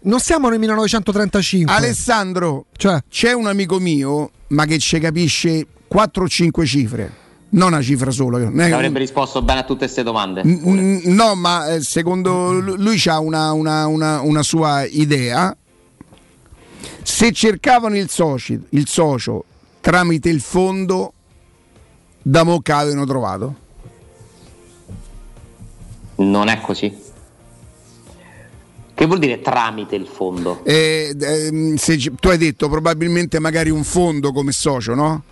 non siamo nel 1935. Alessandro, Cioè? c'è un amico mio, ma che ci capisce 4 o 5 cifre, non una cifra sola. Ti avrebbe risposto bene a tutte queste domande. N- No, ma eh, secondo lu- lui ha una, una- una- una sua idea. Se cercavano il, soci- il socio tramite il fondo, da Mocca avevano trovato. Non è così. Che vuol dire tramite il fondo? Eh, ehm, se tu hai detto probabilmente magari un fondo come socio, no?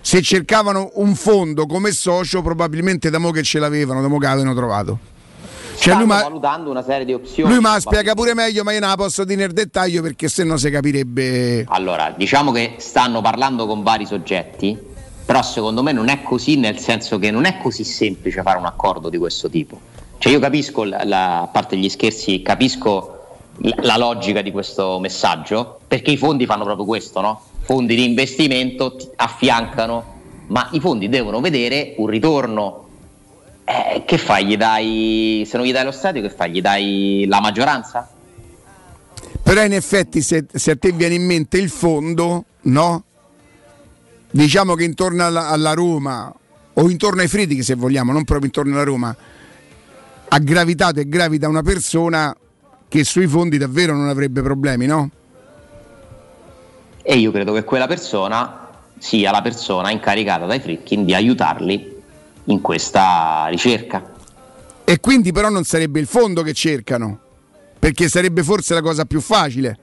Se cercavano un fondo come socio, probabilmente da mo che ce l'avevano, da mo che avevano trovato. Cioè Stanno lui ma- valutando una serie di opzioni. Lui me la spiega pure meglio, ma io non la posso dire nel dettaglio perché se no si capirebbe. Allora, diciamo che stanno parlando con vari soggetti, però secondo me non è così, nel senso che non è così semplice fare un accordo di questo tipo. Cioè io capisco, la- la- a parte gli scherzi, capisco la, la logica di questo messaggio, perché i fondi fanno proprio questo, no? Fondi di investimento ti affiancano, ma i fondi devono vedere un ritorno. Eh, che fai? Gli dai, se non gli dai lo stadio, che fai? Gli dai la maggioranza? Però in effetti se, se a te viene in mente il fondo, no? Diciamo che intorno alla, alla Roma o intorno ai Friedrich se vogliamo, non proprio intorno alla Roma, ha gravitato e gravita una persona che sui fondi davvero non avrebbe problemi, no? E io credo che quella persona sia la persona incaricata dai Frickin di aiutarli in questa ricerca. E quindi però non sarebbe il fondo che cercano, perché sarebbe forse la cosa più facile.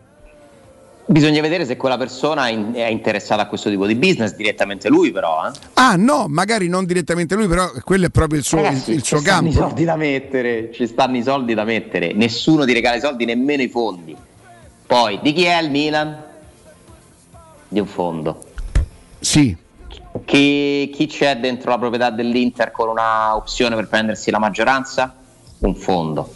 Bisogna vedere se quella persona è interessata a questo tipo di business, direttamente lui però. Eh. Ah no, magari non direttamente lui, però quello è proprio il suo, Ragazzi, il, il suo ci stanno i campo. soldi da mettere, ci stanno i soldi da mettere, nessuno ti regala i soldi, nemmeno i fondi. Poi, di chi è il Milan? Di un fondo. Sì. Chi, chi c'è dentro la proprietà dell'Inter con una opzione per prendersi la maggioranza? Un fondo.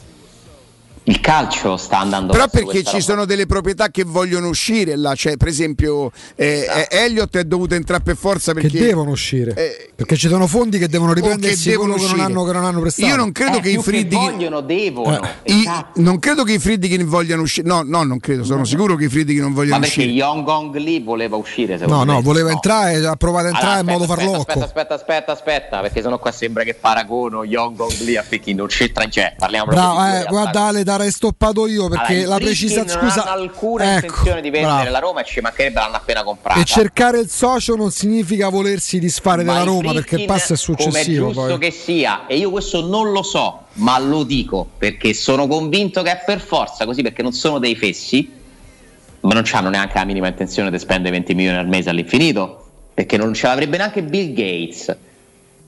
Il calcio sta andando Però perché ci roba. sono delle proprietà che vogliono uscire là, cioè per esempio eh, Esatto. eh, Elliott è dovuto entrare per forza perché che devono uscire. perché ci sono fondi che devono riprendersi quello che non, uscire. hanno, che non hanno prestato. Io non credo Eh, che i che Friedkin vogliono, devono. Eh, i- non credo che i Friedkin vogliano uscire. No, no, non credo, sono sicuro che i Friedkin non Ma vogliano perché uscire. Young Gong lì voleva uscire No, no, voleva entrare, ha provato a entrare Allora, in modo aspetta, farlocco. Aspetta, aspetta, aspetta, aspetta, perché sennò qua sembra che paragono Young Gong lì a Fecchino, non c'entra c'è, parliamo proprio Bravo, di eh, guarda Ale, t'avrei stoppato io perché Allora, la precisazione. non Scusa, hanno alcuna ecco, intenzione di vendere bravo. la Roma e ci mancherebbe l'hanno appena comprata. E cercare il socio non significa volersi disfare Ma della Roma perché il passo è successivo. Come è giusto Poi. che sia, e io questo non lo so, ma lo dico perché sono convinto che è per forza così, perché non sono dei fessi, ma non hanno neanche la minima intenzione di spendere 20 milioni al mese all'infinito, perché non ce l'avrebbe neanche Bill Gates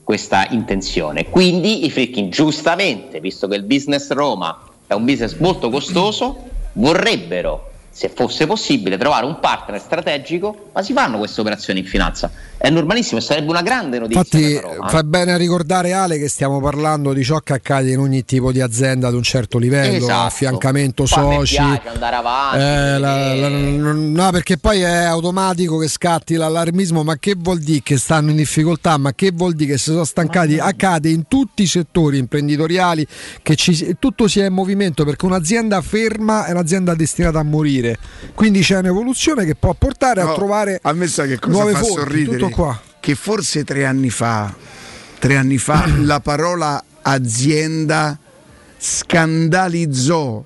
questa intenzione. Quindi i Frickin giustamente, visto che il business Roma è un business molto costoso, vorrebbero se fosse possibile, trovare un partner strategico, ma si fanno queste operazioni in finanza. È normalissimo e sarebbe una grande notizia. Infatti Roma, eh. fa bene a ricordare Ale che stiamo parlando di ciò che accade in ogni tipo di azienda ad un certo livello, Esatto. affiancamento Poi a me soci. andare avanti, Eh, la- la- no, perché poi è automatico che scatti l'allarmismo, ma che vuol dire che stanno in difficoltà? Ma che vuol dire che si sono stancati? Accade in tutti i settori imprenditoriali che ci- tutto sia in movimento perché un'azienda ferma è un'azienda destinata a morire. Quindi c'è un'evoluzione che può portare a No, trovare a me sa che cosa nuove fa sorridere tutto qua. che forse tre anni fa tre anni fa *clears throat* la parola azienda scandalizzò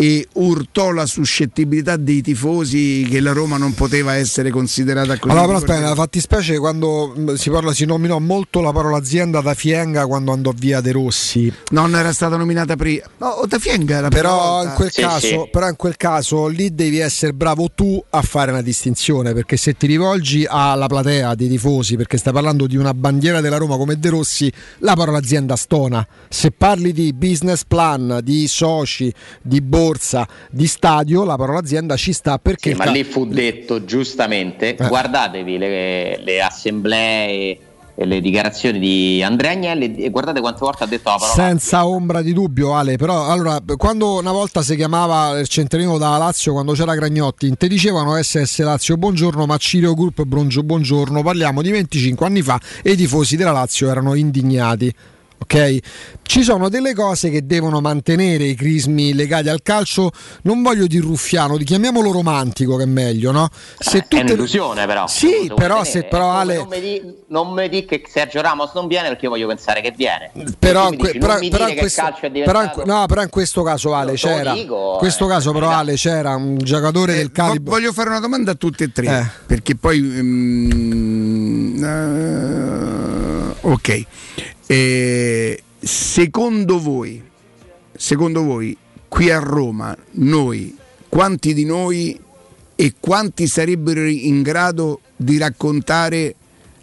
e urtò la suscettibilità dei tifosi che la Roma non poteva essere considerata così Allora, però aspetta, nella fattispecie quando mh, si parla, si nominò molto la parola azienda da Fienga quando andò via De Rossi. non era stata nominata prima. No, da Fienga era la prima Però in, quel caso, però in quel caso lì devi essere bravo tu a fare una distinzione perché se ti rivolgi alla platea dei tifosi perché stai parlando di una bandiera della Roma come De Rossi la parola azienda stona. Se parli di business plan di soci di borsa di stadio la parola azienda ci sta perché Sì, ma ca- lì fu detto giustamente, Eh. guardatevi le, le assemblee e le dichiarazioni di Andrea Agnelli e guardate quante volte ha detto la parola Senza ombra di dubbio, Ale. Però allora, quando una volta si chiamava il centrino da Lazio, quando c'era Gragnotti, te dicevano SS Lazio buongiorno, ma Cirio Group buongiorno, buongiorno. Parliamo di 25 anni fa e i tifosi della Lazio erano indignati. Ok? Ci sono delle cose che devono mantenere i crismi legati al calcio. Non voglio dire ruffiano, di- chiamiamolo romantico, che è meglio, no? Se È un'illusione però. Sì, però se- però, Ale- Non mi, di, non mi di che Sergio Ramos non viene perché io voglio pensare che viene. però, in que- dici, però- non mi però dire in che questo, il calcio è però in no, però in questo caso Ale c'era dico, in questo eh, caso però Ale c'era un giocatore del Vo- calibro Voglio fare una domanda a tutti e tre, Eh. perché poi... mm, eh, ok. Eh, secondo voi, secondo voi, qui a Roma, noi, quanti di noi e quanti sarebbero in grado di raccontare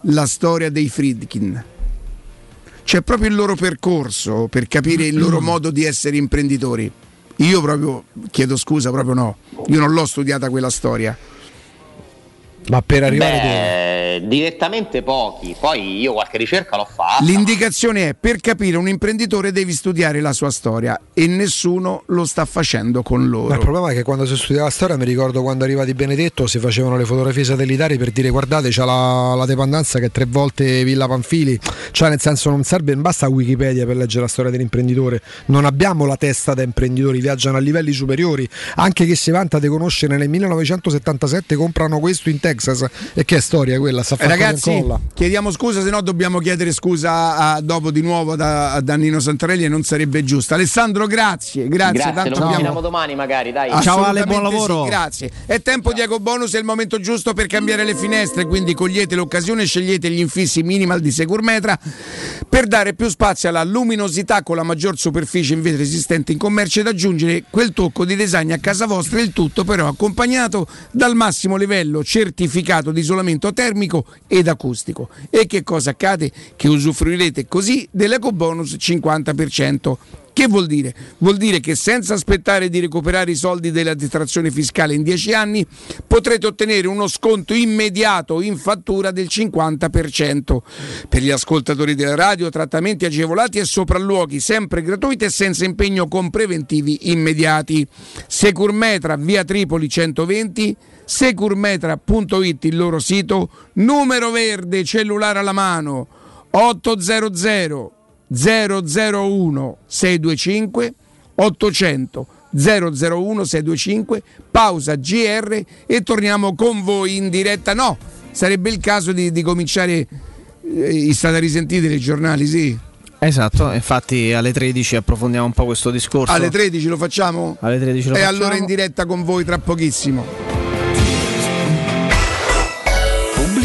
la storia dei Friedkin? C'è proprio il loro percorso per capire il loro modo di essere imprenditori. Io proprio chiedo scusa, proprio no. Io non l'ho studiata quella storia. Ma per arrivare Beh, direttamente pochi, poi io qualche ricerca l'ho fatta. L'indicazione è per capire un imprenditore devi studiare la sua storia e nessuno lo sta facendo con loro. Ma il problema è che quando si studia la storia, mi ricordo quando arriva di Benedetto, si facevano le fotografie satellitari per dire guardate c'ha la, la dependenza che è tre volte Villa Panfili, cioè nel senso non serve, non basta Wikipedia per leggere la storia dell'imprenditore, non abbiamo la testa da imprenditori, viaggiano a livelli superiori, anche che si vanta di conoscere nel 1977 comprano questo in Texas e che è storia quella, sta Eh, facendo Ragazzi, chiediamo scusa, se no dobbiamo chiedere scusa a- dopo di nuovo da, a Dannino Santarelli e non sarebbe giusto. Alessandro, grazie, grazie. Grazie, tanto lo abbiamo- domani magari, dai. Assolutamente sì, grazie. È tempo di EcoBonus, è il momento giusto per cambiare le finestre, quindi cogliete l'occasione e scegliete gli infissi minimal di Securmetra per dare più spazio alla luminosità con la maggior superficie in vetro esistente in commercio ed aggiungere quel tocco di design a casa vostra, il tutto però accompagnato dal massimo livello certificato di isolamento termico ed acustico. E che cosa accade? Che usufruirete così dell'EcoBonus 50%. Che vuol dire? Vuol dire che senza aspettare di recuperare i soldi della detrazione fiscale in 10 anni potrete ottenere uno sconto immediato in fattura del 50%. Per gli ascoltatori della radio, trattamenti agevolati e sopralluoghi sempre gratuiti e senza impegno con preventivi immediati. Securmetra, via Tripoli 120, securmetra.it il loro sito, numero verde, cellulare alla mano 800 001 625 800 001 625 pausa GR e torniamo con voi in diretta no sarebbe il caso di, di cominciare eh, state risentite nei giornali sì Esatto, infatti alle 13 approfondiamo un po' questo discorso. alle 13 lo facciamo Alle 13 lo e facciamo. allora in diretta con voi tra pochissimo Bl-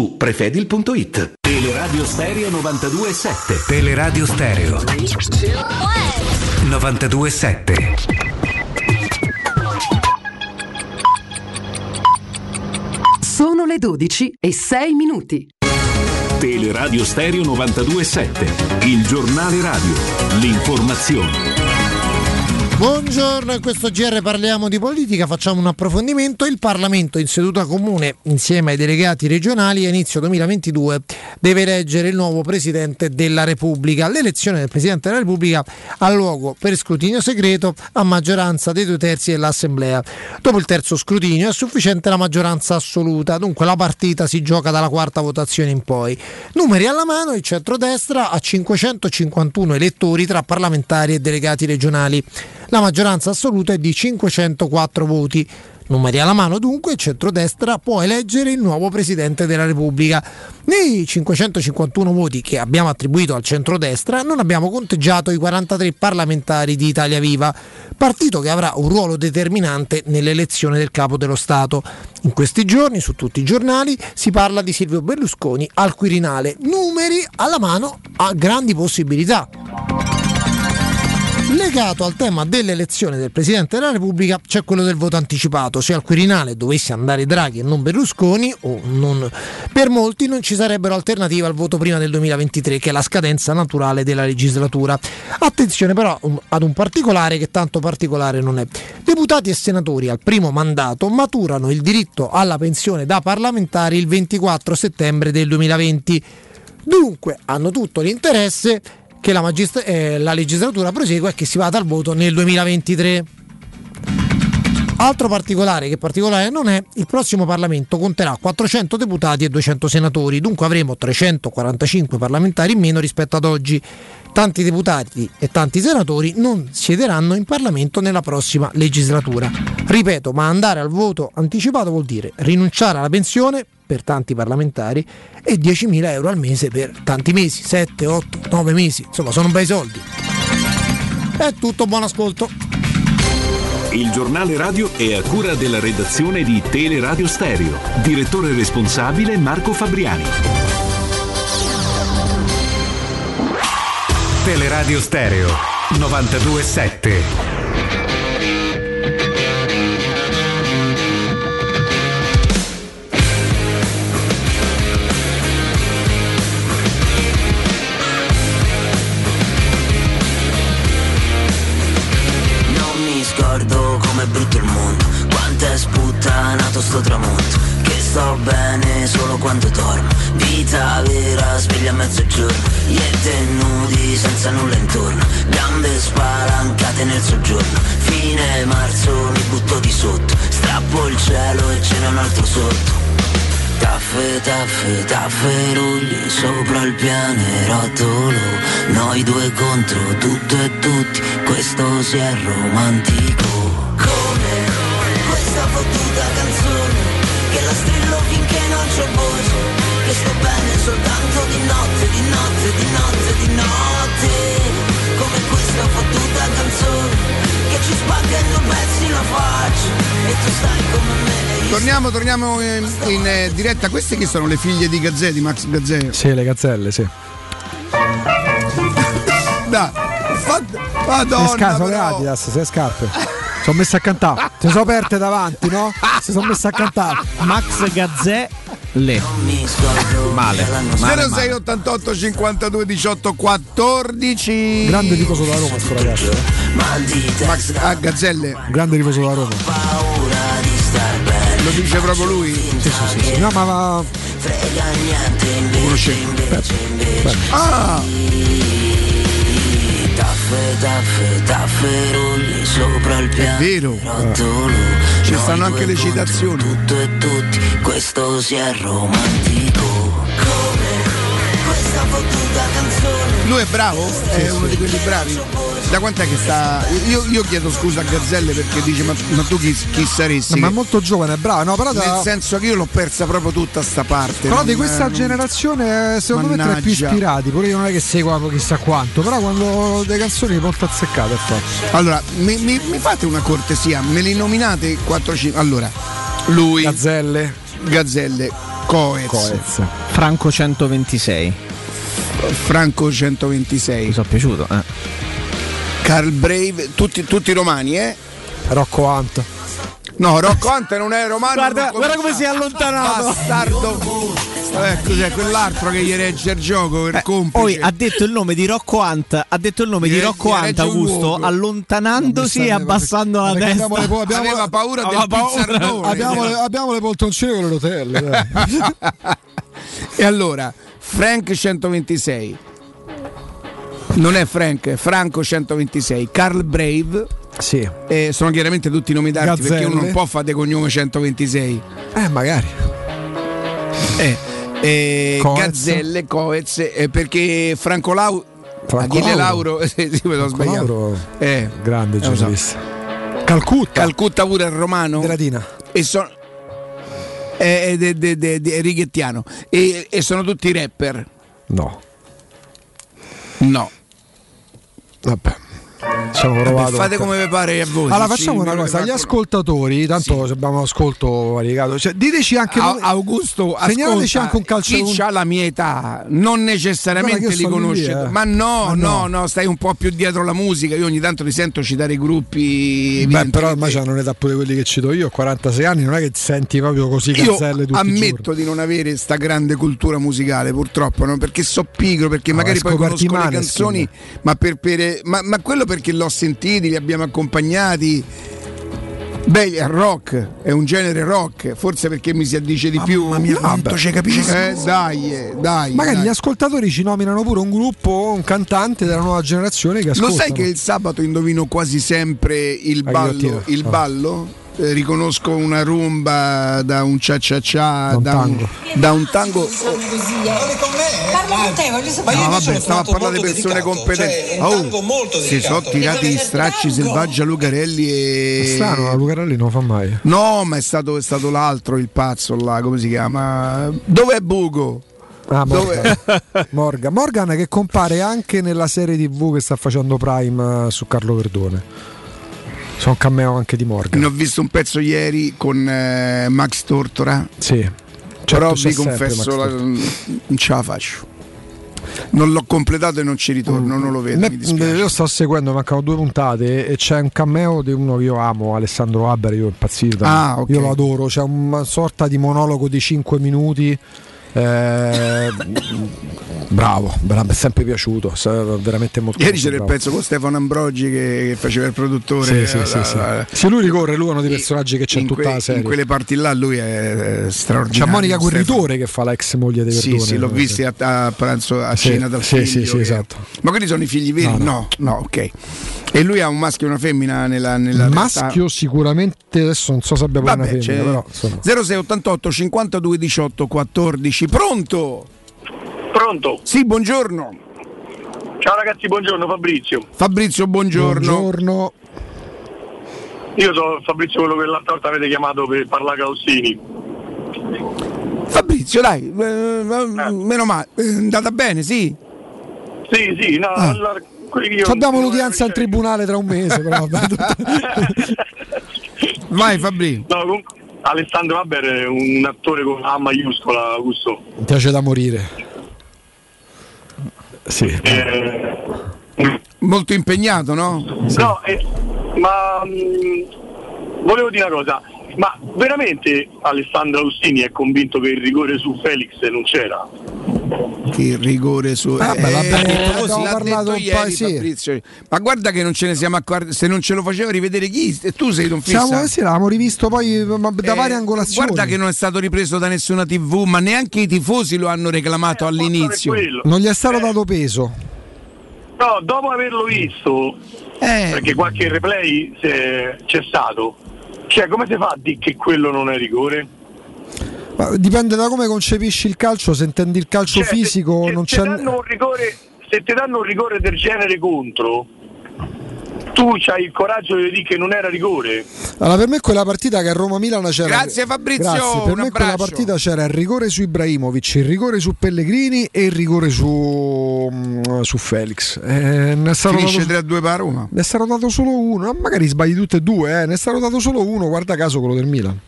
prefedil.it. Teleradio Stereo 92.7. Teleradio Stereo 92.7. Sono le 12 e 6 minuti. Teleradio Stereo 92.7. Il giornale radio. L'informazione. Buongiorno, in questo GR parliamo di politica, facciamo un approfondimento. Il Parlamento in seduta comune insieme ai delegati regionali a inizio 2022 deve eleggere il nuovo Presidente della Repubblica. L'elezione del Presidente della Repubblica ha luogo per scrutinio segreto a maggioranza dei due terzi dell'Assemblea. Dopo il terzo scrutinio è sufficiente la maggioranza assoluta, dunque la partita si gioca dalla quarta votazione in poi. Numeri alla mano, il centrodestra ha 551 elettori tra parlamentari e delegati regionali. La maggioranza assoluta è di 504 voti. numeri alla mano dunque, il centrodestra può eleggere il nuovo Presidente della Repubblica. Nei 551 voti che abbiamo attribuito al centrodestra non abbiamo conteggiato i 43 parlamentari di Italia Viva, partito che avrà un ruolo determinante nell'elezione del capo dello Stato. In questi giorni su tutti i giornali si parla di Silvio Berlusconi al Quirinale. Numeri alla mano a grandi possibilità. Legato al tema dell'elezione del Presidente della Repubblica c'è quello del voto anticipato. Se al Quirinale dovesse andare Draghi e non Berlusconi, o non- per molti non ci sarebbero alternative al voto prima del 2023, che è la scadenza naturale della legislatura. Attenzione però ad un particolare che tanto particolare non è. Deputati e senatori al primo mandato maturano il diritto alla pensione da parlamentari il 24 settembre del 2020. Dunque hanno tutto l'interesse che la, magist- eh, la legislatura prosegua e che si vada al voto nel 2023. Altro particolare che particolare non è, il prossimo Parlamento conterà 400 deputati e 200 senatori, dunque avremo 345 parlamentari in meno rispetto ad oggi. Tanti deputati e tanti senatori non siederanno in Parlamento nella prossima legislatura. Ripeto, ma andare al voto anticipato vuol dire rinunciare alla pensione per tanti parlamentari e 10.000 euro al mese per tanti mesi, 7, 8, 9 mesi, insomma sono bei soldi. È tutto, buon ascolto. Il giornale radio è a cura della redazione di Teleradio Stereo. Direttore responsabile Marco Fabriani. Teleradio Stereo 927. Com'è brutto il mondo. Quanto è sputtanato sto tramonto. Che sto bene solo quando dormo. Vita vera, sveglia a mezzogiorno. Gli nudi senza nulla intorno. Gambe spalancate nel soggiorno. Fine marzo mi butto di sotto. Strappo il cielo e ce n'è un altro sotto. Taffe, taffe, tafferugli sopra il pianerottolo. Noi due contro tutto e tutti, questo si è romantico fottuta canzone Che la strillo finché non c'ho voce Che sto bene soltanto di notte, di notte, di notte, di notte Come questa fottuta canzone Che ci spacca in due pezzi la faccia E tu stai come me Torniamo, torniamo in, in, eh, diretta. Queste che sono le figlie di Gazzè, di Max Gazzè? Sì, le gazzelle, sì. *laughs* Dai, fa- Madonna, le però. Adidas, sei scarpe. Sono messe a cantare. Si sono aperte davanti, no? Si sono messe a cantare. Max Gazzè le. Male. male, 06 88 52 18 14 Grande tifoso da Roma sto ragazzo. eh. Max ah, Gazzelle Grande tifoso da Roma. lo dice proprio lui Sì, sì, sì, sì. No, ma va. frega niente invece, invece, invece ah Taffe, taffe, tafferugli sopra il piano vero. ci stanno anche le citazioni. Tutto e tutti, questo si è romantico. Come questa fottuta canzone. Lui è bravo? è uno di quelli bravi? Da quant'è che sta io, io chiedo scusa a Gazzelle perché dice ma, ma tu chi, chi saresti? No, ma è molto giovane, è bravo. No, però da- nel senso che io l'ho persa proprio tutta sta parte Però non- di questa non- generazione, secondo me, tra i più Mannaggia. ispirati. Pure io non è che seguo chissà quanto, però quando le canzoni molto azzeccate. Allora, mi, mi- mi fate una cortesia, me li nominate 4-5. Allora, lui. Gazzelle. Gazzelle. Coez. Franco 126. Franco 126. Mi sono piaciuto, eh. Carl Brave, tutti, tutti romani, eh? Rocco Ant. No, Rocco Ant non è romano. Guarda- non guarda come si è allontanato. Bastardo. Eh, cos'è quell'altro che gli regge il gioco per complice? Poi ha detto il nome di Rocco Ant, ha detto il nome Gli di Rocco Ant Augusto, allontanandosi e abbassando la testa. abbiamo le po- abbiamo- Aveva paura del paura. pizzardone. Abbiamo le, abbiamo le poltroncine con le rotelle. *laughs* E allora, Frank 126. Non è Frank, è Franco 126. Carl Brave. Sì. Eh, sono chiaramente tutti nomi d'arte perché uno Gazzelle. non può fare cognome 126. Eh, magari. Eh, eh, Coez. Gazzelle, Coez, eh, perché Franco Lau. Franco Achille Lauro. Lauro, *laughs* sì, sì, me l'ho sbagliato. Lauro, Eh, grande lo so. giornalista. Calcutta. Calcutta pure è romano. Delatina. e sono è, è, è- è- è- è righettiano e, e sono tutti rapper. No. No. Vabbè. Fate come vi pare a voi. Allora sì, facciamo una cosa, che gli fa- ascoltatori, tanto abbiamo ascolto variegato, cioè, diteci anche A- Augusto, segnalateci ascolta, anche un calcio chi ha la mia età non necessariamente li conosce. lì, eh. Ma no, Ma no, no. no, stai un po' più dietro la musica. Io ogni tanto ti sento citare i gruppi. Beh, però ormai hanno un'età pure quelli che cito io, ho 46 anni, non è che ti senti proprio così cazzelle tutti ammetto di non avere sta grande cultura musicale, purtroppo, no? perché so pigro, perché No, magari poi conosco i le canzoni, ma, per, per- ma, ma quello perché l'ho sentiti, li abbiamo accompagnati. Beh, il rock è un genere rock, forse perché mi si addice di più. Mamma mia, quanto ci capisci? Eh, dai, eh, dai. Magari dai. gli ascoltatori ci nominano pure un gruppo un cantante della nuova generazione che Lo ascoltano. sai che il sabato indovino quasi sempre il ballo? Il Ah. ballo? Eh, riconosco una rumba da un cia cia cia, Da un tango. da un tango. Parla con te, voglio sapere. No, vabbè, stavo a parlare di persone competenti. Oh, si sono tirati gli stracci selvaggi a Lucarelli e. È strano, la Lucarelli non lo fa mai. No, ma è stato, è stato l'altro, il pazzo là, come si chiama? Dov'è Bugo? Ah, Morgan. *laughs* Morgan. Morgan che compare anche nella serie TV che sta facendo Prime eh, su Carlo Verdone. Un cameo anche di Morgan. Ne ho visto un pezzo ieri con eh, Max Tortora. Sì. Però Certo, c'è vi confesso, la- non ce la faccio. Non l'ho completato e non ci ritorno, non lo vedo. Me- io sto seguendo, mancano due puntate e c'è un cameo di uno che io amo, Alessandro Haber, io impazzito. Ah, ok. Io lo adoro, c'è una sorta di monologo di 5 minuti. Eh, bravo, bra- mi è sempre piaciuto, veramente molto Ieri c'era il bravo. pezzo con Stefano Ambrogi che, che faceva il produttore. Sì, sì, sì, sì. eh, Se lui ricorre, lui è uno dei personaggi che c'è in tutta que- la serie. in quelle parti là lui è eh, C'è straordinario. Monica. Guerritore che fa la ex moglie di Sì, Verdone. sì, l'ho visto a, a pranzo a Sì, cena dal sì, figlio. sì, sì, che- esatto. Ma quelli sono i figli veri? No, No, no. no, ok. E lui ha un maschio e una femmina nella, nella Maschio sicuramente, adesso non so se abbia una femmina, però insomma. 0688 52 18 14. Pronto? Pronto? Sì, buongiorno. Ciao ragazzi, buongiorno Fabrizio. Fabrizio, buongiorno. Buongiorno. Io sono Fabrizio, quello che l'altra volta avete chiamato per parlare Caustini. Fabrizio, dai, eh, meno male, è andata bene, sì. Sì, sì, no, Ah. Ci abbiamo l'udienza al tribunale tra un mese, però. *laughs* Vai Fabri. No, Alessandro Haber è un attore con A maiuscola, Augusto. Mi piace da morire. Sì. Eh, Molto impegnato, no? No, eh, ma mh, volevo dire una cosa, ma veramente Alessandro Austini è convinto che il rigore su Felix non c'era? Che rigore su Ah, l'ha Eh, detto l'ha detto ieri, sì. Fabrizio. Ma guarda che non ce ne siamo accorti, se non ce lo faceva rivedere chi? Tu sei Don Fissa? Siamo, sì, l'avevamo rivisto poi ma da Eh, varie angolazioni. Guarda che non è stato ripreso da nessuna TV, ma neanche i tifosi lo hanno reclamato all'inizio. quello. Non gli è stato dato peso. No, dopo averlo visto, Eh. perché qualche replay c'è stato, cioè come si fa a dire che quello non è rigore? Ma dipende da come concepisci il calcio, se intendi il calcio Cioè, se- fisico se, non se c'è danno un rigore, se ti danno un rigore del genere contro, tu hai il coraggio di dire che non era rigore. Allora, per me quella partita che a Roma-Milan c'era. Grazie, Fabrizio, Grazie. Per un me quella partita c'era il rigore su Ibrahimovic, il rigore su Pellegrini e il rigore su, mm, su Felix. Eh, ne, è stato Finisce dato, 3 a 2 per Roma. ne è stato dato solo uno. Magari sbagli tutte e due, eh. ne è stato dato solo uno. Guarda caso quello del Milan.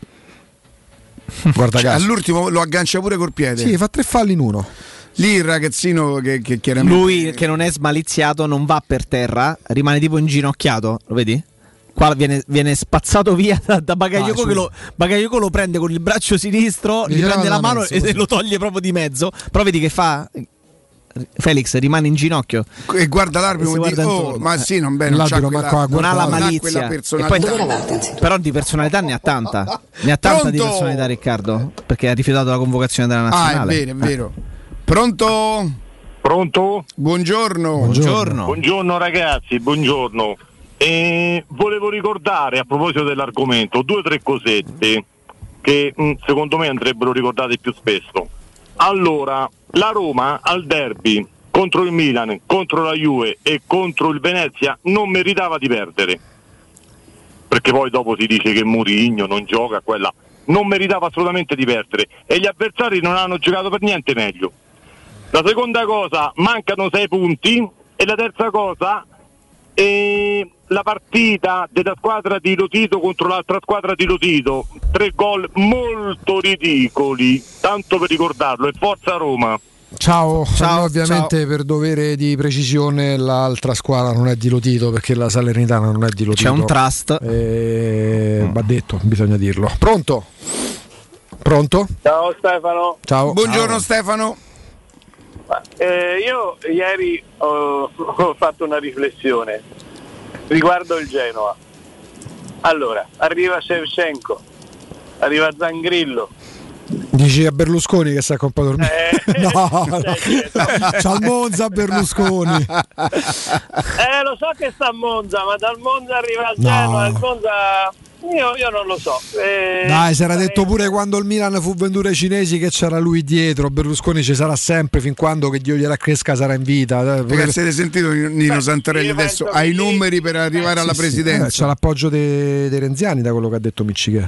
Guarda Cioè, caso. all'ultimo lo aggancia pure col piede. Sì, fa tre falli in uno. Lì il ragazzino che, che chiaramente Lui che non è smaliziato non va per terra, rimane tipo inginocchiato, lo vedi? Qua viene, viene spazzato via da, da Bagayoko Ah, che lo, Bagayoko lo prende con il braccio sinistro, Gli prende la mano mezzo, e così. lo toglie proprio di mezzo. Però vedi che fa? Felix rimane in ginocchio. e guarda l'arbitro E e dice, guarda oh, ma sì, non bene, non, Non ha la guardato. non ha quella malizia. Poi- personalità. però di personalità ne ha tanta. Ne ha tanta di Pronto? personalità Riccardo. Perché ha rifiutato la convocazione della Ah, è nazionale. vero, è vero. Pronto? Pronto? Buongiorno. Buongiorno. Buongiorno ragazzi, buongiorno. E volevo ricordare a proposito dell'argomento due o tre cosette che mh, secondo me andrebbero ricordate più spesso. Allora, la Roma al derby contro il Milan, contro la Juve e contro il Venezia non meritava di perdere. perché poi dopo si dice che Murigno non gioca, quella non meritava assolutamente di perdere e gli avversari non hanno giocato per niente meglio. La seconda cosa, mancano sei punti e la terza cosa, eh, la partita della squadra di Lotito contro l'altra squadra di Lotito, tre gol molto ridicoli, tanto per ricordarlo, e forza Roma. Ciao, Ciao, ovviamente per dovere di precisione l'altra squadra non è di Lotito perché la Salernitana non è di Lotito. C'è un trust. Eh, Va detto, bisogna dirlo. Pronto? Pronto? Ciao Stefano. Ciao. Buongiorno Stefano. Eh, io ieri ho, ho fatto una riflessione riguardo il Genoa. Allora, arriva Shevchenko, arriva Zangrillo, Dici a Berlusconi che sta comprato il Eh, *laughs* No, no. *laughs* c'ha il Monza Berlusconi. Eh, lo so che sta a Monza, ma dal Monza arriva al No. Genoa, il Monza io, io non lo so. Eh, Dai, si era detto pure quando il Milan fu venduto ai cinesi che c'era lui dietro. Berlusconi ci sarà sempre fin quando che Dio gliela cresca sarà in vita. Ragazzi, avete sentito Nino Santarelli adesso ha i numeri per arrivare alla Sì, sì. presidenza. Eh, c'è l'appoggio dei, dei Renziani da quello che ha detto Miccichè.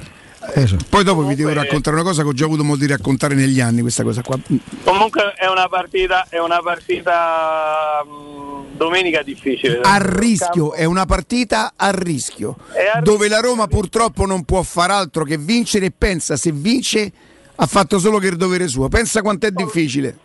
Eh, sì. Poi dopo vi devo raccontare una cosa che ho già avuto modo di raccontare negli anni, questa cosa qua. Comunque è una partita, è una partita mh, domenica difficile. A rischio, è una partita a rischio, dove la Roma purtroppo non può far altro che vincere e pensa se vince ha fatto solo che il dovere suo. Pensa quanto è difficile.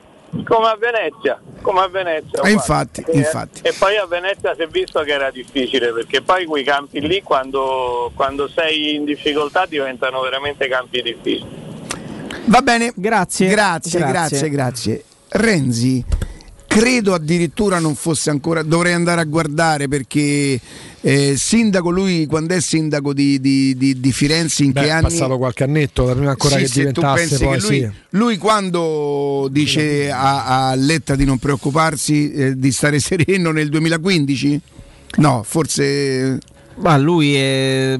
Come a Venezia, come a Venezia. Eh, infatti, E- infatti. E poi a Venezia si è visto che era difficile perché poi quei campi lì quando, quando sei in difficoltà diventano veramente campi difficili. Va bene, grazie. Grazie, Grazie. grazie, grazie. Renzi, credo addirittura non fosse ancora, dovrei andare a guardare perché eh, sindaco, lui quando è sindaco di, di- di- di Firenze in Beh, che è anni... passato qualche annetto da prima ancora Sì, che se tu diventasse pensi poi che lui, sì. lui quando dice a, a Letta di non preoccuparsi, eh, di stare *laughs* sereno nel 2015? No, forse... Ma lui è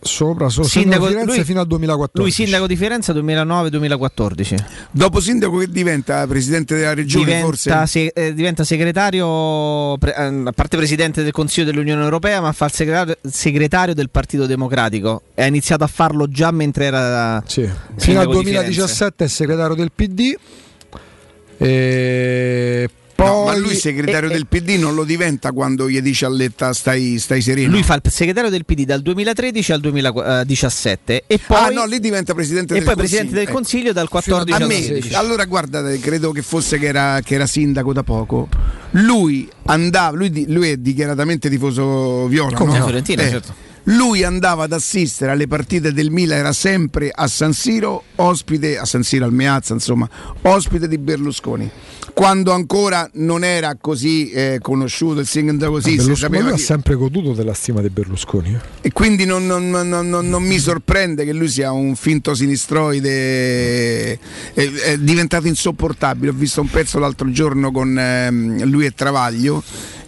sopra, sopra sindaco Firenze lui- fino al 2014. Lui sindaco di Firenze 2009-2014. Dopo sindaco che diventa presidente della regione Diventa, forse? se- eh, diventa segretario, pre- eh, a parte presidente del Consiglio dell'Unione Europea, ma fa il segretario, segretario del Partito Democratico. E ha iniziato a farlo già mentre era Fino al sindaco di Firenze. 2017 è segretario del PD. E poi No, ma lui segretario del PD non lo diventa quando gli dice a Letta stai, stai sereno. Lui fa il segretario del PD dal 2013 al 2017 e poi, ah no, lì diventa presidente e del poi Consiglio. presidente del. Consiglio dal 14 a al me, 16. allora guardate, credo che fosse che era, che era sindaco da poco. Lui andava, lui, lui è dichiaratamente tifoso viola. Come no? Fiorentina, Eh, certo. Lui andava ad assistere alle partite del Milan, era sempre a San Siro, ospite, a San Siro al Meazza, insomma, ospite di Berlusconi. Quando ancora non era così eh, conosciuto il sindaco, sì, si sapeva ha sempre goduto della stima di Berlusconi. eh. e quindi non, non- non- non- mi sorprende che lui sia un finto sinistroide, è, è diventato insopportabile. Ho visto un pezzo l'altro giorno con ehm, lui e Travaglio,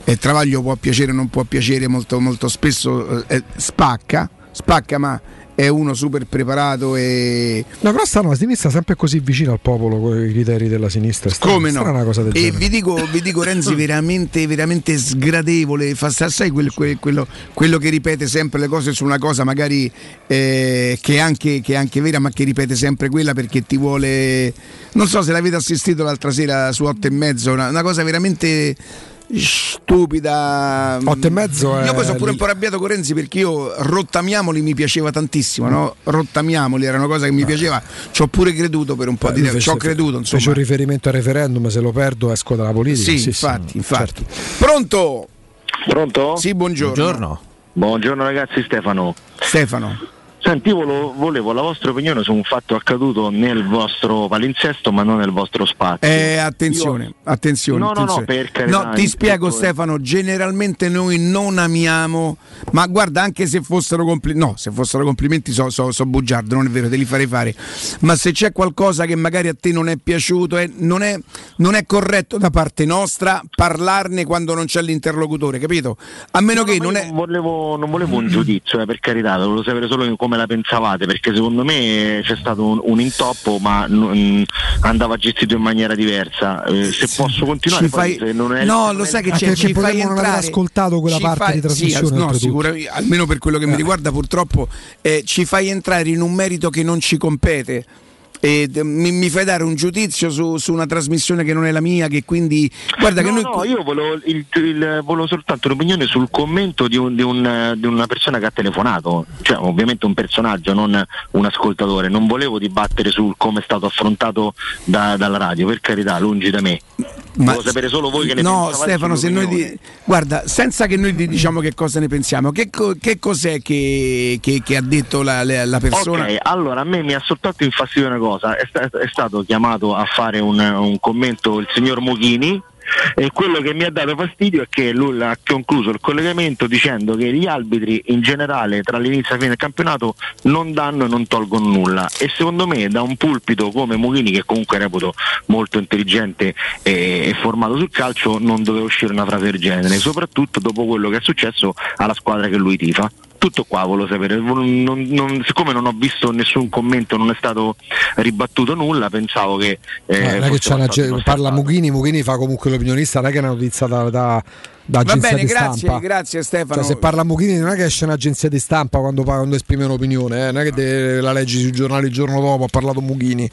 e Travaglio può piacere o non può piacere, molto, molto spesso eh, spacca, spacca ma è uno super preparato e... No, però stanno la sinistra sempre così vicino al popolo con i criteri della sinistra. Strana- Come no? strana una cosa del e genere. vi dico, vi dico Renzi *laughs* veramente, veramente sgradevole, fa, sai quel- quel- quello, quello che ripete sempre le cose su una cosa magari eh, che, è anche, che è anche vera ma che ripete sempre quella perché ti vuole... Non so se l'avete assistito l'altra sera su 8 e mezzo, una, una cosa veramente stupida. Otto e mezzo Io poi sono pure lì. un po' arrabbiato con Renzi perché io Rottamiamoli mi piaceva tantissimo, no? Rottamiamoli era una cosa che mi piaceva, ci ho pure creduto per un po' Beh, di tempo, ci fece- ho creduto, Fece insomma. un riferimento al referendum, se lo perdo esco dalla politica. Sì, infatti, infatti. Pronto? Pronto? Sì, buongiorno. Buongiorno ragazzi, Stefano. Stefano. Senti, io volevo, la vostra opinione su un fatto accaduto nel vostro palinsesto, ma non nel vostro spazio. Eh, attenzione, attenzione. No, no, no, attenzione. per carità, No, ti spiego Stefano, generalmente noi non amiamo, ma guarda anche se fossero complimenti, no, se fossero complimenti so, so, so bugiardo, non è vero, te li farei fare, ma se c'è qualcosa che magari a te non è piaciuto, eh, non, è, non è corretto da parte nostra parlarne quando non c'è l'interlocutore, capito? A meno che ma non io è... volevo, non volevo un giudizio, eh, per carità, volevo sapere solo come come la pensavate, perché secondo me c'è stato un, un intoppo, ma mm, andava gestito in maniera diversa. Eh, se posso continuare, fai- se non è- no, lo sai che c'è, ci fai non aver entrare. ascoltato quella ci parte fai- di trasmissione, Sì, no, sicuramente, almeno per quello che mi riguarda, purtroppo eh, ci fai entrare in un merito che non ci compete. E mi, mi fai dare un giudizio su, su una trasmissione che non è la mia, che quindi guarda che no, noi no, io volevo, il- il- volevo soltanto un'opinione sul commento di, un- di un- di una persona che ha telefonato, cioè ovviamente un personaggio, non un ascoltatore. Non volevo dibattere su come è stato affrontato da- dalla radio, per carità, lungi da me. Volevo sapere solo voi che ne no pensavate Stefano se noi di- guarda senza che noi ti diciamo che cosa ne pensiamo che, co- che cos'è che, che- che ha detto la, la- la persona Ok, allora a me mi ha soltanto infastidito una cosa, è, sta- è stato chiamato a fare un, un commento il signor Moghini e quello che mi ha dato fastidio è che lui ha concluso il collegamento dicendo che gli arbitri in generale tra l'inizio e la fine del campionato non danno e non tolgono nulla e secondo me da un pulpito come Moghini che comunque reputo molto intelligente e formato sul calcio non doveva uscire una frase del genere, soprattutto dopo quello che è successo alla squadra che lui tifa. Tutto qua volevo sapere, non- non- siccome non ho visto nessun commento, non è stato ribattuto nulla, pensavo che... eh, non è che ge- parla Mughini, Mughini fa comunque l'opinionista, non è che è una notizia da, da, da va agenzia bene di grazie stampa. grazie Stefano Cioè, se parla Mughini non è che esce un'agenzia di stampa quando, quando esprime un'opinione, eh, non è che de- la leggi sui giornali il giorno dopo, ha parlato Mughini.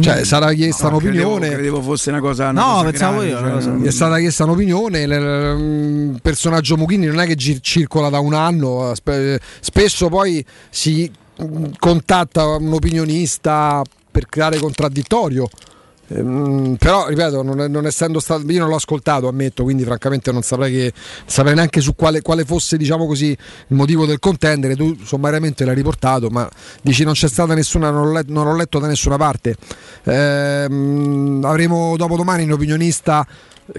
Cioè, Mm. sarà chiesta No, credevo- un'opinione. credevo fosse una cosa una No, cosa pensavo grave, io, cioè, cosa- è stata chiesta un'opinione, il personaggio Mughini non è che circola da un anno, spe- spesso poi si mm, contatta un opinionista per creare contraddittorio. Ehm, però ripeto, non, non essendo stato, io non l'ho ascoltato, ammetto, quindi francamente non saprei, che, saprei neanche su quale, quale fosse diciamo così, il motivo del contendere. Tu sommariamente l'hai riportato, ma dici non c'è stata nessuna, non let- non l'ho letto da nessuna parte. Ehm, avremo dopodomani un opinionista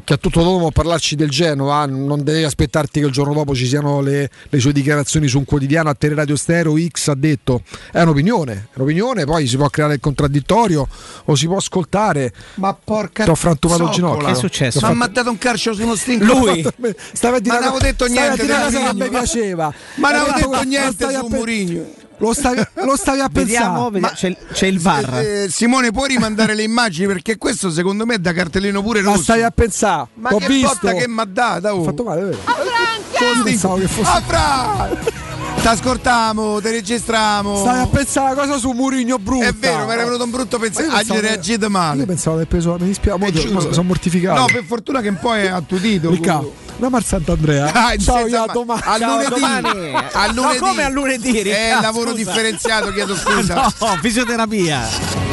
che a tutto dopo parlarci del Genova, non devi aspettarti che il giorno dopo ci siano le, le sue dichiarazioni su un quotidiano a Teleradio Stereo X ha detto è un'opinione, è un'opinione, poi si può creare il contraddittorio o si può ascoltare. Ma porca Ti ho frantumato il ginocchio. Che è ho Ma mi ha fatto- dato un calcio su uno stinco. Lui? Stavi a dire Ma non avevo detto niente che a me Mourinho. piaceva. Ma non avevo detto niente su Mourinho. Lo stavi, lo stavi a pensare. vediamo, c'è, il- c'è il VAR. Eh, Simone puoi rimandare le immagini perché questo secondo me è da cartellino pure Ma rosso. stai a pensare. Ma T'ho che visto. botta che mi ha dato? Ho fatto male, vero? Io pensavo che fosse- Ah, fra! T'ascoltiamo, te registriamo. Stai a pensare una cosa su Murigno brutta. È vero, mi era venuto un brutto pensiero. Ma io che- reagito male. Io pensavo di aver preso. Mi dispiace, mo- sono mortificato. No, per fortuna che poi è attutito. Ricca, andiamo *laughs* al Sant'Andrea. Ah, Ciao, Ia, domani. a Ciao, lunedì. domani. A lunedì. Ma come a lunedì? È Ricca? lavoro Scusa. differenziato, chiedo *laughs* scusa. No, fisioterapia.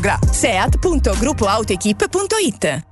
Gra. Seat.gruppoautoequip.it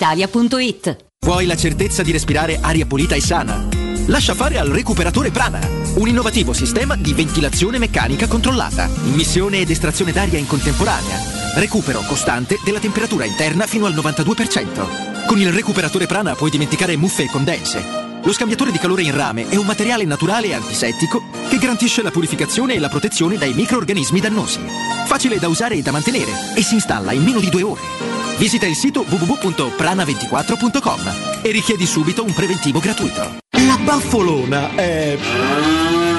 brispalitalia.it. Vuoi la certezza di respirare aria pulita e sana? Lascia fare al recuperatore Prana, un innovativo sistema di ventilazione meccanica controllata, immissione ed estrazione d'aria in contemporanea, recupero costante della temperatura interna fino al 92%. Con il recuperatore Prana puoi dimenticare muffe e condense. Lo scambiatore di calore in rame è un materiale naturale e antisettico che garantisce la purificazione e la protezione dai microorganismi dannosi. Facile da usare e da mantenere e si installa in meno di due ore. Visita il sito www.prana24.com e richiedi subito un preventivo gratuito. La baffolona è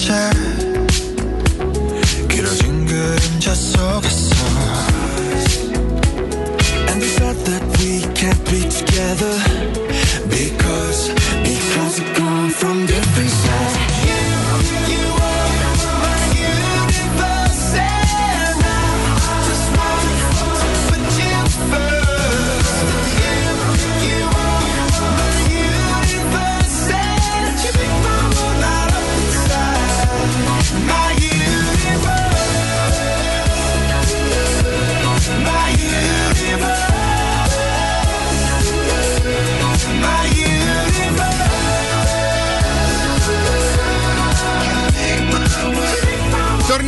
변했었지 길어진 그림자 속에서 And the thought that we can't be together Because, because we've come from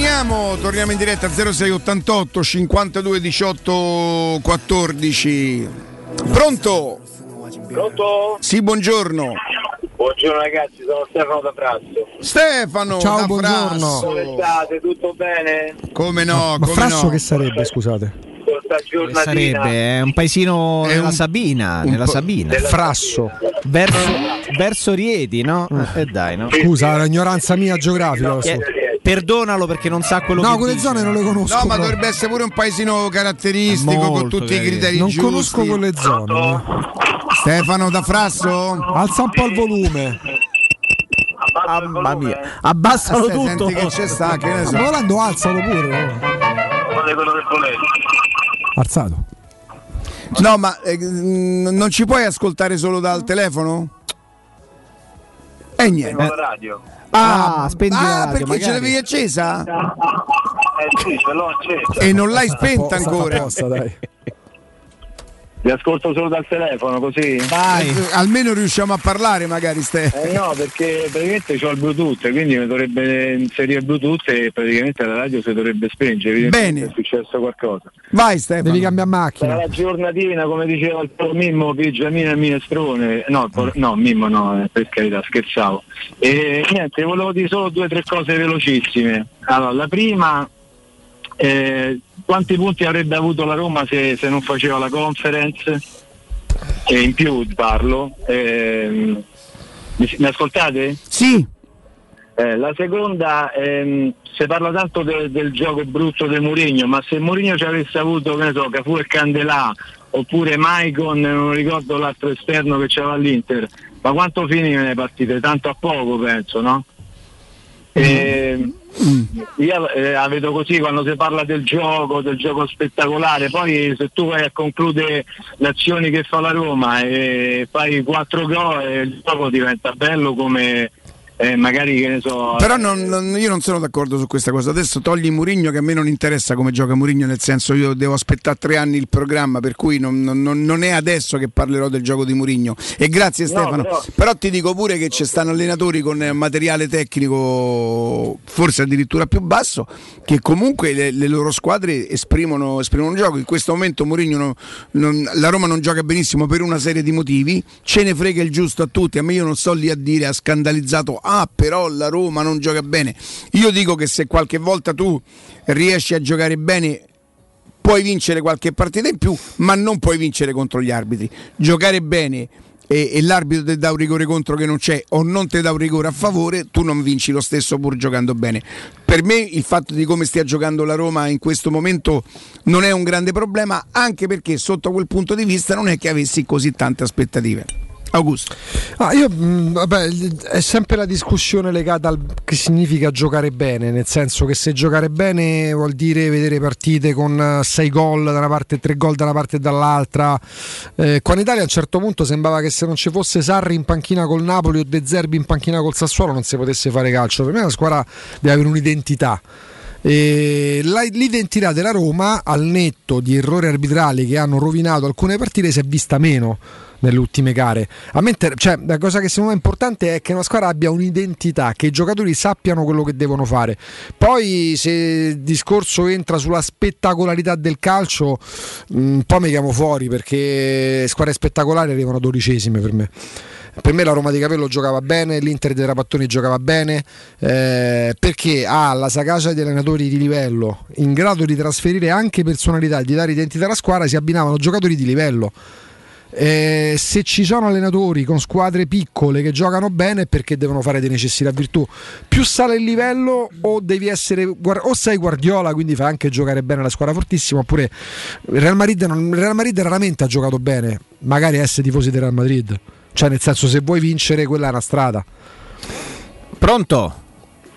Torniamo, torniamo in diretta 0688 52 18 14. Pronto? Pronto? Sì, buongiorno. Buongiorno ragazzi, sono Stefano da Frasso. Stefano, Ciao, da buongiorno. Frasso. Come state? Tutto bene? Come no, Ma come Frasso no. che sarebbe, scusate? Sarebbe è un paesino È nella un- Sabina, un nella Sabina. Frasso. Verso, verso Rieti, no? E dai, no? Scusa, l'ignoranza mia geografica. Eh, Perdonalo perché non sa quello No, che quelle dice. zone non le conosco. No, ma proprio. dovrebbe essere pure un paesino caratteristico con tutti i carino. criteri Non giusti. conosco quelle zone. Stefano da Frasso? Alza un po' il volume. Mamma mia, abbassalo Aspetta, tutto. senti che c'è sta, che ne so. Volando alzalo pure. no? Fate quello che volete. Alzato. No, ma eh, non ci puoi ascoltare solo dal telefono? E niente. la radio. Ah, spegni la ah, radio, perché ce magari. l'avevi accesa? Eh sì, ce l'ho accesa. E non l'hai spenta ancora. apposta, dai. *laughs* Vi ascolto solo dal telefono così? Eh, Almeno riusciamo a parlare, magari, Ste. Eh no, perché praticamente ho il Bluetooth, quindi mi dovrebbe inserire il Bluetooth e praticamente la radio si dovrebbe spengere. Bene. È successo qualcosa. Vai, Stefano. Devi cambiare Sarà macchina. la giornatina, come diceva il tuo Mimmo, Pigiamina e Minestrone. No, por- no, Mimmo no, eh, per carità, scherzavo. E niente, volevo dire solo due o tre cose velocissime. Allora, la prima, eh, quanti punti avrebbe avuto la Roma se, se non faceva la conference? E in più parlo. ehm, mi, mi ascoltate? Sì. Eh, la seconda, ehm, si parla tanto de- del gioco brutto di Mourinho, ma se Mourinho ci avesse avuto, che ne so, Cafu e Candelà, oppure Maicon, non ricordo l'altro esterno che c'era all'Inter, ma quanto finivano le partite? Tanto a poco penso, no? E, io eh, la vedo così quando si parla del gioco, del gioco spettacolare, poi se tu vai a concludere le azioni che fa la Roma e fai quattro gol e il gioco diventa bello come eh, magari che ne so Però non- non- io non sono d'accordo su questa cosa. Adesso togli Murigno che a me non interessa come gioca Murigno, nel senso io devo aspettare tre anni il programma, per cui non, non- è adesso che parlerò del gioco di Murigno. E grazie No, Stefano. però- però... ti dico pure che ci stanno allenatori con eh, materiale tecnico forse addirittura più basso, che comunque le, le loro squadre esprimono, esprimono gioco. In questo momento Murigno la Roma non gioca benissimo per una serie di motivi, ce ne frega il giusto a tutti. A me io non sto lì a dire, ha scandalizzato, ah però la Roma non gioca bene. Io dico che se qualche volta tu riesci a giocare bene puoi vincere qualche partita in più, ma non puoi vincere contro gli arbitri. Giocare bene e, e l'arbitro ti dà un rigore contro che non c'è o non ti dà un rigore a favore, tu non vinci lo stesso pur giocando bene. Per me il fatto di come stia giocando la Roma in questo momento non è un grande problema, anche perché sotto quel punto di vista non è che avessi così tante aspettative. Augusto. Ah, io, mh, vabbè, è sempre la discussione legata al che significa giocare bene, nel senso che se giocare bene vuol dire vedere partite con 6 gol da una parte e 3 gol da una parte e dall'altra. Eh, qua in Italia a un certo punto sembrava che se non ci fosse Sarri in panchina col Napoli o De Zerbi in panchina col Sassuolo non si potesse fare calcio. Per me la squadra deve avere un'identità. E l'identità della Roma, al netto di errori arbitrali che hanno rovinato alcune partite, si è vista meno nelle ultime gare. A me inter- cioè, la cosa che secondo me è importante è che una squadra abbia un'identità, che i giocatori sappiano quello che devono fare. Poi se il discorso entra sulla spettacolarità del calcio, mh, un po' mi chiamo fuori perché squadre spettacolari arrivano dodicesime per me. Per me la Roma di Capello giocava bene, l'Inter dei Rapattoni giocava bene, eh, perché ha la sagacia di allenatori di livello, in grado di trasferire anche personalità, di dare identità alla squadra, si abbinavano giocatori di livello. Eh, se ci sono allenatori con squadre piccole che giocano bene è perché devono fare di necessità virtù. Più sale il livello o devi essere o sei Guardiola, quindi fai anche giocare bene la squadra fortissima, oppure il Real Madrid, non- Real Madrid raramente ha giocato bene, magari essere tifosi del Real Madrid. Cioè nel senso se vuoi vincere quella è una strada. Pronto?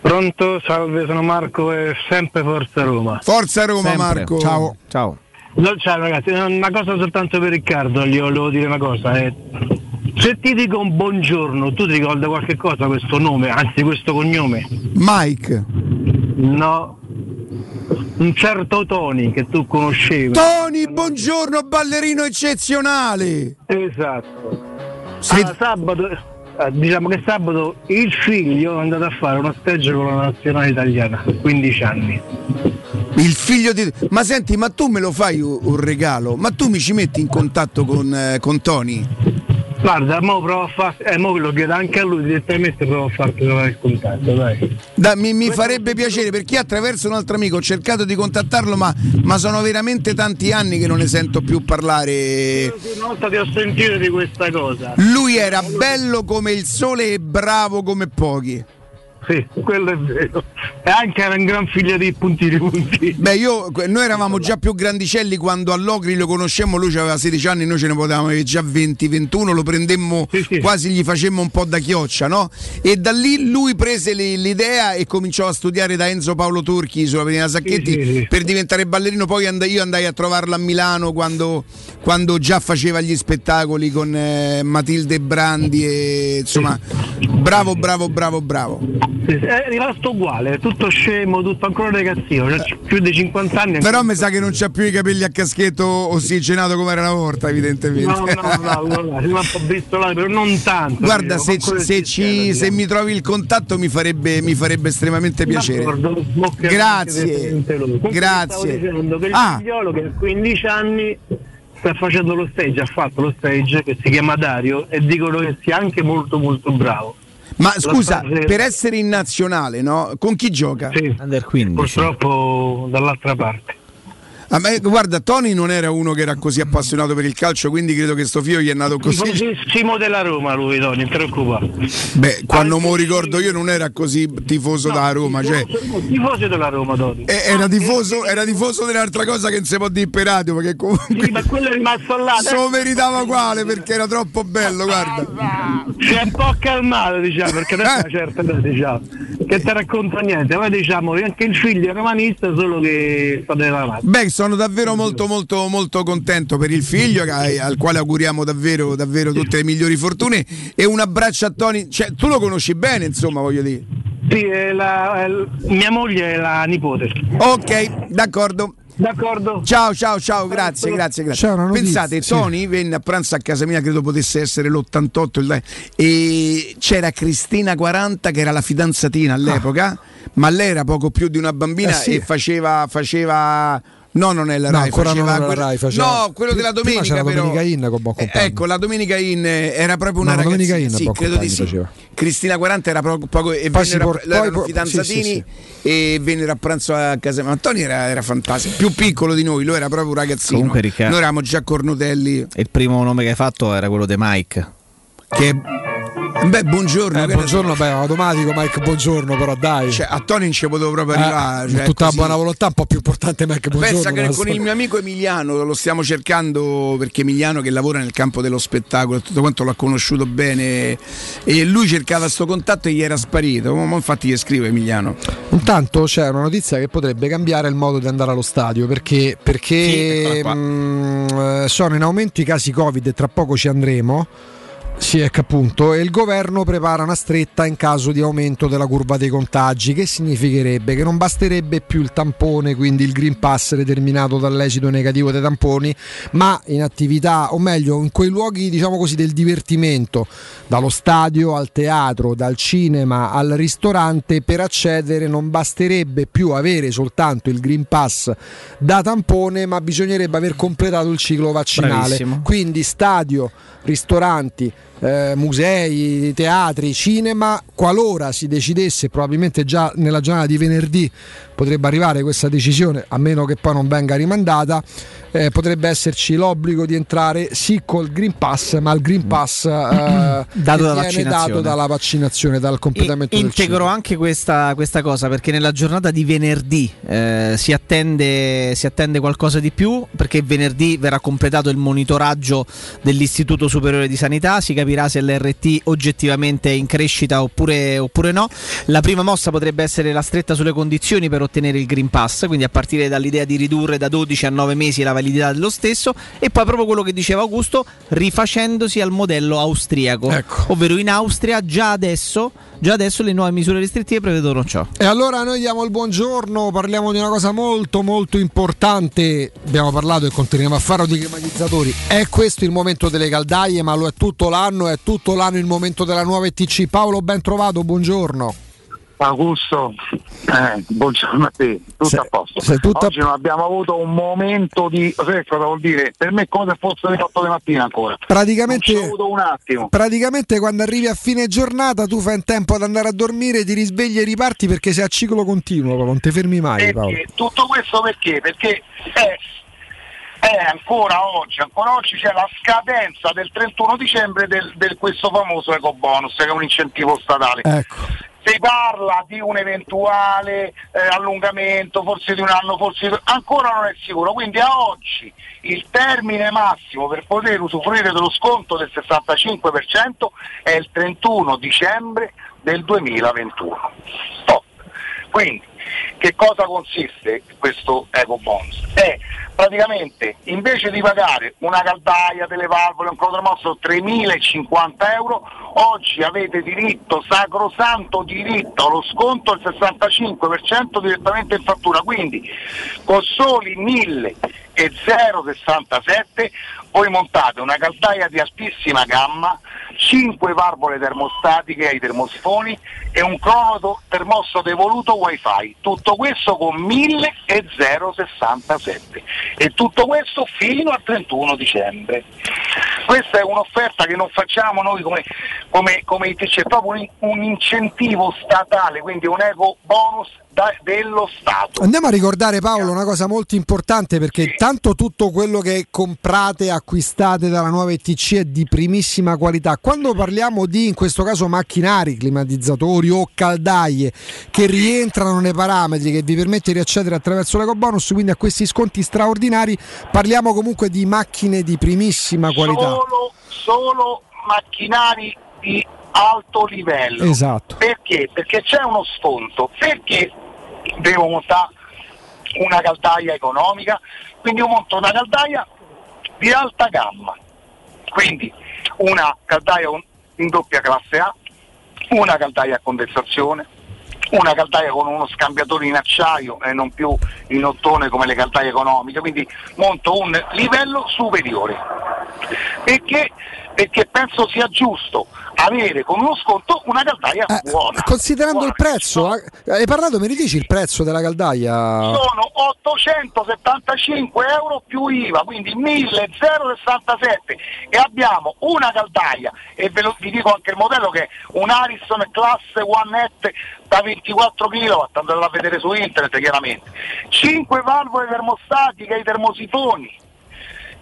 Pronto, salve, sono Marco e sempre Forza Roma. Forza Roma Sempre. Marco. Ciao. Ciao. No, ciao ragazzi, una cosa soltanto per Riccardo, gli volevo dire una cosa. eh. Se ti dico un buongiorno, tu ti ricordi qualche cosa questo nome, anzi questo cognome? Mike. No. Un certo Tony che tu conoscevi. Tony, buongiorno, ballerino eccezionale. Esatto. Allora, sabato, eh, diciamo che sabato il figlio è andato a fare uno stage con la nazionale italiana, 15 anni. Il figlio di. Ma senti, ma tu me lo fai un un regalo? Ma tu mi ci metti in contatto con, eh, con Tony? Guarda, mo provo a fare, eh, mo lo chiedo anche a lui direttamente, provo a farti trovare il contatto, dai. Da- mi, mi farebbe piacere perché attraverso un altro amico ho cercato di contattarlo, ma, ma sono veramente tanti anni che non ne sento più parlare. Una volta ti ho sentito di questa cosa. Lui era bello come il sole e bravo come pochi. Sì, quello è vero. E anche era un gran figlio di puntini punti. Beh, io, noi eravamo già più grandicelli quando all'Ocri lo conoscemmo, lui aveva 16 anni, noi ce ne potevamo avere già 20, 21, lo prendemmo quasi gli facemmo un po' da chioccia, no? E da lì lui prese li- l'idea e cominciò a studiare da Enzo Paolo Turchi sulla Pena Sacchetti Sì, sì, sì. per diventare ballerino, poi and- io andai a trovarlo a Milano quando, quando già faceva gli spettacoli con eh, Matilde Brandi e insomma, bravo, bravo, bravo, bravo. È rimasto uguale, tutto scemo, tutto ancora ragazzino, cioè, più di 50 anni. Però mi sa che non c'ha più i capelli a caschetto ossigenato come era una volta, evidentemente. No, no, no, no, si po' bristolare, però non tanto. Guarda, se, se ci- se mi trovi il contatto mi farebbe, mi farebbe estremamente piacere. Grazie, grazie. dicendo che il Ah. figliolo che a 15 anni sta facendo lo stage, ha fatto lo stage che si chiama Dario e dicono che sia anche molto molto bravo. Ma La scusa, fase- per essere in nazionale, no? Con chi gioca? Under 15. Purtroppo dall'altra parte. Ah, ma, guarda, Tony non era uno che era così appassionato per il calcio, quindi credo che sto figlio gli è nato così. Tifosissimo della Roma lui, Tony, non ti preoccupare. Beh, quando me lo ricordo io non era così tifoso da Roma, cioè Tifoso della Roma, Tony. eh, era tifoso, era tifoso dell'altra cosa che non si può dire per radio, perché comunque Sì, ma quello è rimasto là. *laughs* se lo meritava uguale perché era troppo bello, guarda. Si è un po' calmato, diciamo, perché adesso Eh. è una certa età, diciamo. Che ti racconta niente, ma diciamo che anche il figlio è romanista, solo che sta mano. Beh, sono davvero molto molto molto contento per il figlio al quale auguriamo davvero davvero tutte le migliori fortune e un abbraccio a Tony, cioè tu lo conosci bene, insomma, voglio dire. Sì, è la- è l- mia moglie è la nipote. Ok, d'accordo. D'accordo. Ciao, ciao, ciao, grazie, grazie, grazie. Notizia, Pensate, sì. Tony venne a pranzo a casa mia, credo potesse essere l'88, il- e c'era Cristina 40 che era la fidanzatina all'epoca, ma lei era poco più di una bambina Ah. Eh sì. e faceva, faceva No, non è la No, Rai, ancora faceva non era quello- Rai, faceva- No, quello della Prima domenica c'era però. Domenica In con Buon Eh, ecco, la Domenica In era proprio una No, ragazzina. Domenica In sì, credo di sì. faceva. Cristina 40 era poco, poco e Poi si vennero, por- poi por- fidanzatini sì, sì, e vennero a pranzo a casa. Ma Tony era, era fantastico, più piccolo di noi, lui era proprio un ragazzino. Comunque, Riccardo- Noi eravamo già cornutelli. Il primo nome che hai fatto era quello di Mike. Che Beh, buongiorno. Eh, buongiorno, beh, automatico Mike, buongiorno però dai. Cioè, a Tony non ci potevo proprio Eh, arrivare. con cioè, tutta così. buona volontà, un po' più importante Mike, buongiorno. Pensa che con il mio amico Emiliano lo stiamo cercando perché Emiliano che lavora nel campo dello spettacolo tutto quanto l'ha conosciuto bene e lui cercava sto contatto e gli era sparito. Ma infatti gli scrivo Emiliano. Intanto c'è una notizia che potrebbe cambiare il modo di andare allo stadio perché, perché mh, eh, sono in aumento i casi Covid e tra poco ci andremo. Sì, ecco appunto, e il governo prepara una stretta in caso di aumento della curva dei contagi, che significherebbe che non basterebbe più il tampone, quindi il Green Pass determinato dall'esito negativo dei tamponi, ma in attività, o meglio, in quei luoghi, diciamo così, del divertimento, dallo stadio al teatro, dal cinema al ristorante, per accedere non basterebbe più avere soltanto il Green Pass da tampone, ma bisognerebbe aver completato il ciclo vaccinale. Bravissimo. Quindi stadio, ristoranti, eh, musei, teatri, cinema, qualora si decidesse, probabilmente già nella giornata di venerdì potrebbe arrivare questa decisione, a meno che poi non venga rimandata, eh, potrebbe esserci l'obbligo di entrare sì col Green Pass, ma il Green Pass eh, *clears throat* Dato dalla dato dalla vaccinazione, dal completamento del Integro ciclo. anche questa, questa cosa perché nella giornata di venerdì eh, si, attende, si attende qualcosa di più perché venerdì verrà completato il monitoraggio dell'Istituto Superiore di Sanità, si capirà se l'RT oggettivamente è in crescita oppure, oppure no. La prima mossa potrebbe essere la stretta sulle condizioni per ottenere il Green Pass, quindi a partire dall'idea di ridurre da 12 a 9 mesi la validità dello stesso e poi proprio quello che diceva Augusto rifacendosi al modello austriaco, ovvero in Austria già adesso, già adesso le nuove misure restrittive prevedono ciò. E allora noi diamo il buongiorno, parliamo di una cosa molto molto importante, abbiamo parlato e continuiamo a farlo di climatizzatori, è questo il momento delle caldaie ma lo è tutto l'anno, è tutto l'anno il momento della nuova ETC. Paolo ben trovato, buongiorno. Augusto, eh, buongiorno a te, tutto a posto. tutto a- Oggi non abbiamo avuto un momento di. Sai cosa vuol dire? Per me è come se fosse le 8 di mattina ancora. Praticamente, praticamente quando arrivi a fine giornata tu fai in tempo ad andare a dormire, ti risvegli e riparti perché sei a ciclo continuo, non ti fermi mai Paolo. Tutto questo perché? Perché è, è ancora oggi, ancora oggi c'è la scadenza del 31 dicembre del, del questo famoso eco bonus che è un incentivo statale. Ecco. Si parla di un eventuale eh, allungamento, forse di un anno, forse di- ancora non è sicuro. Quindi a oggi il termine massimo per poter usufruire dello sconto del 65% è il 31 dicembre del 2021. Stop. Quindi che cosa consiste questo eco bonus? È praticamente invece di pagare una caldaia, delle valvole, un cronotermosto 3.050 euro, oggi avete diritto, sacrosanto diritto allo sconto del 65% direttamente in fattura, quindi con soli 1.067 voi montate una caldaia di altissima gamma, 5 valvole termostatiche ai termosifoni e un cronoto termostato devoluto wifi, tutto questo con 1.067 e tutto questo fino al 31 dicembre. Questa è un'offerta che non facciamo noi come, come, come ITC, è proprio un, un incentivo statale, quindi un eco bonus dello Stato. Andiamo a ricordare Paolo una cosa molto importante perché intanto tutto quello che comprate, acquistate dalla nuova ETC è di primissima qualità. Quando parliamo di in questo caso macchinari, climatizzatori o caldaie che rientrano nei parametri che vi permette di accedere attraverso l'eco bonus, quindi a questi sconti straordinari, parliamo comunque di macchine di primissima qualità. Solo, solo macchinari di alto livello. Esatto. Perché? Perché c'è uno sconto, perché devo montare una caldaia economica, quindi io monto una caldaia di alta gamma, quindi una caldaia in doppia classe A, una caldaia a condensazione, una caldaia con uno scambiatore in acciaio e non più in ottone come le caldaie economiche, quindi monto un livello superiore. Perché? Perché penso sia giusto avere con uno sconto una caldaia buona. Considerando il prezzo, eh, hai parlato, mi ridici il prezzo della caldaia? Sono 875 euro più IVA, quindi 1067 e abbiamo una caldaia e ve lo, vi dico anche il modello che è un Ariston classe One da 24 kW, andate a vedere su internet chiaramente, 5 valvole termostatiche ai termosifoni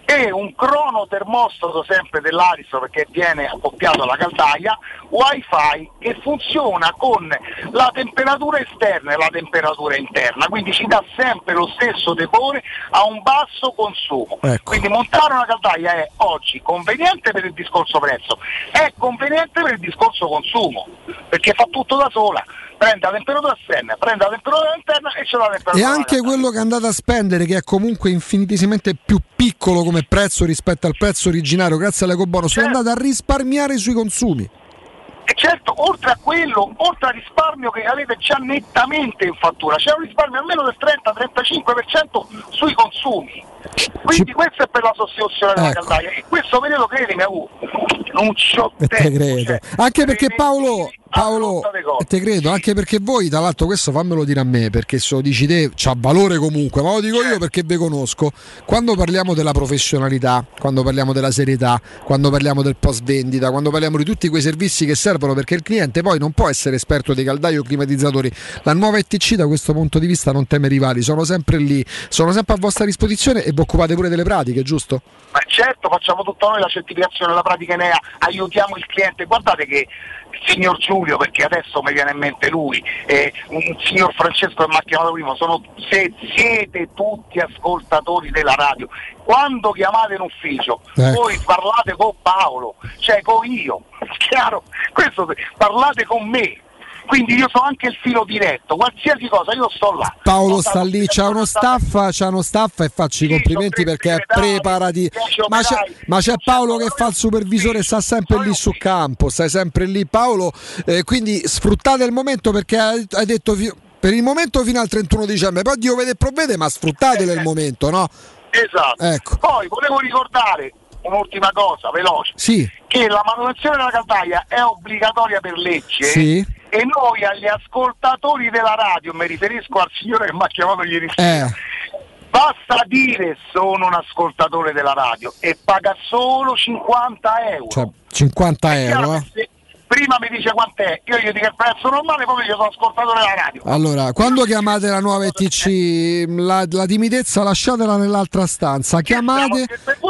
e un crono termostato sempre dell'Ariston perché viene accoppiato alla caldaia, wifi che funziona con la temperatura esterna e la temperatura interna, quindi ci dà sempre lo stesso tepore a un basso consumo. Quindi montare una caldaia è oggi conveniente per il discorso prezzo, è conveniente per il discorso consumo, perché fa tutto da sola. Prende la temperatura esterna, prende la temperatura interna e ce l'ha la temperatura E anche quello che andate a spendere, che è comunque infinitesimamente più piccolo come prezzo rispetto al prezzo originario, grazie all'ecobonus, Certo. andate a risparmiare sui consumi. E certo, oltre a quello, oltre al risparmio che avete già nettamente in fattura, c'è un risparmio almeno del 30-35% sui consumi. Quindi questo è per la sostituzione della Ecco. caldaia. E questo periodo credimi, uh, non E te tempo. credo. cioè, Anche perché Paolo, Paolo e te credo, anche perché voi, tra l'altro, questo fammelo dire a me, perché se lo dici te c'ha valore comunque, ma lo dico Certo. io perché vi conosco. Quando parliamo della professionalità, quando parliamo della serietà, quando parliamo del post vendita, quando parliamo di tutti quei servizi che servono, perché il cliente poi non può essere esperto dei caldai o climatizzatori. La nuova ETC da questo punto di vista non teme rivali, sono sempre lì, sono sempre a vostra disposizione e vi occupate pure delle pratiche, giusto? Ma certo, facciamo tutto noi la certificazione, la pratica Enea, aiutiamo il cliente. Guardate che signor Giulio, perché adesso mi viene in mente lui, e il signor Francesco che mi ha chiamato prima, sono, se siete tutti ascoltatori della radio. Quando chiamate in ufficio, Ecco. voi parlate con Paolo, cioè con io, *laughs* chiaro? Questo, parlate con me. Quindi io so anche il filo diretto, qualsiasi cosa, io sto là. Paolo sta lì, c'ha uno staff, c'ha uno staff e faccio i complimenti perché è preparati. Ma c'è, ma c'è Paolo che fa il supervisore, sta sempre lì su campo, stai sempre lì Paolo, eh, quindi sfruttate il momento perché hai detto per il momento fino al 31 dicembre, poi Dio vede e provvede, ma sfruttatelo il momento, no? Esatto. Ecco. Poi volevo ricordare un'ultima cosa, veloce, Sì, che la manutenzione della caldaia è obbligatoria per legge Sì. E noi agli ascoltatori della radio, mi riferisco al signore che mi ha chiamato ieri sera, Eh, basta dire sono un ascoltatore della radio e paga solo 50 euro. cioè 50 Chiaro euro. eh. se prima mi dice quant'è, io gli dico il prezzo normale, poi io sono ascoltatore della radio. Allora, quando chiamate la nuova ETC, la, la timidezza lasciatela nell'altra stanza. Chiamate.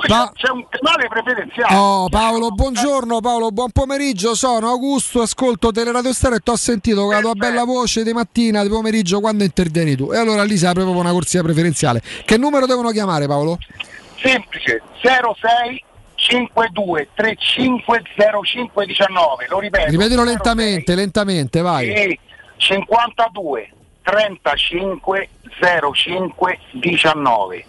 Pa- c'è un canale preferenziale. Oh Paolo, buongiorno Paolo, buon pomeriggio, sono Augusto, ascolto Teleradio Stereo e ti ho sentito con la tua bella voce di mattina, di pomeriggio quando intervieni tu. E allora lì si apre proprio una corsia preferenziale. Che numero devono chiamare Paolo? Semplice 06 52 3505 19, lo ripeto. Ripetilo 06 lentamente, lentamente, vai. e 52 35 05 19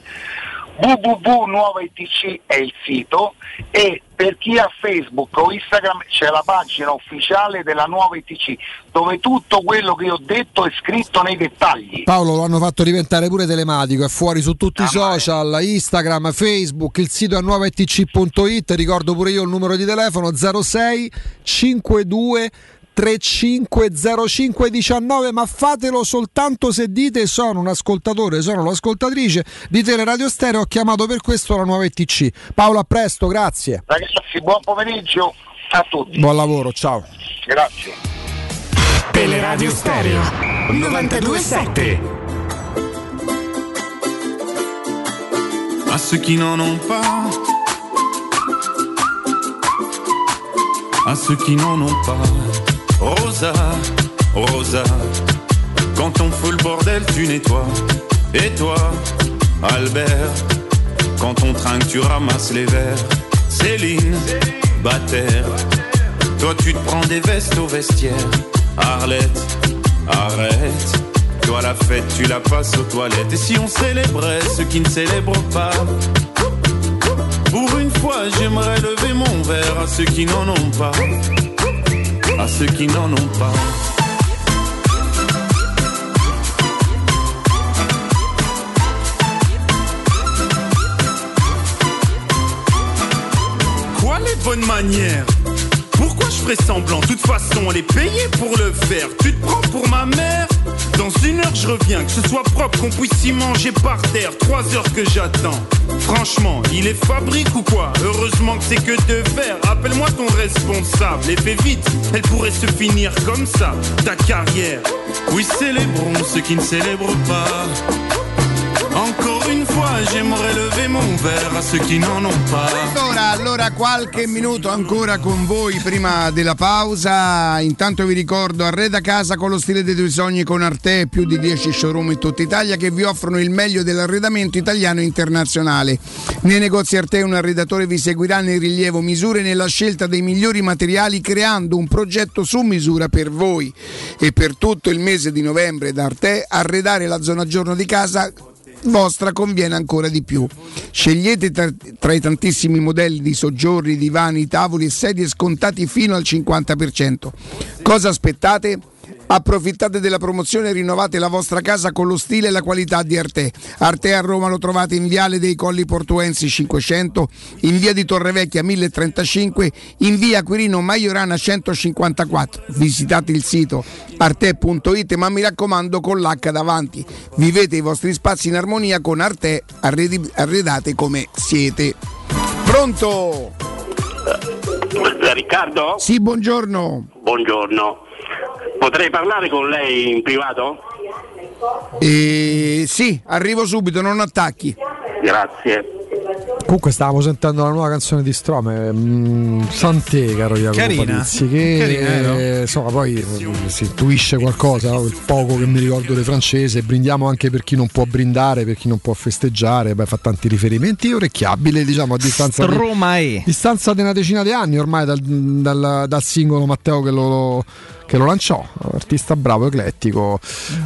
www.nuovaitc è il sito e per chi ha Facebook o Instagram c'è la pagina ufficiale della nuova ITC dove tutto quello che ho detto è scritto nei dettagli. Paolo lo hanno fatto diventare pure telematico, è fuori su tutti i social, Instagram, Facebook, il sito è nuovaetc.it, ricordo pure io il numero di telefono 06 52 350519 ma fatelo soltanto se dite sono un ascoltatore, sono l'ascoltatrice di Teleradio Stereo, ho chiamato per questo la nuova ETC. Paolo a presto, grazie. Ragazzi, buon pomeriggio a tutti. Buon lavoro, ciao. Grazie. Teleradio Stereo 927. À ceux qui n'en ont pas, à ceux qui n'en ont pas. Rosa, Rosa, quand on fout le bordel, tu nettoies. Et toi, Albert, quand on trinque, tu ramasses les verres. Céline, Bataire, toi tu te prends des vestes au vestiaire. Arlette, arrête. Toi la fête, tu la passes aux toilettes. Et si on célébrait ceux qui ne célèbrent pas? Pour une fois, j'aimerais lever mon verre à ceux qui n'en ont pas. À ceux qui n'en ont pas. Quoi les bonnes manières? Pourquoi je ferais semblant? De toute façon, elle est payée pour le faire. Tu te prends pour ma mère? Dans une heure, je reviens. Que ce soit propre, qu'on puisse y manger par terre. Trois heures que j'attends. Franchement, il est fabrique ou quoi? Heureusement que c'est que de faire. Appelle-moi ton responsable et fais vite. Elle pourrait se finir comme ça, ta carrière. Oui, célébrons ceux qui ne célèbrent pas. Encore une fois, j'aimerais lever mon verre à ceux qui n'en ont pas. Allora, allora qualche minuto ancora con voi prima della pausa. Intanto vi ricordo Arreda Casa con lo stile dei tuoi sogni con Arte, più di 10 showroom in tutta Italia che vi offrono il meglio dell'arredamento italiano e internazionale. Nei negozi Arte un arredatore vi seguirà nel rilievo misure nella scelta dei migliori materiali creando un progetto su misura per voi. E per tutto il mese di novembre da Arte arredare la zona giorno di casa vostra conviene ancora di più. Scegliete tra, tra i tantissimi modelli di soggiorni, divani, tavoli e sedie scontati fino al 50%. Cosa aspettate? Approfittate della promozione e rinnovate la vostra casa con lo stile e la qualità di Arte. Arte a Roma lo trovate in Viale dei Colli Portuensi 500, in Via di Torrevecchia 1035, in Via Quirino Maiorana 154. Visitate il sito arte.it ma mi raccomando con l'H davanti. Vivete i vostri spazi in armonia con Arte, arredi- arredate come siete. Pronto? Eh, Riccardo? Sì, buongiorno. Buongiorno. Potrei parlare con lei in privato? Eh, sì, arrivo subito, non attacchi. Grazie. Comunque stavamo sentendo la nuova canzone di Strome, mm, Santé, caro Jacopo Carina. Palizzi, che Carina, eh, eh, insomma poi eh, si intuisce qualcosa, no? il poco che mi ricordo di francese, brindiamo anche per chi non può brindare, per chi non può festeggiare, beh, fa tanti riferimenti orecchiabili, diciamo a distanza di, distanza di una decina di anni ormai dal, dal- dal singolo Matteo che lo, che lo lanciò, artista bravo, eclettico,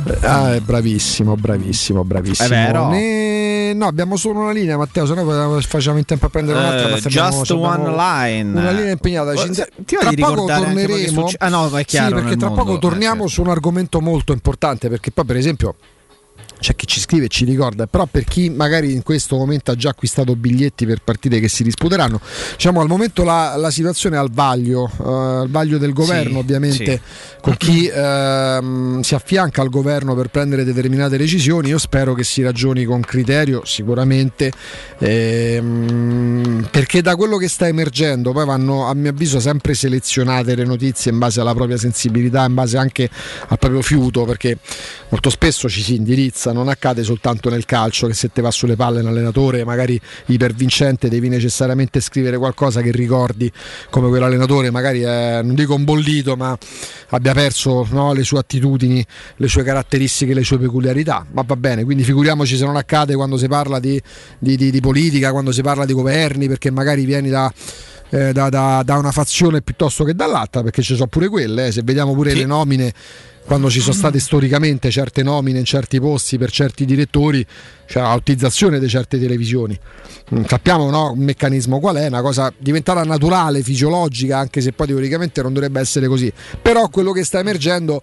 Eh, ah, è bravissimo, bravissimo, bravissimo. È vero. Ne- no, abbiamo solo una linea, Matteo, se no facciamo in tempo a prendere un'altra. Eh, se abbiamo- just abbiamo one line. Una linea impegnata. Ci- Eh, va tra poco torneremo. succe- ah, no, è chiaro Sì, perché tra mondo, poco eh, torniamo certo. su un argomento molto importante. Perché poi, per esempio. C'è chi ci scrive e ci ricorda, però per chi magari in questo momento ha già acquistato biglietti per partite che si disputeranno, diciamo al momento la, la situazione è al vaglio, eh, al vaglio del governo Sì, ovviamente, sì. con chi ehm, si affianca al governo per prendere determinate decisioni, io spero che si ragioni con criterio sicuramente, ehm, perché da quello che sta emergendo poi vanno a mio avviso sempre selezionate le notizie in base alla propria sensibilità, in base anche al proprio fiuto, perché molto spesso ci si indirizza, non accade soltanto nel calcio che se te va sulle palle un allenatore magari ipervincente devi necessariamente scrivere qualcosa che ricordi come quell'allenatore magari è, non dico un bollito ma abbia perso no, le sue attitudini, le sue caratteristiche, le sue peculiarità, ma va bene, quindi figuriamoci se non accade quando si parla di, di- di- di politica, quando si parla di governi, perché magari vieni da... eh, da, da- da una fazione piuttosto che dall'altra, perché ci sono pure quelle, eh. se vediamo pure le nomine quando ci sono state storicamente certe nomine in certi posti per certi direttori, c'è la utilizzazione di certe televisioni. Mm, Sappiamo no, un meccanismo qual è, una cosa diventata naturale, fisiologica, anche se poi teoricamente non dovrebbe essere così. Però quello che sta emergendo.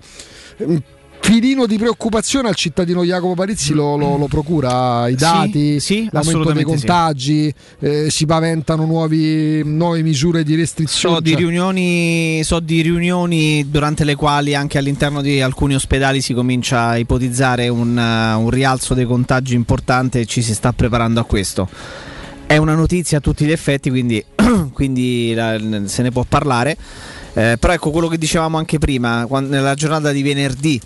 Filino di preoccupazione al cittadino Jacopo Parizzi lo, lo- lo procura i Sì, dati, sì, l'aumento dei assolutamente sì. contagi, eh, si paventano nuovi, nuove misure di restrizione. So di, riunioni, so di riunioni durante le quali anche all'interno di alcuni ospedali si comincia a ipotizzare un, eh, un rialzo dei contagi importante e ci si sta preparando a questo. È una notizia a tutti gli effetti, quindi, *clears throat* quindi la- se ne può parlare. Eh, però ecco quello che dicevamo anche prima, quan- nella giornata di venerdì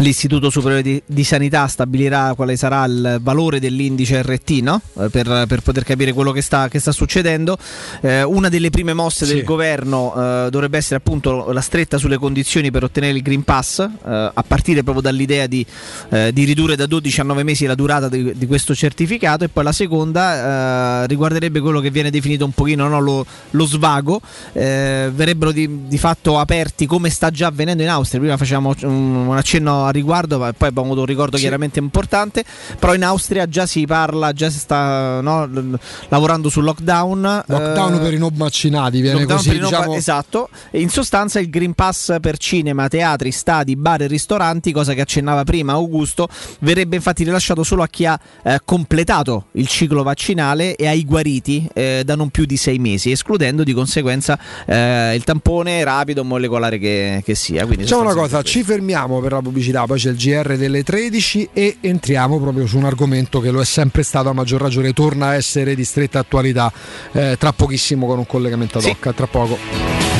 L'Istituto Superiore di, di Sanità stabilirà quale sarà il valore dell'indice RT no? Eh, per, per poter capire quello che sta, che sta succedendo. Eh, una delle prime mosse del governo eh, dovrebbe essere appunto la stretta sulle condizioni per ottenere il Green Pass, eh, a partire proprio dall'idea di, eh, di ridurre da 12 a 9 mesi la durata di, di questo certificato e poi la seconda eh, riguarderebbe quello che viene definito un pochino no, lo, lo svago. Verrebbero di, di fatto aperti come sta già avvenendo in Austria. Prima facevamo un, un accenno a riguardo, ma poi abbiamo avuto un ricordo chiaramente importante. Però in Austria già si parla, già si sta no, lavorando sul lockdown. Lockdown eh, per i non vaccinati, viene così. i non- diciamo- Esatto, E in sostanza il Green Pass per cinema, teatri, stadi, bar e ristoranti, cosa che accennava prima Augusto, verrebbe infatti rilasciato solo a chi ha eh, completato il ciclo vaccinale e ai guariti eh, da non più di sei mesi, escludendo di conseguenza eh, il tampone rapido molecolare che, che sia. Quindi Facciamo una cosa, ci fermiamo per la pubblicità, poi c'è il GR delle 13 e entriamo proprio su un argomento che lo è sempre stato, a maggior ragione torna a essere di stretta attualità eh, tra pochissimo con un collegamento ad hoc, a tra poco.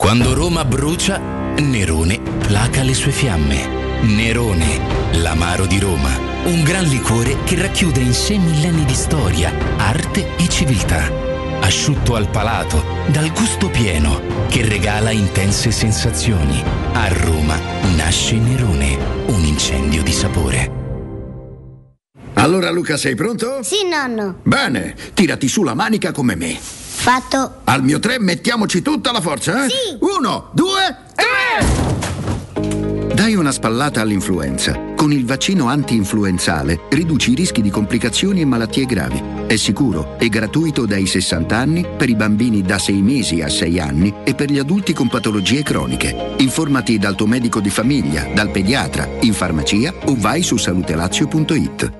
Quando Roma brucia, Nerone placa le sue fiamme. Nerone, l'amaro di Roma. Un gran liquore che racchiude in sé millenni di storia, arte e civiltà. Asciutto al palato, dal gusto pieno, che regala intense sensazioni. A Roma nasce Nerone, un incendio di sapore. Allora Luca sei pronto? Sì, nonno. Bene, tirati su la manica come me. Fatto. Al mio tre mettiamoci tutta la forza, eh? Sì. Uno, due, tre! Dai una spallata all'influenza. Con il vaccino anti-influenzale riduci i rischi di complicazioni e malattie gravi. È sicuro e gratuito dai 60 anni per i bambini da 6 mesi a 6 anni e per gli adulti con patologie croniche. Informati dal tuo medico di famiglia, dal pediatra, in farmacia o vai su salutelazio.it.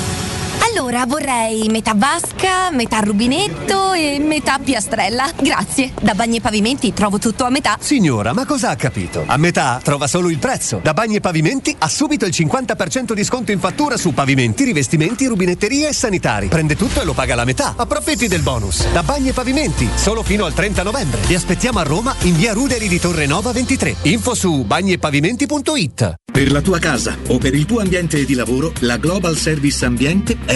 Allora vorrei metà vasca, metà rubinetto e metà piastrella. Grazie. Da Bagni e Pavimenti trovo tutto a metà. Signora, ma cosa ha capito? A metà trova solo il prezzo. Da Bagni e Pavimenti ha subito il 50% di sconto in fattura su pavimenti, rivestimenti, rubinetterie e sanitari. Prende tutto e lo paga la metà. Approfitti del bonus. Da Bagni e Pavimenti, solo fino al 30 novembre. Vi aspettiamo a Roma in via Ruderi di Torre Nova 23. Info su bagniepavimenti.it. Per la tua casa o per il tuo ambiente di lavoro, la Global Service Ambiente è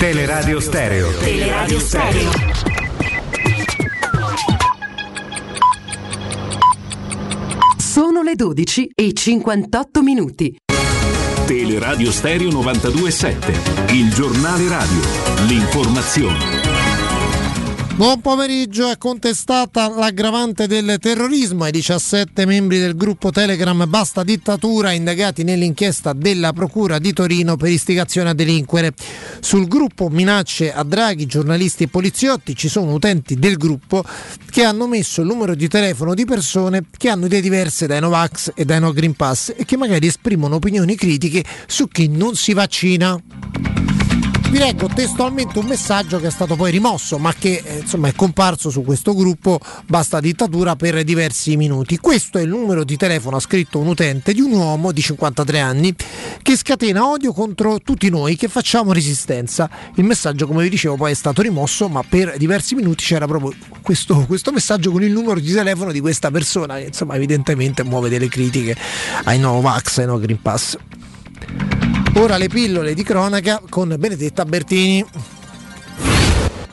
Teleradio Stereo. Teleradio Stereo. Sono le 12 e 58 minuti. Teleradio Stereo 92.7, il giornale radio, l'informazione. Buon pomeriggio, è contestata l'aggravante del terrorismo ai 17 membri del gruppo Telegram Basta Dittatura indagati nell'inchiesta della Procura di Torino per istigazione a delinquere. Sul gruppo minacce a Draghi, giornalisti e poliziotti ci sono utenti del gruppo che hanno messo il numero di telefono di persone che hanno idee diverse dai Novax e dai No Green Pass e che magari esprimono opinioni critiche su chi non si vaccina. Vi leggo testualmente un messaggio che è stato poi rimosso, ma che eh, insomma è comparso su questo gruppo Basta Dittatura per diversi minuti. Questo è il numero di telefono, ha scritto un utente di un uomo di 53 anni che scatena odio contro tutti noi che facciamo resistenza. Il messaggio, come vi dicevo, poi è stato rimosso, ma per diversi minuti c'era proprio questo, questo messaggio con il numero di telefono di questa persona che insomma evidentemente muove delle critiche ai no Vax, ai no Green Pass. Ora le pillole di cronaca con Benedetta Bertini.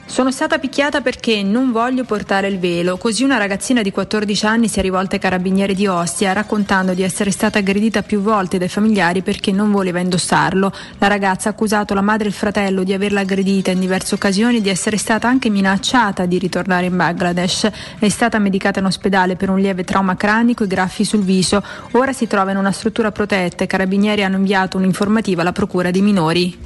Sono stata picchiata perché non voglio portare il velo. Così una ragazzina di 14 anni si è rivolta ai carabinieri di Ostia raccontando di essere stata aggredita più volte dai familiari perché non voleva indossarlo. La ragazza ha accusato la madre e il fratello di averla aggredita in diverse occasioni e di essere stata anche minacciata di ritornare in Bangladesh. È stata medicata in ospedale per un lieve trauma cranico e graffi sul viso. Ora si trova in una struttura protetta e i carabinieri hanno inviato un'informativa alla procura dei minori.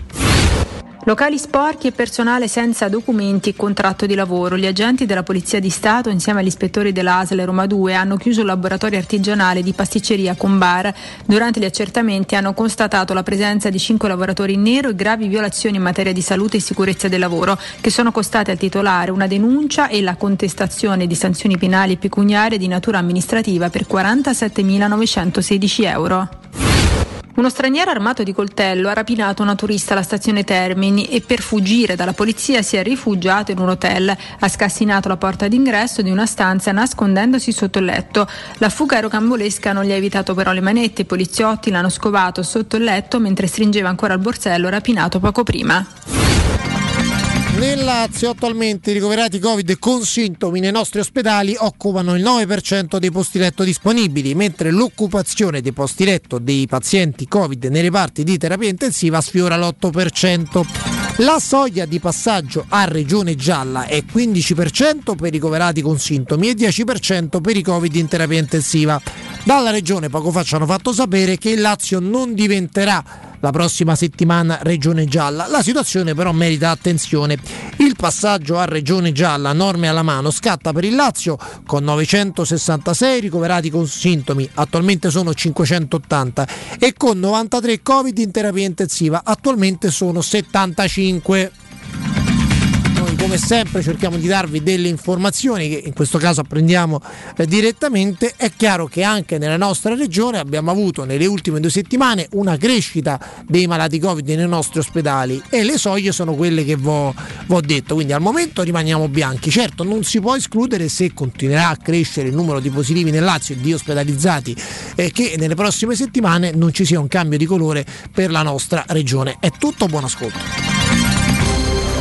Locali sporchi e personale senza documenti e contratto di lavoro. Gli agenti della Polizia di Stato, insieme agli ispettori dell'ASL Roma 2, hanno chiuso il laboratorio artigianale di pasticceria con bar. Durante gli accertamenti hanno constatato la presenza di cinque lavoratori in nero e gravi violazioni in materia di salute e sicurezza del lavoro, che sono costate al titolare una denuncia e la contestazione di sanzioni penali e pecuniarie di natura amministrativa per 47.916 euro. Uno straniero armato di coltello ha rapinato una turista alla stazione Termini e per fuggire dalla polizia si è rifugiato in un hotel. Ha scassinato la porta d'ingresso di una stanza nascondendosi sotto il letto. La fuga rocambolesca non gli ha evitato però le manette. I poliziotti l'hanno scovato sotto il letto mentre stringeva ancora il borsello rapinato poco prima. Nel Lazio attualmente i ricoverati Covid con sintomi nei nostri ospedali occupano il 9% dei posti letto disponibili, mentre l'occupazione dei posti letto dei pazienti Covid nei reparti di terapia intensiva sfiora l'8%. La soglia di passaggio a regione gialla è 15% per i ricoverati con sintomi e 10% per i Covid in terapia intensiva. Dalla regione poco fa ci hanno fatto sapere che il Lazio non diventerà la prossima settimana Regione Gialla. La situazione però merita attenzione. Il passaggio a Regione Gialla, norme alla mano, scatta per il Lazio con 966 ricoverati con sintomi, attualmente sono 580, e con 93 Covid in terapia intensiva, attualmente sono 75 noi come sempre cerchiamo di darvi delle informazioni che in questo caso apprendiamo eh, direttamente. È chiaro che anche nella nostra regione abbiamo avuto nelle ultime due settimane una crescita dei malati Covid nei nostri ospedali e le soglie sono quelle che vi ho detto. Quindi al momento rimaniamo bianchi. Certo, non si può escludere se continuerà a crescere il numero di positivi nel Lazio e di ospedalizzati eh, che nelle prossime settimane non ci sia un cambio di colore per la nostra regione. È tutto, buon ascolto.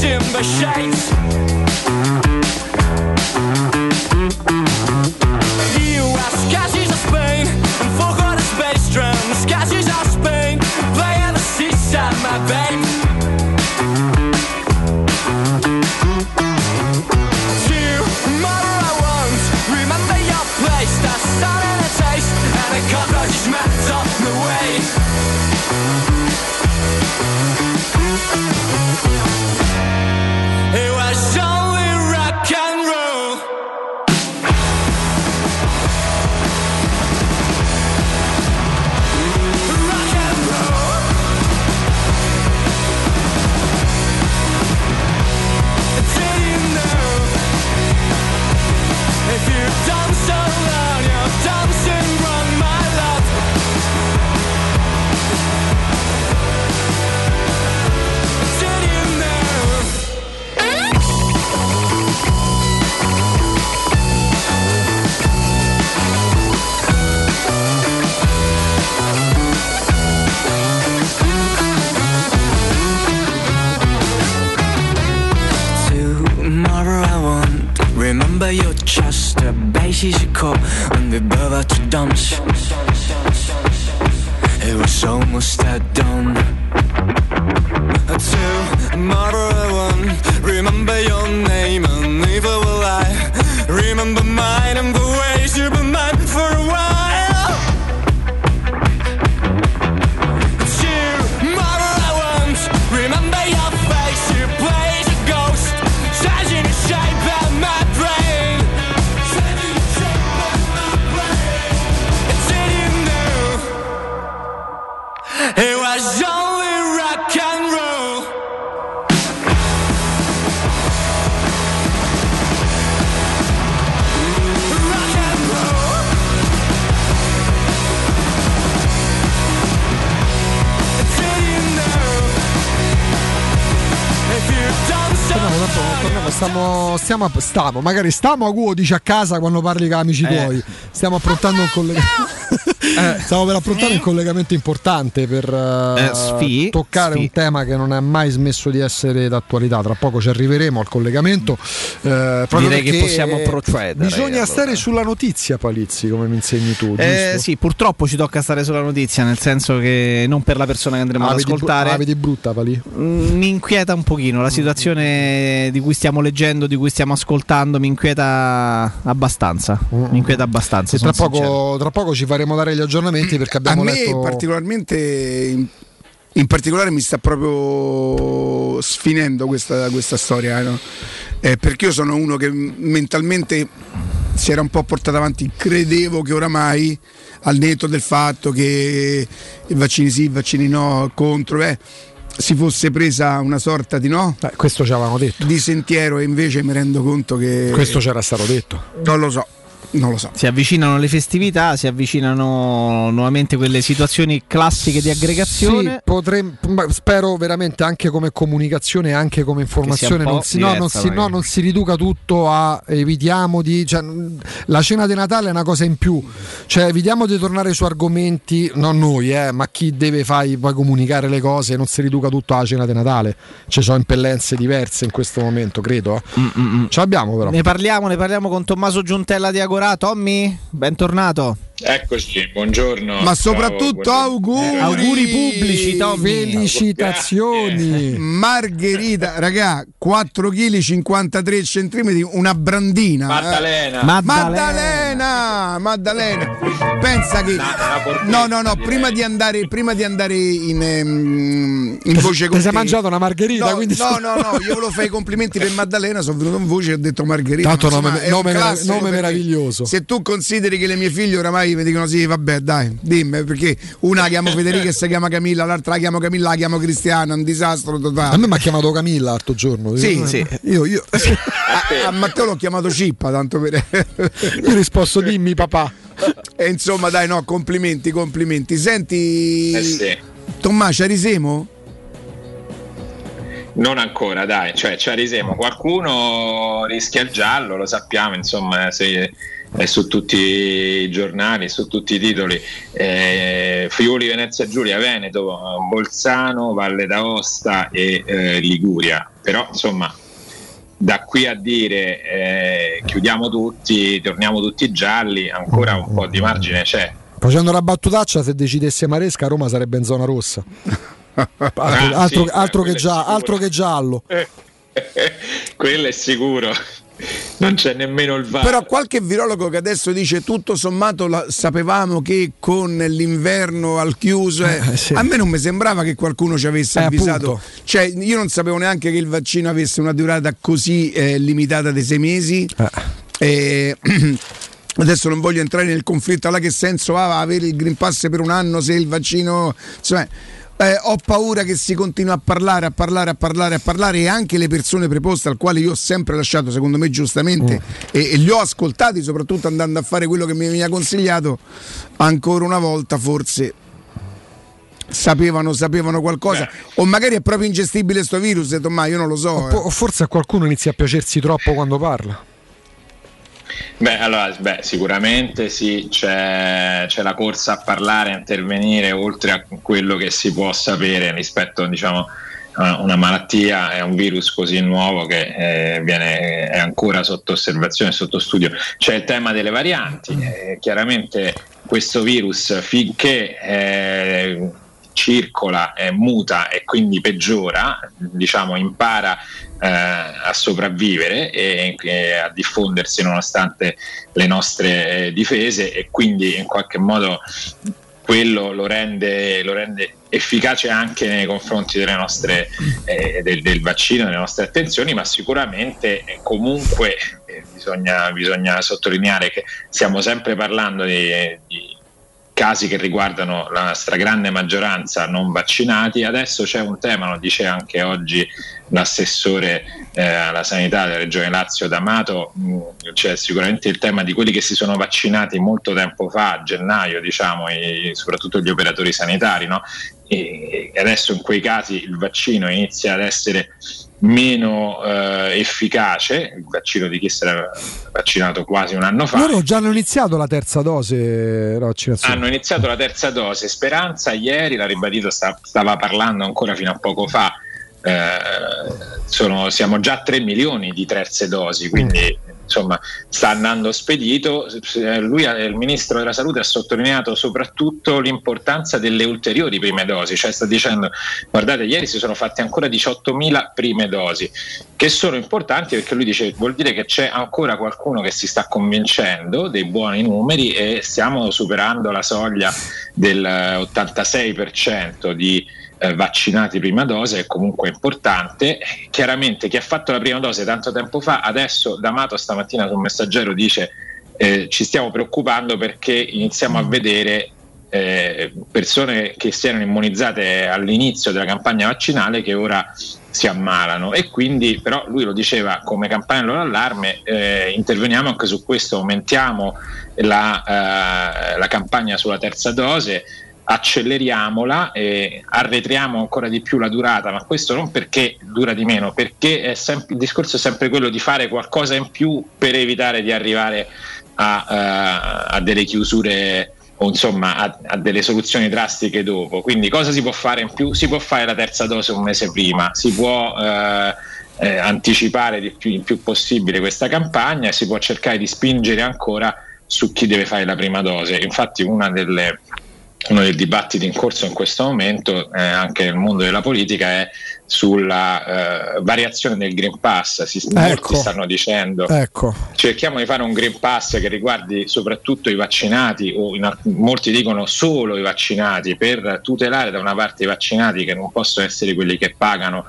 Simba shapes. You ask. Remember your chest A basis you call when we both to dumps It was almost at dawn. Tomorrow I won't remember your name And neither will I. Remember mine And the stiamo, stiamo, stiamo, magari stiamo a Guo, dici a casa quando parli con amici Eh. tuoi. Stiamo approntando un collegamento. Stiamo per approntare un collegamento importante per eh, Eh, sfi- toccare sfi- un tema che non è mai smesso di essere d'attualità. Tra poco ci arriveremo al collegamento. eh, proprio Direi che possiamo procedere, Bisogna allora. stare sulla notizia, Palizzi, come mi insegni tu. Eh, sì, purtroppo ci tocca stare sulla notizia, nel senso che non per la persona che andremo Ah, ad ascoltare. vedi brutta, Pali. Mm, Mi inquieta un pochino la situazione di cui stiamo leggendo, di cui stiamo ascoltando, mi inquieta abbastanza. Mi inquieta abbastanza. Tra poco, tra poco ci faremo dare gli aggiornamenti perché A abbiamo me letto. particolarmente in, in particolare mi sta proprio sfinendo questa, questa storia, eh, no? Eh, perché io sono uno che mentalmente si era un po' portato avanti, credevo che oramai al netto del fatto che i vaccini sì, i vaccini no, contro, eh, si fosse presa una sorta di no? questo ci avevano detto. Di sentiero e invece mi rendo conto che... Questo c'era stato detto. Non lo so. Non lo so. Si avvicinano le festività, si avvicinano nuovamente quelle situazioni classiche di aggregazione. Sì, ma spero veramente anche come comunicazione anche come informazione non si, no, non, diversa, si, no, non si riduca tutto a evitiamo di cioè, la cena di Natale è una cosa in più cioè evitiamo di tornare su argomenti non noi eh, ma chi deve fai, poi comunicare le cose non si riduca tutto alla cena di Natale ci sono impellenze diverse in questo momento credo eh. ce l'abbiamo però Ne parliamo, ne parliamo con Tommaso Giuntella di Tommy, bentornato. Eccoci, buongiorno. Ma Ciao, soprattutto buongiorno. auguri, Auguri pubblici, Tommy. Felicitazioni. Margherita, raga, 4 kg 53 cm, una brandina. eh. Maddalena. Maddalena. Maddalena. Pensa che No, no, no, prima di andare prima di andare in, ehm, in voce con ti sei mangiato una margherita No, quindi no, no, no, io volevo fare i complimenti per Maddalena, sono venuto in voce e ho detto Margherita. Tanto nome- è un nome nome meraviglioso. Se tu consideri che le mie figlie oramai mi dicono sì, vabbè, dai, dimmi, perché una la chiamo Federica e si chiama Camilla, l'altra la chiamo Camilla, la chiamo Cristiana, un disastro totale. a me mi ha chiamato Camilla l'altro giorno Sì, io, sì. io, io, *laughs* A, a Matteo l'ho chiamato Cippa, tanto per... *laughs* io risposto dimmi papà E insomma, dai, no, complimenti, complimenti. Senti, Eh sì. Tommaso, Arisemo? Non ancora, dai, cioè ci arisemo. Qualcuno rischia il giallo, lo sappiamo, insomma, se è su tutti i giornali, su tutti i titoli. Eh, Friuli, Venezia Giulia, Veneto, Bolzano, Valle d'Aosta e eh, Liguria. Però, insomma, da qui a dire eh, chiudiamo tutti, torniamo tutti gialli, ancora un po' di margine c'è. facendo la battutaccia se decidesse Maresca Roma sarebbe in zona rossa *laughs* altro, Ah, altro- sì, altro che quello è già- altro che giallo *laughs* Quello è sicuro, non c'è nemmeno il VAR. Però qualche virologo che adesso dice tutto sommato la- sapevamo che con l'inverno al chiuso eh, a me non mi sembrava che qualcuno ci avesse Eh, avvisato. appunto. Cioè, io non sapevo neanche che il vaccino avesse una durata così eh, limitata di sei mesi. Eh, *clears throat* Adesso non voglio entrare nel conflitto, allora che senso ha avere il Green Pass per un anno se il vaccino... Insomma, eh, ho paura che si continui a parlare, a parlare, a parlare, a parlare e anche le persone preposte al quale io ho sempre lasciato, secondo me giustamente, e, e li ho ascoltati soprattutto andando a fare quello che mi, ha consigliato, ancora una volta forse sapevano, sapevano qualcosa o magari è proprio ingestibile sto virus, Tommaso, io non lo so. o, eh. o forse a qualcuno inizia a piacersi troppo quando parla Beh, allora, beh, sicuramente sì, c'è, c'è la corsa a parlare, a intervenire oltre a quello che si può sapere rispetto diciamo, a una malattia, è un virus così nuovo che eh, viene, è ancora sotto osservazione, sotto studio. C'è il tema delle varianti, eh, chiaramente questo virus finché eh, circola, eh, muta e quindi peggiora, diciamo impara eh, a sopravvivere e, e a diffondersi nonostante le nostre eh, difese e quindi in qualche modo quello lo rende, lo rende efficace anche nei confronti delle nostre, eh, del, del vaccino, delle nostre attenzioni, ma sicuramente eh, comunque eh, bisogna, bisogna sottolineare che stiamo sempre parlando di, di casi che riguardano la stragrande maggioranza non vaccinati. Adesso c'è un tema, lo dice anche oggi l'assessore eh, alla sanità della Regione Lazio D'Amato, mh, c'è sicuramente il tema di quelli che si sono vaccinati molto tempo fa, a gennaio, diciamo, e soprattutto gli operatori sanitari, no? e adesso in quei casi il vaccino inizia ad essere meno eh, efficace, il vaccino di chi si era vaccinato quasi un anno fa. loro già hanno iniziato la terza dose vaccinazione Hanno iniziato la terza dose. Speranza ieri, l'ha ribadito, sta- stava parlando ancora fino a poco fa. eh, sono- siamo già a 3 milioni di terze dosi, quindi insomma sta andando spedito. Lui, eh, il ministro della salute, ha sottolineato soprattutto l'importanza delle ulteriori prime dosi, cioè sta dicendo guardate, ieri si sono fatte ancora 18.000 prime dosi, che sono importanti perché lui dice vuol dire che c'è ancora qualcuno che si sta convincendo dei buoni numeri e stiamo superando la soglia del eh, 86% di eh, vaccinati prima dose è comunque importante. Chiaramente chi ha fatto la prima dose tanto tempo fa, adesso D'Amato stamattina sul messaggero dice eh, ci stiamo preoccupando perché iniziamo a vedere eh, persone che si erano immunizzate all'inizio della campagna vaccinale che ora si ammalano e quindi però lui lo diceva come campagna d'allarme eh, interveniamo anche su questo aumentiamo la, eh, la campagna sulla terza dose acceleriamola e arretriamo ancora di più la durata, ma questo non perché dura di meno, perché sempre, il discorso è sempre quello di fare qualcosa in più per evitare di arrivare a, eh, a delle chiusure o insomma a, a delle soluzioni drastiche dopo. Quindi cosa si può fare in più? Si può fare la terza dose un mese prima, si può eh, eh, anticipare di più, il più possibile questa campagna e si può cercare di spingere ancora su chi deve fare la prima dose. Infatti una delle uno dei dibattiti in corso in questo momento eh, anche nel mondo della politica è sulla eh, variazione del Green Pass. Si, Ecco. Molti stanno dicendo Ecco. cerchiamo di fare un Green Pass che riguardi soprattutto i vaccinati o in molti dicono solo i vaccinati per tutelare da una parte i vaccinati che non possono essere quelli che pagano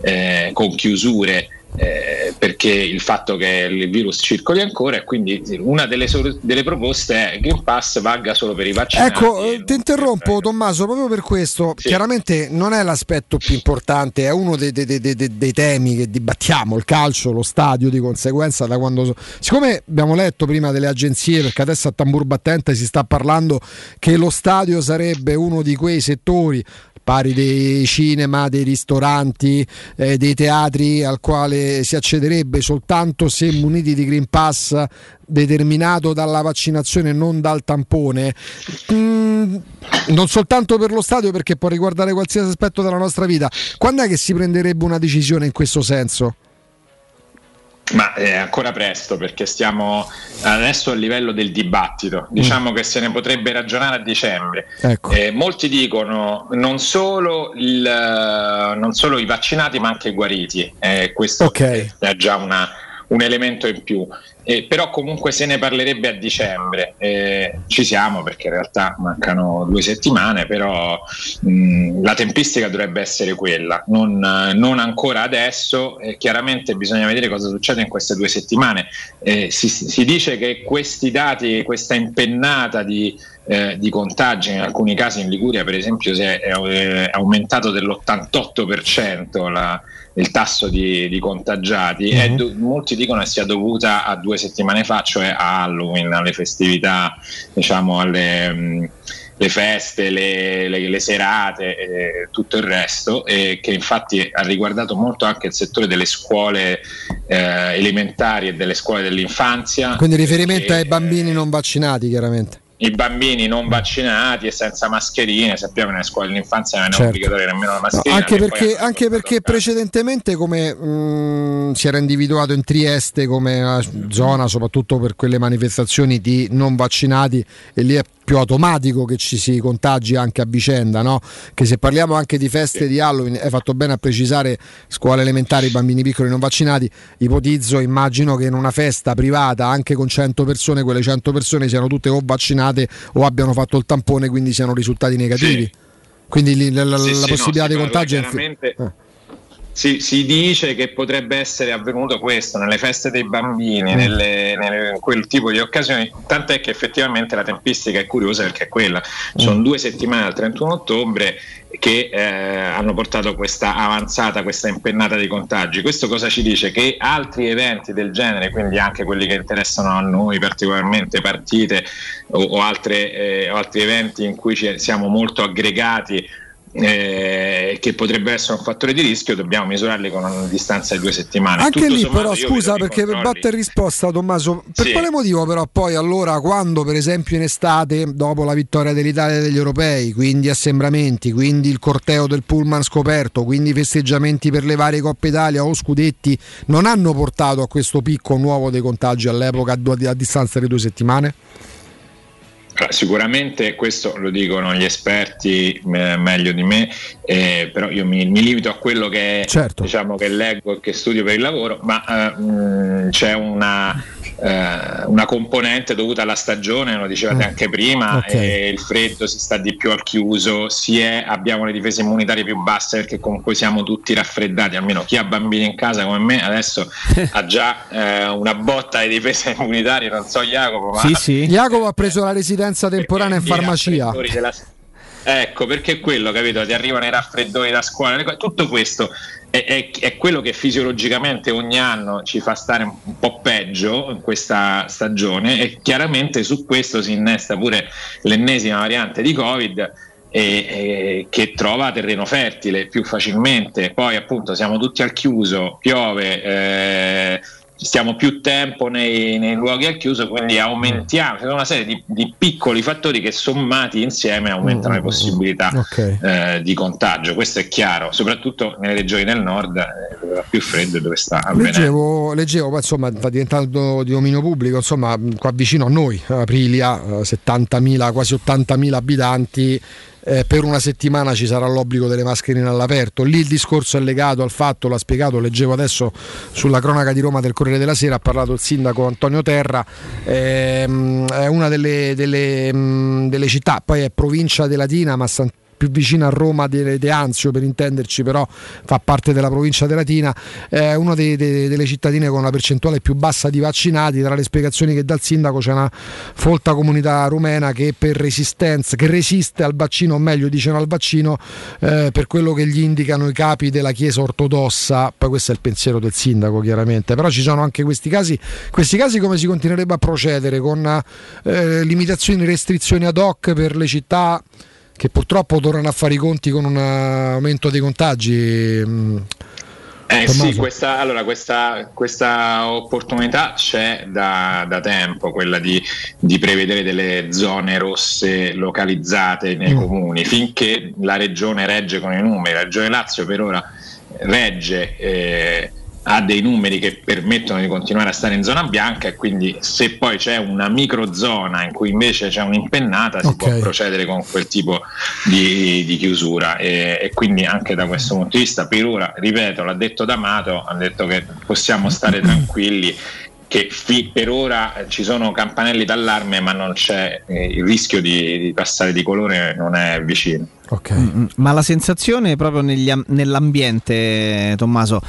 eh, con chiusure eh, perché il fatto che il virus circoli ancora e quindi una delle, solu- delle proposte è che Green Pass valga solo per i vaccinati. Ecco, eh, ti interrompo Tommaso, proprio per questo, chiaramente non è l'aspetto più importante, è uno dei, dei- dei- dei- dei temi che dibattiamo, il calcio, lo stadio di conseguenza, da quando... Siccome abbiamo letto prima delle agenzie, perché adesso a tambur battente si sta parlando che lo stadio sarebbe uno di quei settori pari dei cinema, dei ristoranti, eh, dei teatri al quale si accederebbe soltanto se muniti di Green Pass determinato dalla vaccinazione e non dal tampone. Mm, non soltanto per lo stadio perché può riguardare qualsiasi aspetto della nostra vita. Quando è che si prenderebbe una decisione in questo senso? Ma è ancora presto perché stiamo adesso a livello del dibattito. Diciamo che se ne potrebbe ragionare a dicembre. Ecco. Eh, molti dicono non solo, il, eh, non solo i vaccinati ma anche i guariti. Eh, questo è già una- un elemento in più. Eh, però comunque se ne parlerebbe a dicembre. Eh, ci siamo perché in realtà mancano due settimane, però mh, la tempistica dovrebbe essere quella, non, eh, non ancora adesso. Eh, chiaramente bisogna vedere cosa succede in queste due settimane. Eh, si, si dice che questi dati, questa impennata di, eh, di contagi, in alcuni casi in Liguria per esempio si è, è- è aumentato dell'88% la- il tasso di, di contagiati e Mhm. do- molti dicono che sia dovuta a due settimane fa, cioè a Halloween, alle festività, diciamo alle mh, le feste, le, le- le serate e tutto il resto, e che infatti ha riguardato molto anche il settore delle scuole eh, elementari e delle scuole dell'infanzia. Quindi riferimento perché, ai bambini non vaccinati, chiaramente. I bambini non vaccinati e senza mascherine, sappiamo che nelle scuole dell'infanzia non è Certo. obbligatoria nemmeno la No, mascherina. anche che poi perché, anche perché precedentemente come mh, si era individuato in Trieste come eh, zona soprattutto per quelle manifestazioni di non vaccinati e lì è più automatico che ci si contagi anche a vicenda, no? Che se parliamo anche di feste di Halloween, hai fatto bene a precisare scuole elementari, bambini piccoli non vaccinati, ipotizzo, immagino che in una festa privata anche con 100 persone, quelle 100 persone siano tutte o vaccinate o abbiano fatto il tampone, quindi siano risultati negativi. Quindi lì la, la- Sì, la sì, no, possibilità si di contagio è chiaramente- eh. Si, si dice che potrebbe essere avvenuto questo nelle feste dei Mm. bambini, nelle, nelle- quel tipo di occasioni, tant'è che effettivamente la tempistica è curiosa perché è quella. Sono Mm. due settimane al 31 ottobre che eh, hanno portato questa avanzata, questa impennata di contagi. Questo cosa ci dice? Che altri eventi del genere, quindi anche quelli che interessano a noi particolarmente, partite o, o altre, eh, o altri eventi in cui ci- siamo molto aggregati, eh, che potrebbe essere un fattore di rischio, dobbiamo misurarli con una distanza di due settimane. Anche Tutto lì sommato, però scusa perché per battere risposta Tommaso, per Sì. quale motivo però poi allora quando per esempio in estate dopo la vittoria dell'Italia degli europei, quindi assembramenti, quindi il corteo del pullman scoperto, quindi festeggiamenti per le varie Coppe Italia o scudetti non hanno portato a questo picco nuovo dei contagi all'epoca a distanza di due settimane? Sicuramente questo lo dicono gli esperti eh, meglio di me, eh, però io mi, mi limito a quello che, Certo. diciamo, che leggo e che studio per il lavoro, ma eh, mh, c'è una, eh, una componente dovuta alla stagione, lo dicevate Mm. anche prima, Ok. e il freddo si sta di più al chiuso, si è, abbiamo le difese immunitarie più basse perché comunque siamo tutti raffreddati, almeno chi ha bambini in casa come me adesso *laughs* ha già eh, una botta di difese immunitarie, non so Jacopo, ma Jacopo ha preso la residenza temporanea in farmacia. Ecco, perché quello, capito? Ti arrivano i raffreddori da scuola, tutto questo è, è- è quello che fisiologicamente ogni anno ci fa stare un po' peggio in questa stagione e chiaramente su questo si innesta pure l'ennesima variante di Covid e- e che trova terreno fertile più facilmente. Poi appunto siamo tutti al chiuso, piove, eh, stiamo più tempo nei, nei luoghi al chiuso, quindi aumentiamo, ci sono una serie di, di piccoli fattori che sommati insieme aumentano le possibilità Ok. eh, di contagio, questo è chiaro, soprattutto nelle regioni del nord eh, dove fa più freddo e dove sta avvenendo. Leggevo, leggevo, insomma, sta diventando di dominio pubblico, insomma, qua vicino a noi, Aprilia, eh, 70.000, quasi 80.000 abitanti. Eh, per una settimana ci sarà l'obbligo delle mascherine all'aperto. Lì il discorso è legato al fatto, l'ha spiegato, leggevo adesso sulla cronaca di Roma del Corriere della Sera, ha parlato il sindaco Antonio Terra, ehm, è una delle, delle, mh, delle città, poi è provincia di Latina, ma sta più vicina a Roma di De Anzio per intenderci, però fa parte della provincia di Latina, è una dei- dei- delle cittadine con la percentuale più bassa di vaccinati. Tra le spiegazioni che dà il sindaco c'è una folta comunità rumena che per resistenza, che resiste al vaccino, o meglio dicono al vaccino, eh, per quello che gli indicano i capi della Chiesa ortodossa. Poi questo è il pensiero del sindaco, chiaramente. Però ci sono anche questi casi. Questi casi come si continuerebbe a procedere con eh, limitazioni, restrizioni ad hoc per le città che purtroppo tornano a fare i conti con un aumento dei contagi. mm. Eh sì, questa, allora, questa, questa opportunità c'è da, da tempo, quella di, di prevedere delle zone rosse localizzate nei Mm. comuni, finché la regione regge con i numeri. La regione Lazio per ora regge, eh, ha dei numeri che permettono di continuare a stare in zona bianca e quindi se poi c'è una microzona in cui invece c'è un'impennata si Ok. può procedere con quel tipo di, di chiusura e, e quindi anche da questo punto di vista per ora, ripeto, l'ha detto D'Amato, ha detto che possiamo stare tranquilli che fi- per ora ci sono campanelli d'allarme ma non c'è eh, il rischio di, di passare di colore non è vicino. Mm, Ma la sensazione proprio negli am- nell'ambiente, Tommaso,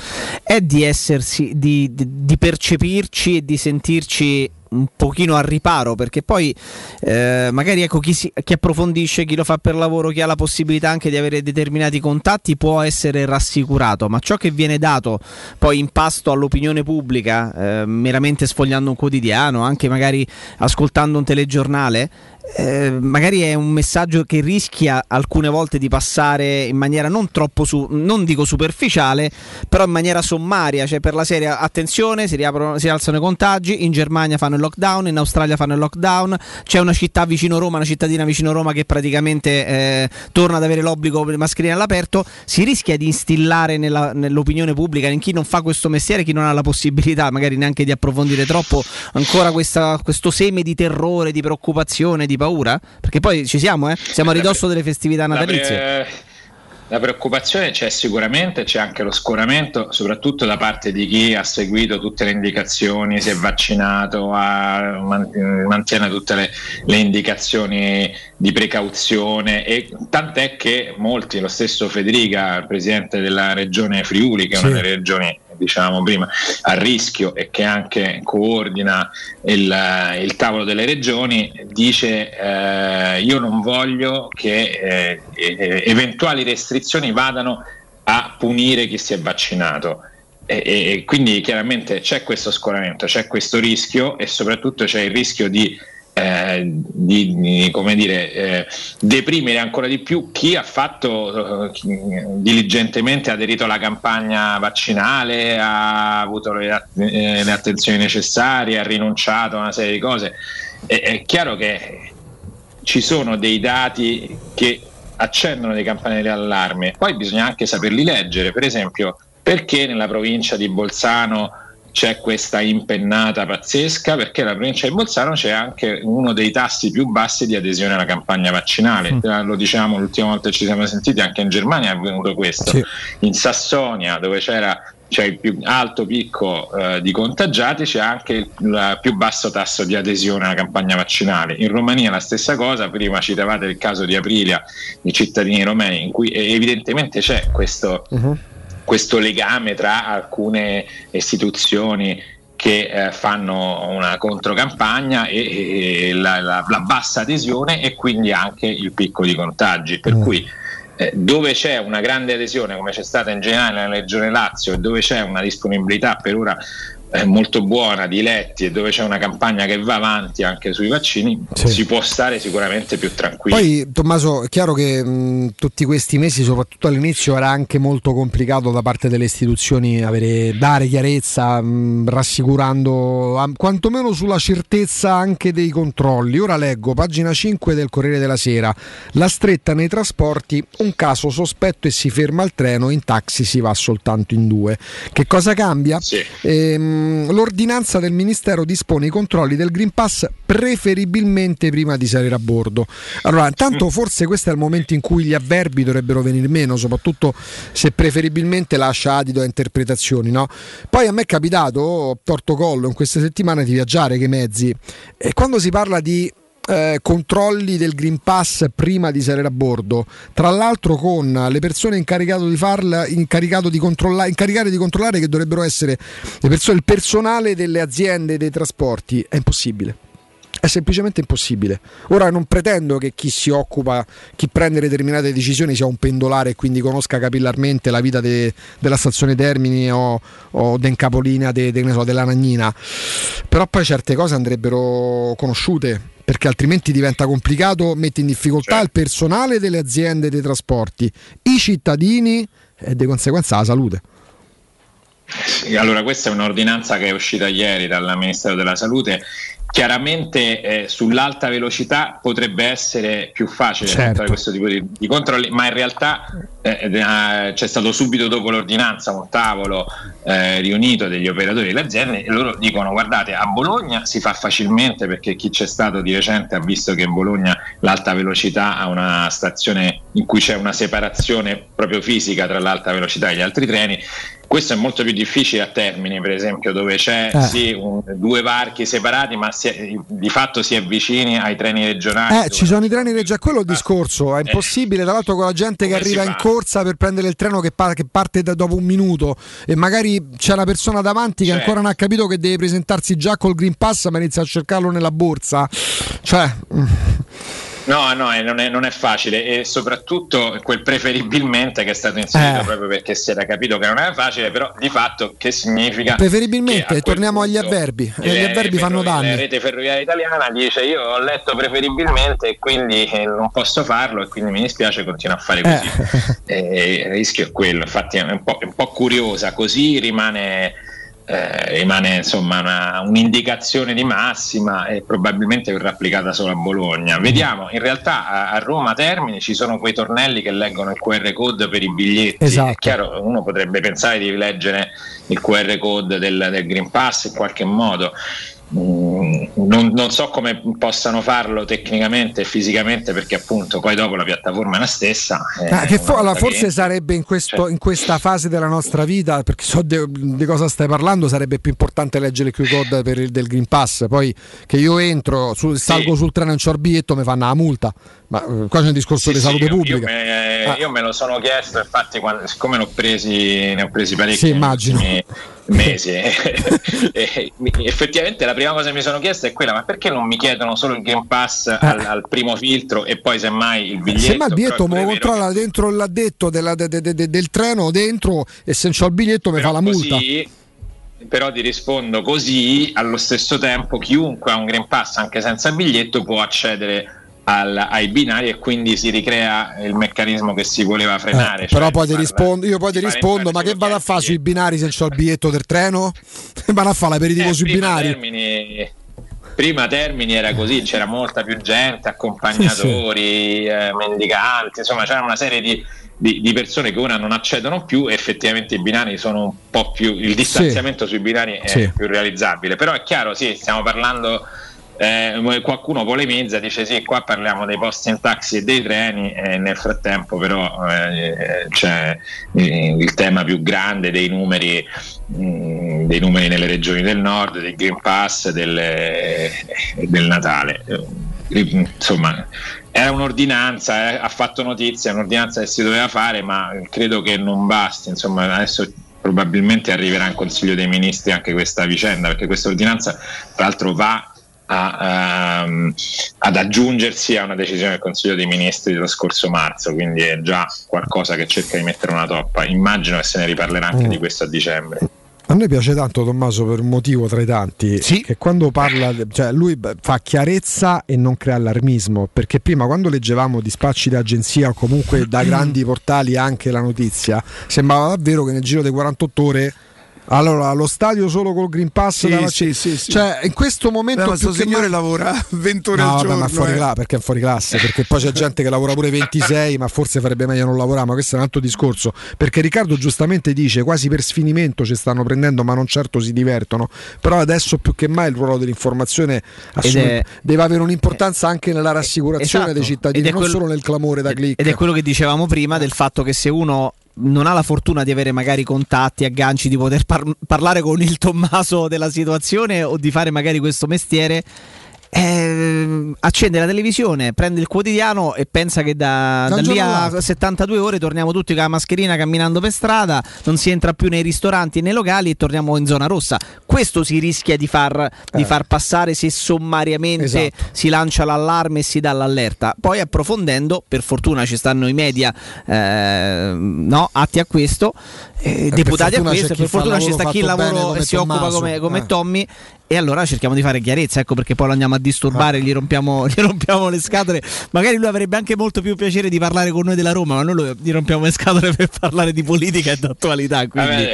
è di essersi, di, di- di percepirci e di sentirci un pochino al riparo perché poi eh, magari ecco chi, si- chi approfondisce chi lo fa per lavoro chi ha la possibilità anche di avere determinati contatti può essere rassicurato. Ma ciò che viene dato poi in pasto all'opinione pubblica eh, meramente sfogliando un quotidiano anche magari ascoltando un telegiornale eh, magari è un messaggio che rischia alcune volte di passare in maniera non troppo su, non dico superficiale, però in maniera sommaria, cioè per la serie attenzione, si, riaprono, si alzano i contagi, in Germania fanno il lockdown, in Australia fanno il lockdown, c'è una città vicino Roma, una cittadina vicino Roma che praticamente eh, torna ad avere l'obbligo per mascherine all'aperto, si rischia di instillare nella- nell'opinione pubblica, in chi non fa questo mestiere, chi non ha la possibilità magari neanche di approfondire troppo ancora questa- questo seme di terrore, di preoccupazione, di paura? Perché poi ci siamo, eh? Siamo a ridosso delle festività natalizie. la preoccupazione c'è sicuramente, c'è anche lo scoramento, soprattutto da parte di chi ha seguito tutte le indicazioni, si è vaccinato, ha- man- mantiene tutte le, le indicazioni di precauzione e tant'è che molti, lo stesso Federica, presidente della regione Friuli, che è una delle regioni dicevamo prima, a rischio e che anche coordina il, il tavolo delle regioni, dice eh, io non voglio che eh, eh, eventuali restrizioni vadano a punire chi si è vaccinato. E, e- e quindi chiaramente c'è questo scoramento, c'è questo rischio e soprattutto c'è il rischio di, eh, di- di, come dire, eh, deprimere ancora di più chi ha fatto eh, chi- diligentemente aderito alla campagna vaccinale, ha avuto le, eh, le attenzioni necessarie, ha rinunciato a una serie di cose. È, è chiaro che ci sono dei dati che accendono dei campanelli d'allarme, poi bisogna anche saperli leggere, per esempio perché nella provincia di Bolzano c'è questa impennata pazzesca, perché nella provincia di Bolzano c'è anche uno dei tassi più bassi di adesione alla campagna vaccinale, Eh, lo diciamo l'ultima volta che ci siamo sentiti, anche in Germania è avvenuto questo, in Sassonia dove c'era c'è il più alto picco eh, di contagiati, c'è anche il, il più basso tasso di adesione alla campagna vaccinale. In Romania la stessa cosa, prima citavate il caso di Aprilia, di cittadini romeni, in cui eh, evidentemente c'è questo, questo legame tra alcune istituzioni che eh, fanno una controcampagna e, e la, la- la bassa adesione e quindi anche il picco di contagi. Per cui eh, dove c'è una grande adesione, come c'è stata in generale nella Regione Lazio, e dove c'è una disponibilità per ora molto buona di letti e dove c'è una campagna che va avanti anche sui vaccini, si può stare sicuramente più tranquilli. Poi Tommaso, è chiaro che mh, tutti questi mesi, soprattutto all'inizio, era anche molto complicato da parte delle istituzioni avere, dare chiarezza, mh, rassicurando am- quantomeno sulla certezza anche dei controlli. Ora leggo, pagina 5 del Corriere della Sera, la stretta nei trasporti, un caso sospetto e si ferma il treno, in taxi si va soltanto in due. Che cosa cambia? Ehm, l'ordinanza del Ministero dispone i controlli del Green Pass preferibilmente prima di salire a bordo. Allora, intanto forse questo è il momento in cui gli avverbi dovrebbero venire meno, soprattutto se preferibilmente lascia adito a interpretazioni, no? Poi a me è capitato, ho torto collo in queste settimane di viaggiare che mezzi e quando si parla di eh, controlli del Green Pass prima di salire a bordo, tra l'altro con le persone incaricato di farla, incaricato di controllare, incaricate di controllare che dovrebbero essere persone, il personale delle aziende dei trasporti, è impossibile. È semplicemente impossibile. Ora non pretendo che chi si occupa, chi prende determinate decisioni sia un pendolare e quindi conosca capillarmente la vita de- della stazione Termini o, o del capolinea de- de- so, della Nagnina. Però poi certe cose andrebbero conosciute perché altrimenti diventa complicato, mette in difficoltà il personale delle aziende dei trasporti, i cittadini e di conseguenza la salute. Allora, questa è un'ordinanza che è uscita ieri dal Ministero della Salute. Chiaramente eh, sull'alta velocità potrebbe essere più facile Certo. fare questo tipo di, di controlli, ma in realtà c'è stato subito dopo l'ordinanza un tavolo eh, riunito degli operatori delle aziende e loro dicono guardate a Bologna si fa facilmente perché chi c'è stato di recente ha visto che in Bologna l'alta velocità ha una stazione in cui c'è una separazione proprio fisica tra l'alta velocità e gli altri treni. Questo è molto più difficile a Termini, per esempio, dove c'è Eh. sì, un- due varchi separati, ma è- di fatto si è vicini ai treni regionali. Eh, ci sono i treni regionali, quello è il discorso, è impossibile, tra l'altro con la gente che Come si arriva in fa? Corsa per prendere il treno che, pa- che parte da- dopo un minuto e magari c'è una persona davanti che Certo. ancora non ha capito che deve presentarsi già col Green Pass ma inizia a cercarlo nella borsa. Cioè, mm, No, no, eh, non è, non è facile e soprattutto quel preferibilmente che è stato inserito Eh. proprio perché si era capito che non era facile, però di fatto che significa? preferibilmente, che torniamo agli avverbi, e gli le avverbi fanno danni. La rete ferroviaria italiana dice io ho letto preferibilmente e quindi eh, non posso farlo e quindi mi dispiace continuo a fare così. Eh, il rischio è quello, infatti è un po', è un po' curiosa, così rimane, eh, rimane insomma una- un'indicazione di massima e probabilmente verrà applicata solo a Bologna. Vediamo, in realtà a, a Roma Termini ci sono quei tornelli che leggono il QR code per i biglietti. Esatto. È chiaro, uno potrebbe pensare di leggere il QR code del, del Green Pass in qualche modo. Mm, non, non so come possano farlo tecnicamente e fisicamente perché appunto poi dopo la piattaforma è la stessa. eh, Ah, che fo- allora, forse che- sarebbe in, questo- in questa fase della nostra vita, perché so de- di cosa stai parlando, sarebbe più importante leggere il QR code per il, del Green Pass. Poi che io entro, su- salgo sul treno e non c'ho il biglietto, mi fanno la multa. Ma eh, qua c'è un discorso Sì, di sì, salute io- pubblica. Io, me, Ah. io me lo sono chiesto, infatti, quando- siccome ne ho presi, ne ho presi parecchi Sì, immagino. mesi. *laughs* e, effettivamente la prima cosa che mi sono chiesto è quella: ma perché non mi chiedono solo il Game Pass al, al primo filtro e poi semmai il biglietto? Se mai il biglietto me lo controlla dentro l'addetto della- de- de- de- del treno dentro e se non c'ho il biglietto mi fa la multa. Così, però ti rispondo così, allo stesso tempo chiunque ha un Green Pass anche senza biglietto può accedere al- ai binari e quindi si ricrea il meccanismo che si voleva frenare. Eh, cioè però poi ti rispondo, io poi ti rispondo, ma che vado a fare sui binari se c'ho il biglietto del treno? *laughs* Vado a fare l'aperitivo Eh, sui binari? Termini, prima Termini era così, c'era molta più gente, accompagnatori, eh, mendicanti, insomma c'era una serie di, di- di persone che ora non accedono più e effettivamente i binari sono un po' più, il distanziamento sui binari è Sì. più realizzabile, però è chiaro, sì, stiamo parlando eh, qualcuno polemizza, dice sì, qua parliamo dei posti in taxi e dei treni e nel frattempo però eh, c'è eh, il tema più grande dei numeri, mh, dei numeri nelle regioni del nord, del Green Pass delle- del Natale. Eh, Insomma, era un'ordinanza, eh, ha fatto notizia, un'ordinanza che si doveva fare, ma credo che non basti. Insomma, adesso probabilmente arriverà in Consiglio dei Ministri anche questa vicenda, perché questa ordinanza tra l'altro va a, ehm, ad aggiungersi a una decisione del Consiglio dei Ministri dello scorso marzo, quindi è già qualcosa che cerca di mettere una toppa. Immagino che se ne riparlerà anche Mm. di questo a dicembre. A noi piace tanto Tommaso per un motivo tra i tanti, che quando parla, cioè lui fa chiarezza e non crea allarmismo, perché prima quando leggevamo dispacci d'agenzia o comunque da grandi portali anche la notizia, sembrava davvero che nel giro dei 48 ore allora lo stadio solo col Green Pass Sì, sì, sì, sì. cioè in questo momento Beh, ma più sto che signore mai- lavora *laughs* 20 ore No, al vabbè, giorno. ma fuori eh. cla- perché è fuori classe, perché poi c'è gente che lavora pure 26, ma forse farebbe meglio non lavorare, ma questo è un altro discorso. Perché Riccardo giustamente dice quasi per sfinimento ci stanno prendendo, ma non certo si divertono. Però adesso più che mai il ruolo dell'informazione assume- è- deve avere un'importanza anche nella rassicurazione Esatto. dei cittadini, non solo nel clamore da click. Ed è quello che dicevamo prima del fatto che se uno non ha la fortuna di avere magari contatti, agganci, di poter par- parlare con il Tommaso della situazione o di fare magari questo mestiere. Eh, accende la televisione, prende il quotidiano e pensa che da, Da lì a all'altro. 72 ore torniamo tutti con la mascherina camminando per strada, non si entra più nei ristoranti e nei locali e torniamo in zona rossa. Questo si rischia di far, di Eh. far passare se sommariamente Esatto. si lancia l'allarme e si dà l'allerta. Poi approfondendo, per fortuna ci stanno i media eh, no, atti a questo, eh, per deputati a fortuna questo, per fortuna ci sta chi il lavoro come e si occupa Tommaso. come, come Eh. Tommy. E allora cerchiamo di fare chiarezza, ecco perché poi lo andiamo a disturbare, gli, rompiamo, *laughs* gli rompiamo le scatole. Magari lui avrebbe anche molto più piacere di parlare con noi della Roma, ma noi lo- gli rompiamo le scatole per parlare di politica e d'attualità. Quindi,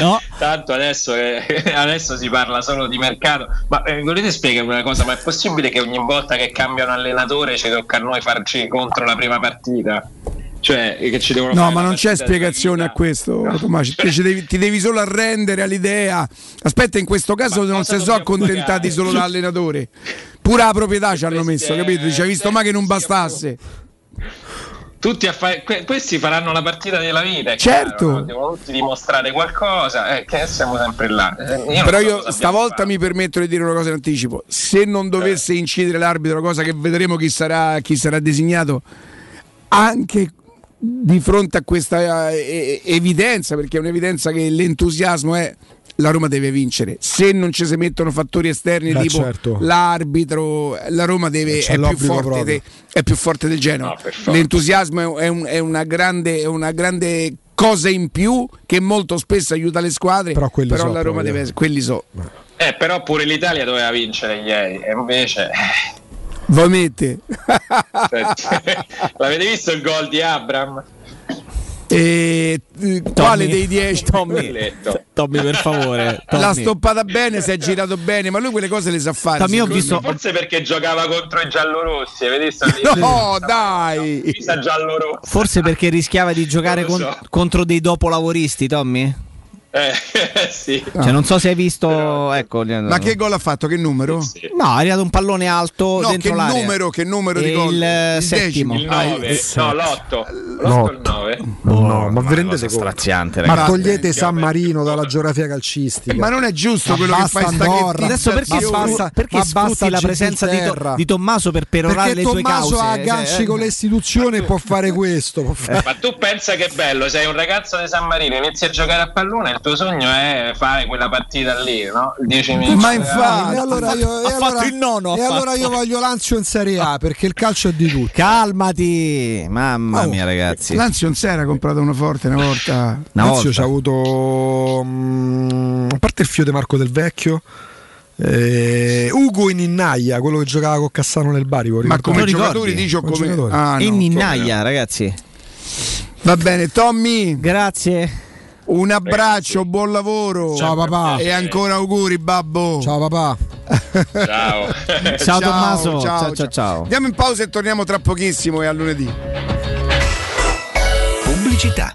no? *laughs* tanto adesso, eh, *laughs* adesso si parla solo di mercato. Ma eh, volete spiegare una cosa? Ma è possibile che ogni volta che cambia un allenatore ci tocca a noi farci contro la prima partita? Cioè, che ci devono No, ma non c'è spiegazione a questo, Tommaso. Te ci devi- ti devi solo arrendere all'idea. Aspetta, in questo caso non si sono accontentati solo dall'allenatore. Pure la proprietà ci hanno messo, capito? Ci hai visto mai che non bastasse. Tutti a fare, que- questi faranno la partita della vita. Certo. chiaro, no? Devono tutti dimostrare qualcosa, eh, che siamo sempre là. Eh, io Però io stavolta mi permetto di dire una cosa in anticipo. Se non dovesse incidere l'arbitro, cosa che vedremo chi sarà, chi sarà designato, anche di fronte a questa eh, evidenza, perché è un'evidenza che l'entusiasmo è la Roma deve vincere. Se non ci si mettono fattori esterni Beh, tipo certo. l'arbitro, la Roma deve, C'è è, più forte de- è più forte del Genoa. L'entusiasmo è, un- è una grande, è una grande cosa in più che molto spesso aiuta le squadre. Però, quelli la so Roma proprio. deve quelli so. Eh, però pure l'Italia doveva vincere ieri, e invece. Va mette. *laughs* L'avete visto il gol di Abram? E, eh, quale dei 10? *laughs* Tommy, Tommy, per favore. Tommy. L'ha stoppata bene, si è girato bene, ma lui quelle cose le sa fare. Tommy, ho visto-. Forse perché giocava contro i giallorossi, visto? No, *laughs* dai! Forse perché rischiava di giocare lo con- so. contro dei dopolavoristi, Tommy? Eh, *laughs* sì. Cioè, non so se hai visto. Ecco, Ma che gol ha fatto? Che numero? No, è arrivato un pallone alto No, dentro che l'area. numero, che numero di gol? Il, eh, Il settimo. Il 9, no, l'8. L'8 il 9. No, ma vi rendete straziante, Ma ragazzi. togliete San Marino dalla geografia calcistica. Ma non è giusto Ma quello che basta fai sta Andorra. Adesso perché, Ma basta- perché ma basta la presenza di, To- di Tommaso per perorare Perché le Tommaso cause? ha agganci Cioè, con le istituzioni e può fare *laughs* questo. Ma tu pensa che bello, sei un ragazzo di San Marino, inizi a giocare a pallone, il tuo sogno è fare quella partita lì, no? Il 10 minuti. Ma infatti, allora io, e ha fatto allora- il nono, ha e allora io voglio Lazio in Serie A perché il calcio è di tutti. Calmati, mamma Oh, mia, ragazzi. Lazio non si era comprato una forte una volta. Una Lazio ci ha avuto mm, a parte il fio De Marco del Vecchio eh, Ugo in Innaia quello che giocava con Cassano nel Bari Ma come giocatori dici o Come. Ah, no, Ninnaia, ragazzi. Va bene, Tommy, Grazie. Un abbraccio, buon lavoro. Ciao papà. E ancora auguri, babbo. Ciao papà. Ciao. *laughs* Ciao, Tommaso. Ciao, ciao, ciao. Andiamo in pausa e torniamo tra pochissimo e a lunedì. Pubblicità.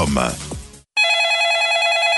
Roma.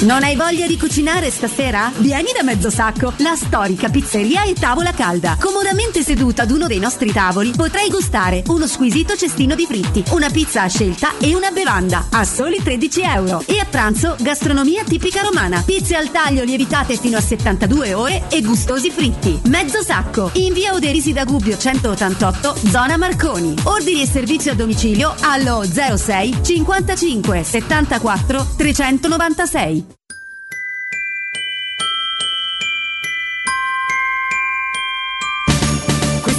Non hai voglia di cucinare stasera? Vieni da Mezzosacco, la storica pizzeria e tavola calda. Comodamente seduta ad uno dei nostri tavoli potrai gustare uno squisito cestino di fritti, una pizza a scelta e una bevanda a soli 13 euro. E a pranzo gastronomia tipica romana, pizze al taglio lievitate fino a 72 ore e gustosi fritti. Mezzosacco, in via Oderisi da Gubbio 188, zona Marconi. Ordini e servizi a domicilio allo 06 55 74 396.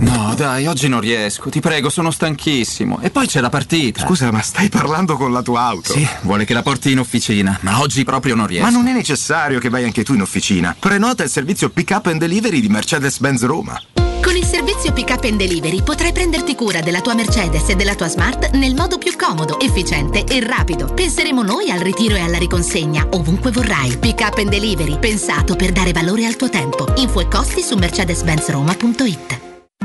No, dai, oggi non riesco. Ti prego, sono stanchissimo. E poi c'è la partita. Scusa, ma stai parlando con la tua auto? Sì, vuole che la porti in officina, ma oggi proprio non riesco. Ma non è necessario che vai anche tu in officina. Prenota il servizio pick up and delivery di Mercedes-Benz Roma. Con il servizio Pick Up and Delivery potrai prenderti cura della tua Mercedes e della tua Smart nel modo più comodo, efficiente e rapido. Penseremo noi al ritiro e alla riconsegna ovunque vorrai. Pick Up and Delivery, pensato per dare valore al tuo tempo. Info e costi su mercedes-benzroma.it.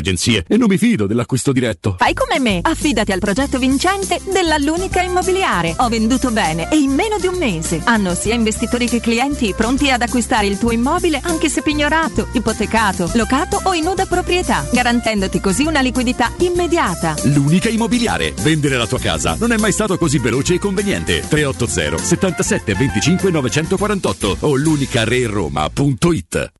agenzie e non mi fido dell'acquisto diretto. Fai come me, affidati al progetto vincente della L'Unica Immobiliare. Ho venduto bene e in meno di un mese. Hanno sia investitori che clienti pronti ad acquistare il tuo immobile anche se pignorato, ipotecato, locato o in nuda proprietà, garantendoti così una liquidità immediata. L'unica immobiliare. Vendere la tua casa non è mai stato così veloce e conveniente. 380 77 25 948 o l'unicareroma.it.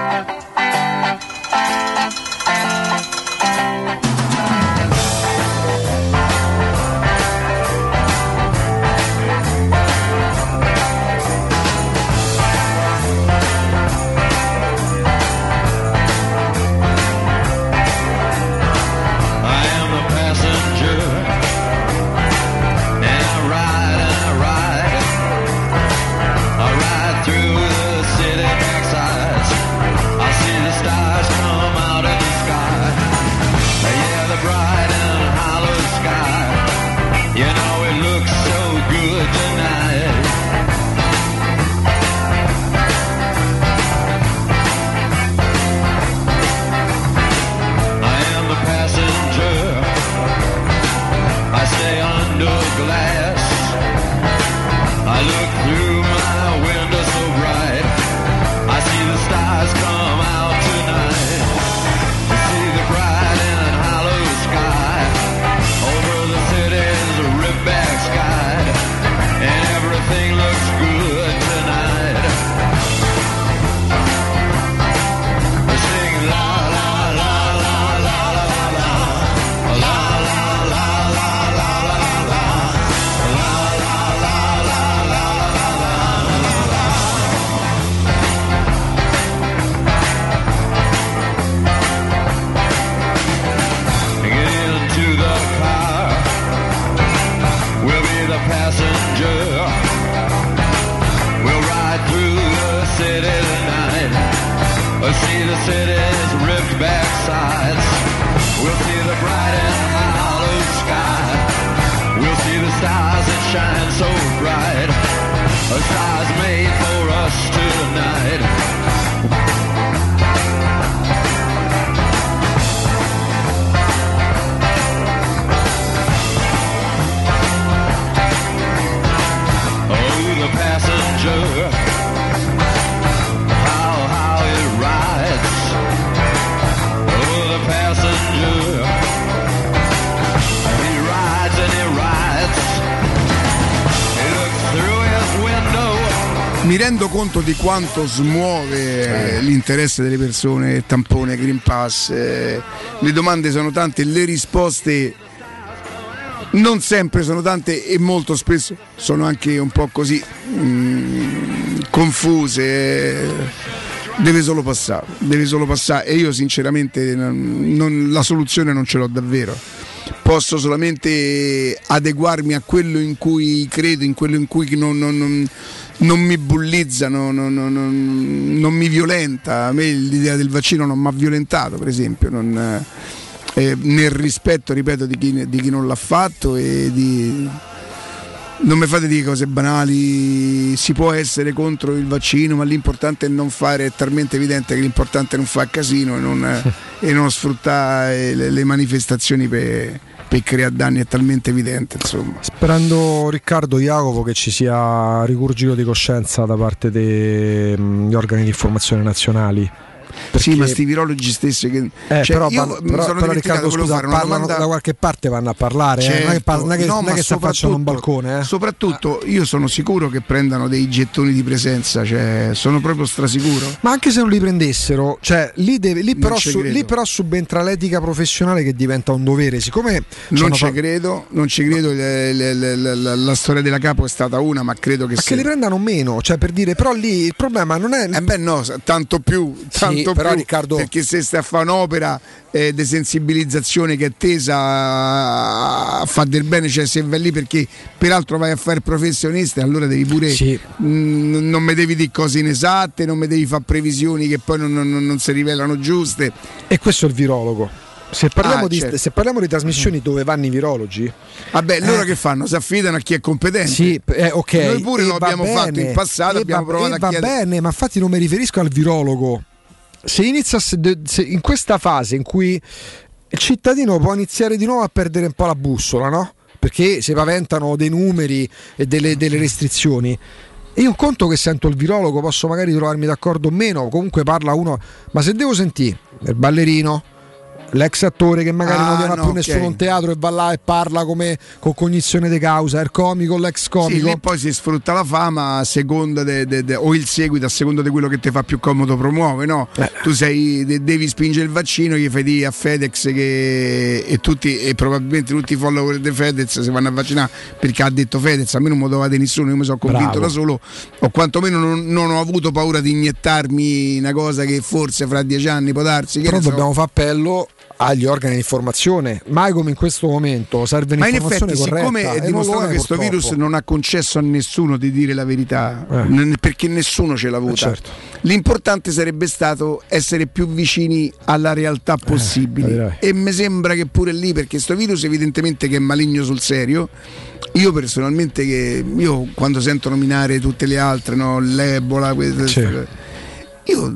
Cities ripped back sides. We'll see the bright and hollow sky. We'll see the stars that shine so bright. Rendo conto di quanto smuove eh, l'interesse delle persone, tampone, Green Pass, eh, le domande sono tante, le risposte non sempre sono tante e molto spesso sono anche un po' così mm, confuse. eh, Deve solo passare, deve solo passare e io sinceramente non- non- la soluzione non ce l'ho davvero. Posso solamente adeguarmi a quello in cui credo, in quello in cui non, non- non- non mi bullizza, non, non- non- non- mi violenta. A me l'idea del vaccino non mi ha violentato, per esempio. non- eh, nel rispetto, ripeto, di chi, di chi non l'ha fatto e di, non mi fate dire cose banali, si può essere contro il vaccino, ma l'importante è non fare, è talmente evidente che l'importante è non fare casino e non, *laughs* e non sfruttare le, le manifestazioni per, per creare danni, è talmente evidente. Insomma. Sperando Riccardo Jacopo che ci sia rigurgito di coscienza da parte degli organi di informazione nazionali. Sì, ma sti virologi stessi che... Eh, cioè, però, io però- sono però, Riccardo scusa parlano domanda- da qualche parte vanno a parlare eh, non è che, Certo. par- non è che, No, non è che si affacciano un balcone eh. Soprattutto io sono sicuro che prendano dei gettoni di presenza, cioè sono proprio strasicuro. ma anche se non li prendessero cioè lì, deve- lì però, su- lì però subentra l'etica professionale che diventa un dovere siccome Non ci fa- credo, non ci credo, le- le- le- la storia della capo è stata una, ma credo che ma se- che li prendano meno cioè per dire però lì il problema non è Eh beh no, tanto più, tanto però, più Riccardo- perché se stai a fare un'opera eh, di sensibilizzazione che è tesa a, a fare del bene, cioè se vai lì perché peraltro vai a fare professionista, allora devi pure mm, non mi devi dire cose inesatte, non mi devi fare previsioni che poi non, non- non si rivelano giuste. e questo è il virologo se parliamo, Ah, di, certo. se parliamo di trasmissioni dove vanno i virologi Vabbè, loro Eh. che fanno? Si affidano a chi è competente. Sì, eh, ok. Noi pure E lo abbiamo bene, fatto in passato, e abbiamo va, provato a va chiedere. bene, ma infatti non mi riferisco al virologo. Se inizia se- in questa fase in cui il cittadino può iniziare di nuovo a perdere un po' la bussola, no? Perché si paventano dei numeri e delle, delle restrizioni. Io conto che sento il virologo, posso magari trovarmi d'accordo o meno, comunque parla uno, ma se devo sentire il ballerino, l'ex attore che magari Ah, non deve no, più nessuno in teatro e va là e parla come con cognizione di causa, il comico, l'ex Sì, comico. lì poi si sfrutta la fama a seconda de- de- de- o il seguito a seconda di quello che ti fa più comodo promuove, no? Eh. Tu sei, de- devi spingere il vaccino, gli fai dire a FedEx che e tutti e probabilmente tutti i follower di Fedez si vanno a vaccinare perché ha detto Fedez, a me non mi dovete nessuno, io mi sono convinto Bravo. da solo, o quantomeno non, non ho avuto paura di iniettarmi una cosa che forse fra dieci anni può darsi. Però ne so. dobbiamo fare appello agli organi di informazione, mai come in questo momento serve Ma in effetti, siccome è dimostrato è, che questo virus non ha concesso a nessuno di dire la verità, Eh. n- perché nessuno ce l'ha avuta. certo. L'importante sarebbe stato essere più vicini alla realtà Eh, possibile. direi. e mi sembra che pure lì, perché questo virus evidentemente che è maligno sul serio. Io personalmente che io quando sento nominare tutte le altre, no, l'Ebola, queste- io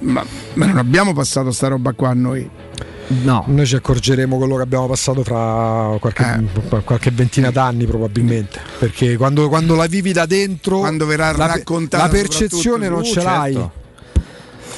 ma, ma non abbiamo passato sta roba qua noi. No. Noi ci accorgeremo quello che abbiamo passato fra qualche, Eh. qualche ventina d'anni probabilmente, perché quando, quando la vivi da dentro, Quando verrà la, raccontata la percezione soprattutto- non ce l'hai.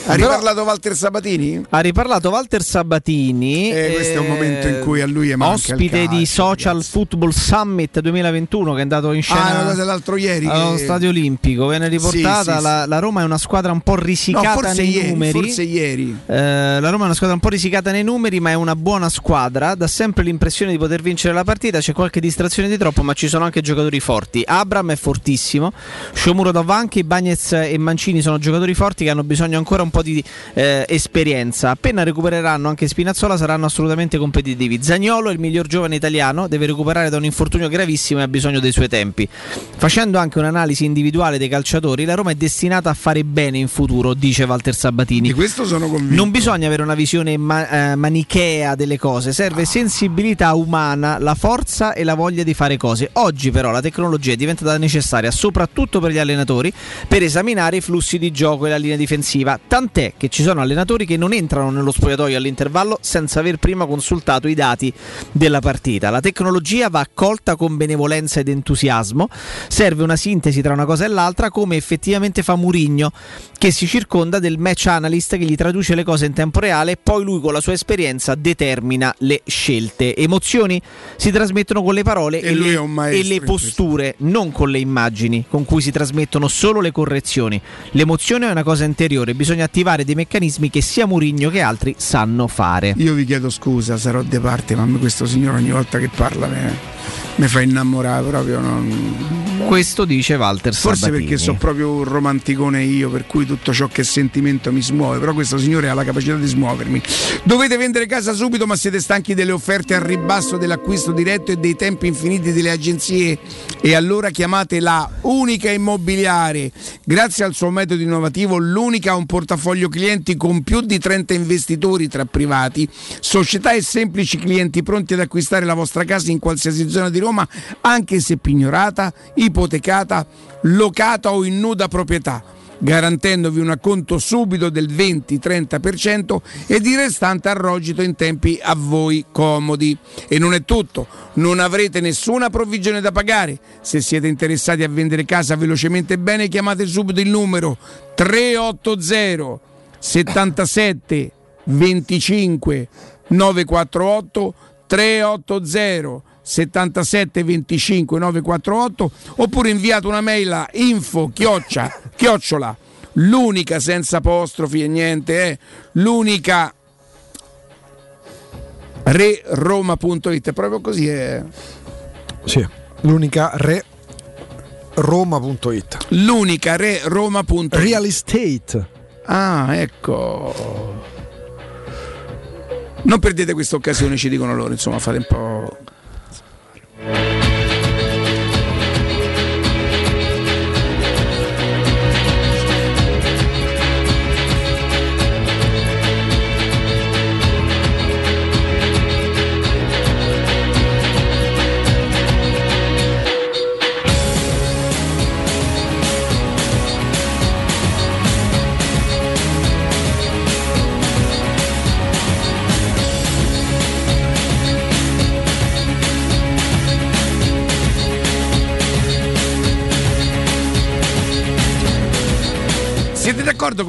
Ha riparlato Walter Sabatini? Ha riparlato Walter Sabatini. Eh, questo è un momento in cui a lui manca il Ospite di calcio, Social Football Summit 2021 che è andato in Ah, scena cosa l'altro ieri. allo che- Stadio Olimpico. Viene riportata. Sì, sì, la, la Roma è una squadra un po' No, risicata forse nei ieri, numeri. forse ieri. Eh, la Roma è una squadra un po' risicata nei numeri, ma è una buona squadra. Dà sempre l'impressione di poter vincere la partita. C'è qualche distrazione di troppo, ma ci sono anche giocatori forti. Abram è fortissimo. Sciomuro Davanchi, Bagnez e Mancini sono giocatori forti che hanno bisogno ancora un po' di eh, esperienza. Appena recupereranno anche Spinazzola, saranno assolutamente competitivi. Zagnolo è il miglior giovane italiano, deve recuperare da un infortunio gravissimo e ha bisogno dei suoi tempi. Facendo anche un'analisi individuale dei calciatori, la Roma è destinata a fare bene in futuro, dice Walter Sabatini. Di questo sono convinto. Non bisogna avere una visione ma- eh, manichea delle cose, serve sensibilità umana, la forza e la voglia di fare cose. Oggi però la tecnologia è diventata necessaria soprattutto per gli allenatori per esaminare i flussi di gioco e la linea difensiva. Tant'è che ci sono allenatori che non entrano nello spogliatoio all'intervallo senza aver prima consultato i dati della partita. La tecnologia va accolta con benevolenza ed entusiasmo. Serve una sintesi tra una cosa e l'altra, come effettivamente fa Murigno, che si circonda del match analyst che gli traduce le cose in tempo reale e poi lui con la sua esperienza determina le scelte. Emozioni si trasmettono con le parole E e, le, e le posture, non con le immagini con cui si trasmettono solo le correzioni. L'emozione è una cosa interiore, bisogna attivare dei meccanismi che sia Murigno che altri sanno fare. Io vi chiedo scusa, sarò de parte, ma questo signore ogni volta che parla mi fa innamorare proprio. non- Questo dice Walter Forse Sabatini. perché sono proprio un romanticone io, per cui tutto ciò che è sentimento mi smuove, però questo signore ha la capacità di smuovermi. Dovete vendere casa subito, ma siete stanchi delle offerte al ribasso dell'acquisto diretto e dei tempi infiniti delle agenzie? E allora chiamate la Unica Immobiliare. Grazie al suo metodo innovativo, l'Unica ha un portafoglio clienti con più di 30 investitori tra privati, società e semplici clienti pronti ad acquistare la vostra casa in qualsiasi zona di Roma, anche se pignorata, ipotecata, locata o in nuda proprietà garantendovi un acconto subito del 20-30% ed il restante arrogito in tempi a voi comodi. E non è tutto, non avrete nessuna provvigione da pagare. Se siete interessati a vendere casa velocemente e bene, chiamate subito il numero 380 77 25 948 380 77 25 948 oppure inviate una mail a info chioccia, chiocciola l'unica senza apostrofi e niente è l'unica re roma.it è proprio così è Sì, l'unica re roma.it. l'unica re roma.it Real estate. ah ecco non perdete questa occasione ci dicono loro insomma fate un po'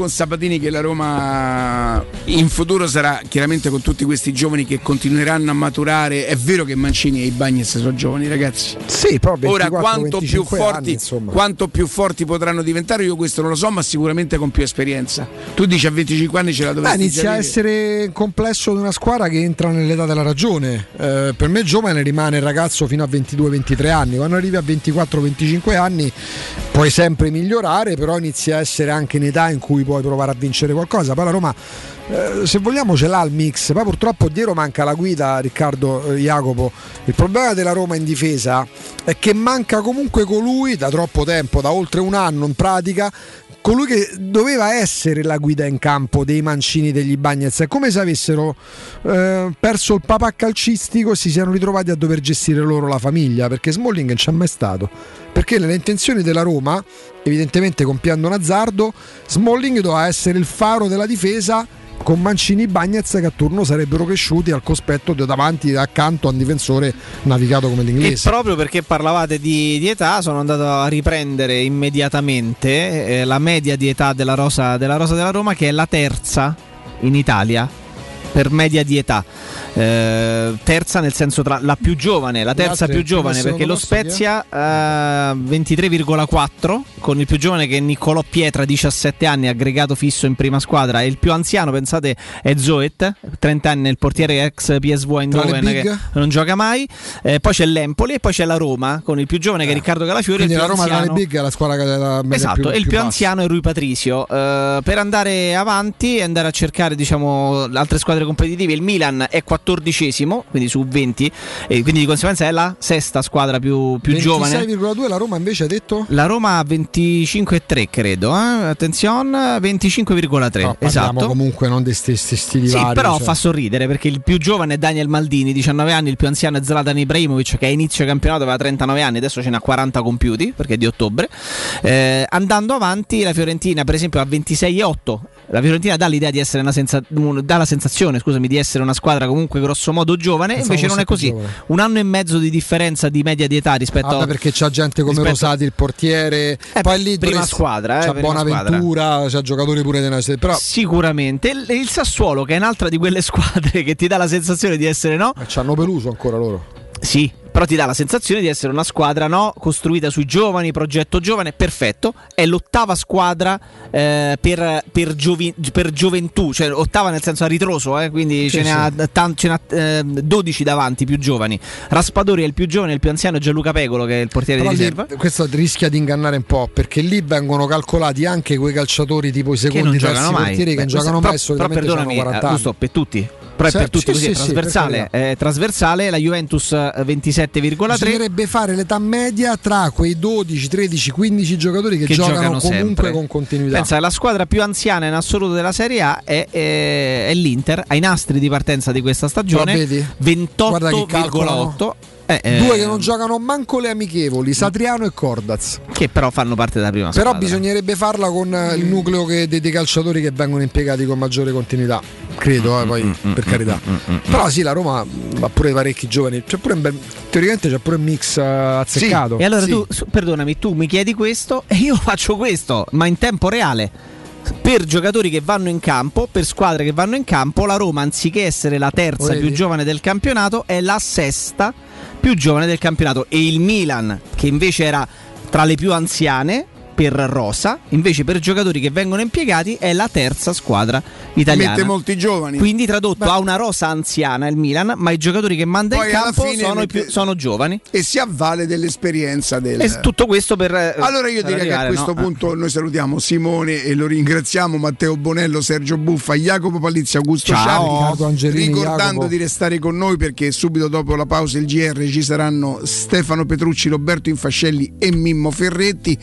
Sabatini che la Roma in futuro sarà chiaramente con tutti questi giovani che continueranno a maturare? È vero che Mancini e i Bagnes sono giovani, ragazzi. Sì, 24, Ora quanto più 25 forti anni, quanto più forti potranno diventare, io questo non lo so, ma sicuramente con più esperienza. Tu dici a 25 anni ce la Beh, dovresti inizia già a essere complesso di una squadra che entra nell'età della ragione. Eh, per me giovane rimane il ragazzo fino a 22-23 anni. Quando arrivi a 24-25 anni puoi sempre migliorare, però inizia a essere anche in età in cui puoi provare a vincere qualcosa. Poi la Roma, eh, se vogliamo, ce l'ha il mix, ma purtroppo dietro manca la guida, Riccardo eh, Jacopo. Il problema della Roma in difesa è che manca comunque colui da troppo tempo, da oltre un anno in pratica, colui che doveva essere la guida in campo dei mancini degli Bagnets. È come se avessero eh, perso il papà calcistico e si siano ritrovati a dover gestire loro la famiglia, perché Smalling non c'è mai stato. Perché nelle intenzioni della Roma, evidentemente compiendo un azzardo, Smalling doveva essere il faro della difesa con Mancini e Bagnets che a turno sarebbero cresciuti al cospetto di davanti e accanto a un difensore navigato come E l'inglese. proprio perché parlavate di, di età, sono andato a riprendere immediatamente eh, la media di età della rosa, della rosa della Roma, che è la terza in Italia per media di età. Eh, terza nel senso tra la più giovane, la terza altre più giovane, perché lo è? Spezia eh, 23,4 con il più giovane che è Niccolò Pietra, 17 anni, aggregato fisso in prima squadra, e il più anziano, pensate, è Zoet, 30 anni, il portiere ex PSV Eindhoven che non gioca mai. Eh, poi c'è l'Empoli e poi c'è la Roma con il più giovane che è Riccardo Calafiori. Eh. Quindi più la Roma tra le anziano- big è la squadra che è la Esatto, più, e il più, bassa. anziano è Rui Patricio. Eh, per andare avanti e andare a cercare diciamo, altre squadre competitive, il Milan è quattordicesimo, quindi su 20, e quindi di conseguenza è la sesta squadra più, più giovane. 26,2 la Roma invece ha detto? La Roma ha 25,3 credo, eh? attenzione, 25,3 No, esatto. comunque non di questi stili Sì, vari, però cioè. fa sorridere perché il più giovane è Daniel Maldini, 19 anni, il più anziano è Zlatan Ibrahimovic che a inizio campionato aveva 39 anni, adesso ce n'ha 40 compiuti perché è di ottobre. Eh, andando avanti la Fiorentina per esempio ha 26,8 la Fiorentina dà l'idea di essere una senza- dà la sensazione, scusami, di essere una squadra comunque grosso modo giovane, Pensavo invece non è così. giovane. Un anno e mezzo di differenza di media di età rispetto Vabbè, a perché c'ha gente come rispetto- Rosati, il portiere. poi lì prima dovresti- squadra, eh, c'ha prima Bonaventura, c'ha giocatori pure della però Sicuramente il, il Sassuolo, che è un'altra di quelle *laughs* squadre che ti dà la sensazione di essere no. ci hanno peluso ancora loro. Sì, però ti dà la sensazione di essere una squadra no, costruita sui giovani, progetto giovane, perfetto. È l'ottava squadra eh, per, per, giovi- per gioventù, cioè ottava nel senso a ritroso, eh, quindi Sì, ce ne sì. ha, tan- ce ne ha eh, 12 davanti più giovani. Raspadori è il più giovane, il più anziano è Gianluca Pegolo che è il portiere Però di lì, riserva. questo rischia di ingannare un po' perché lì vengono calcolati anche quei calciatori tipo i Che non secondi giocano terzi mai. portieri che Beh, non giocano questo- mai però, però perdonami, 40 eh, anni. giusto, per tutti. Però è Sì, per tutti sì, così, sì, è sì, trasversale, per è trasversale, la Juventus eh, 27,3 Bisognerebbe fare l'età media tra quei 12, 13, 15 giocatori che, che giocano, giocano comunque sempre. con continuità. Pensa la squadra più anziana in assoluto della Serie A è, è- è l'Inter, ai nastri di partenza di questa stagione, Però vedi? Guarda chi calcolano. 28,8. Eh, eh, Due che non giocano manco le amichevoli, Satriano e Cordaz. che però fanno parte della prima Però squadra. bisognerebbe farla con eh, il nucleo che- dei, dei calciatori che vengono impiegati con maggiore continuità. Credo, eh, poi Mm, per carità. Però sì, la Roma ha pure parecchi giovani. C'è pure bel- teoricamente c'è pure un mix eh, azzeccato. E allora Sì. tu, perdonami, tu mi chiedi questo e io *laughs* faccio questo, ma in tempo reale. Per giocatori che vanno in campo, per squadre che vanno in campo, la Roma, anziché essere la terza vedi? più giovane del campionato, è la sesta più giovane del campionato. E il Milan, che invece era tra le più anziane per rosa, invece per giocatori che vengono impiegati, è la terza squadra italiana. Mette molti giovani. Quindi tradotto ha una rosa anziana il Milan, ma i giocatori che manda Poi in campo sono, mette- più- sono giovani. E si avvale dell'esperienza del. E tutto questo per. eh, Allora io per direi che a questo no? punto noi salutiamo Simone e lo ringraziamo, Matteo Bonello, Sergio Buffa, Jacopo Palizzi, Augusto Ciao. Ricordando Jacopo. di restare con noi perché subito dopo la pausa il GR ci saranno Stefano Petrucci, Roberto Infascelli e Mimmo Ferretti,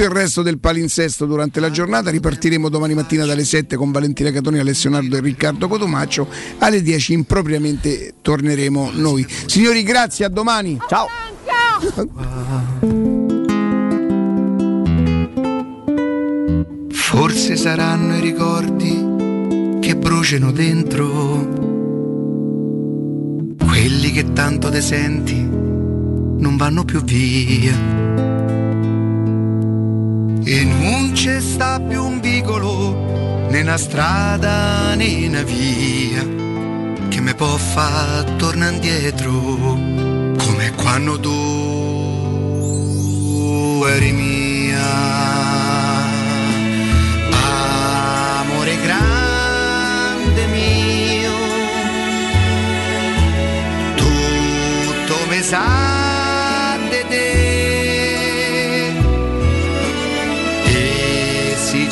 tutto il resto del palinsesto durante la giornata, ripartiremo domani mattina dalle 7 con Valentina Catoni, Alessio Nardo e Riccardo Cotomaccio, alle 10 impropriamente torneremo noi. Signori grazie, a domani. Ciao. Forse saranno i ricordi che bruciano dentro, quelli che tanto te senti non vanno più via. E non c'è sta più un vicolo, né una strada né una via, che mi può far tornare indietro, come quando tu eri mia. Amore grande mio, tutto mi sa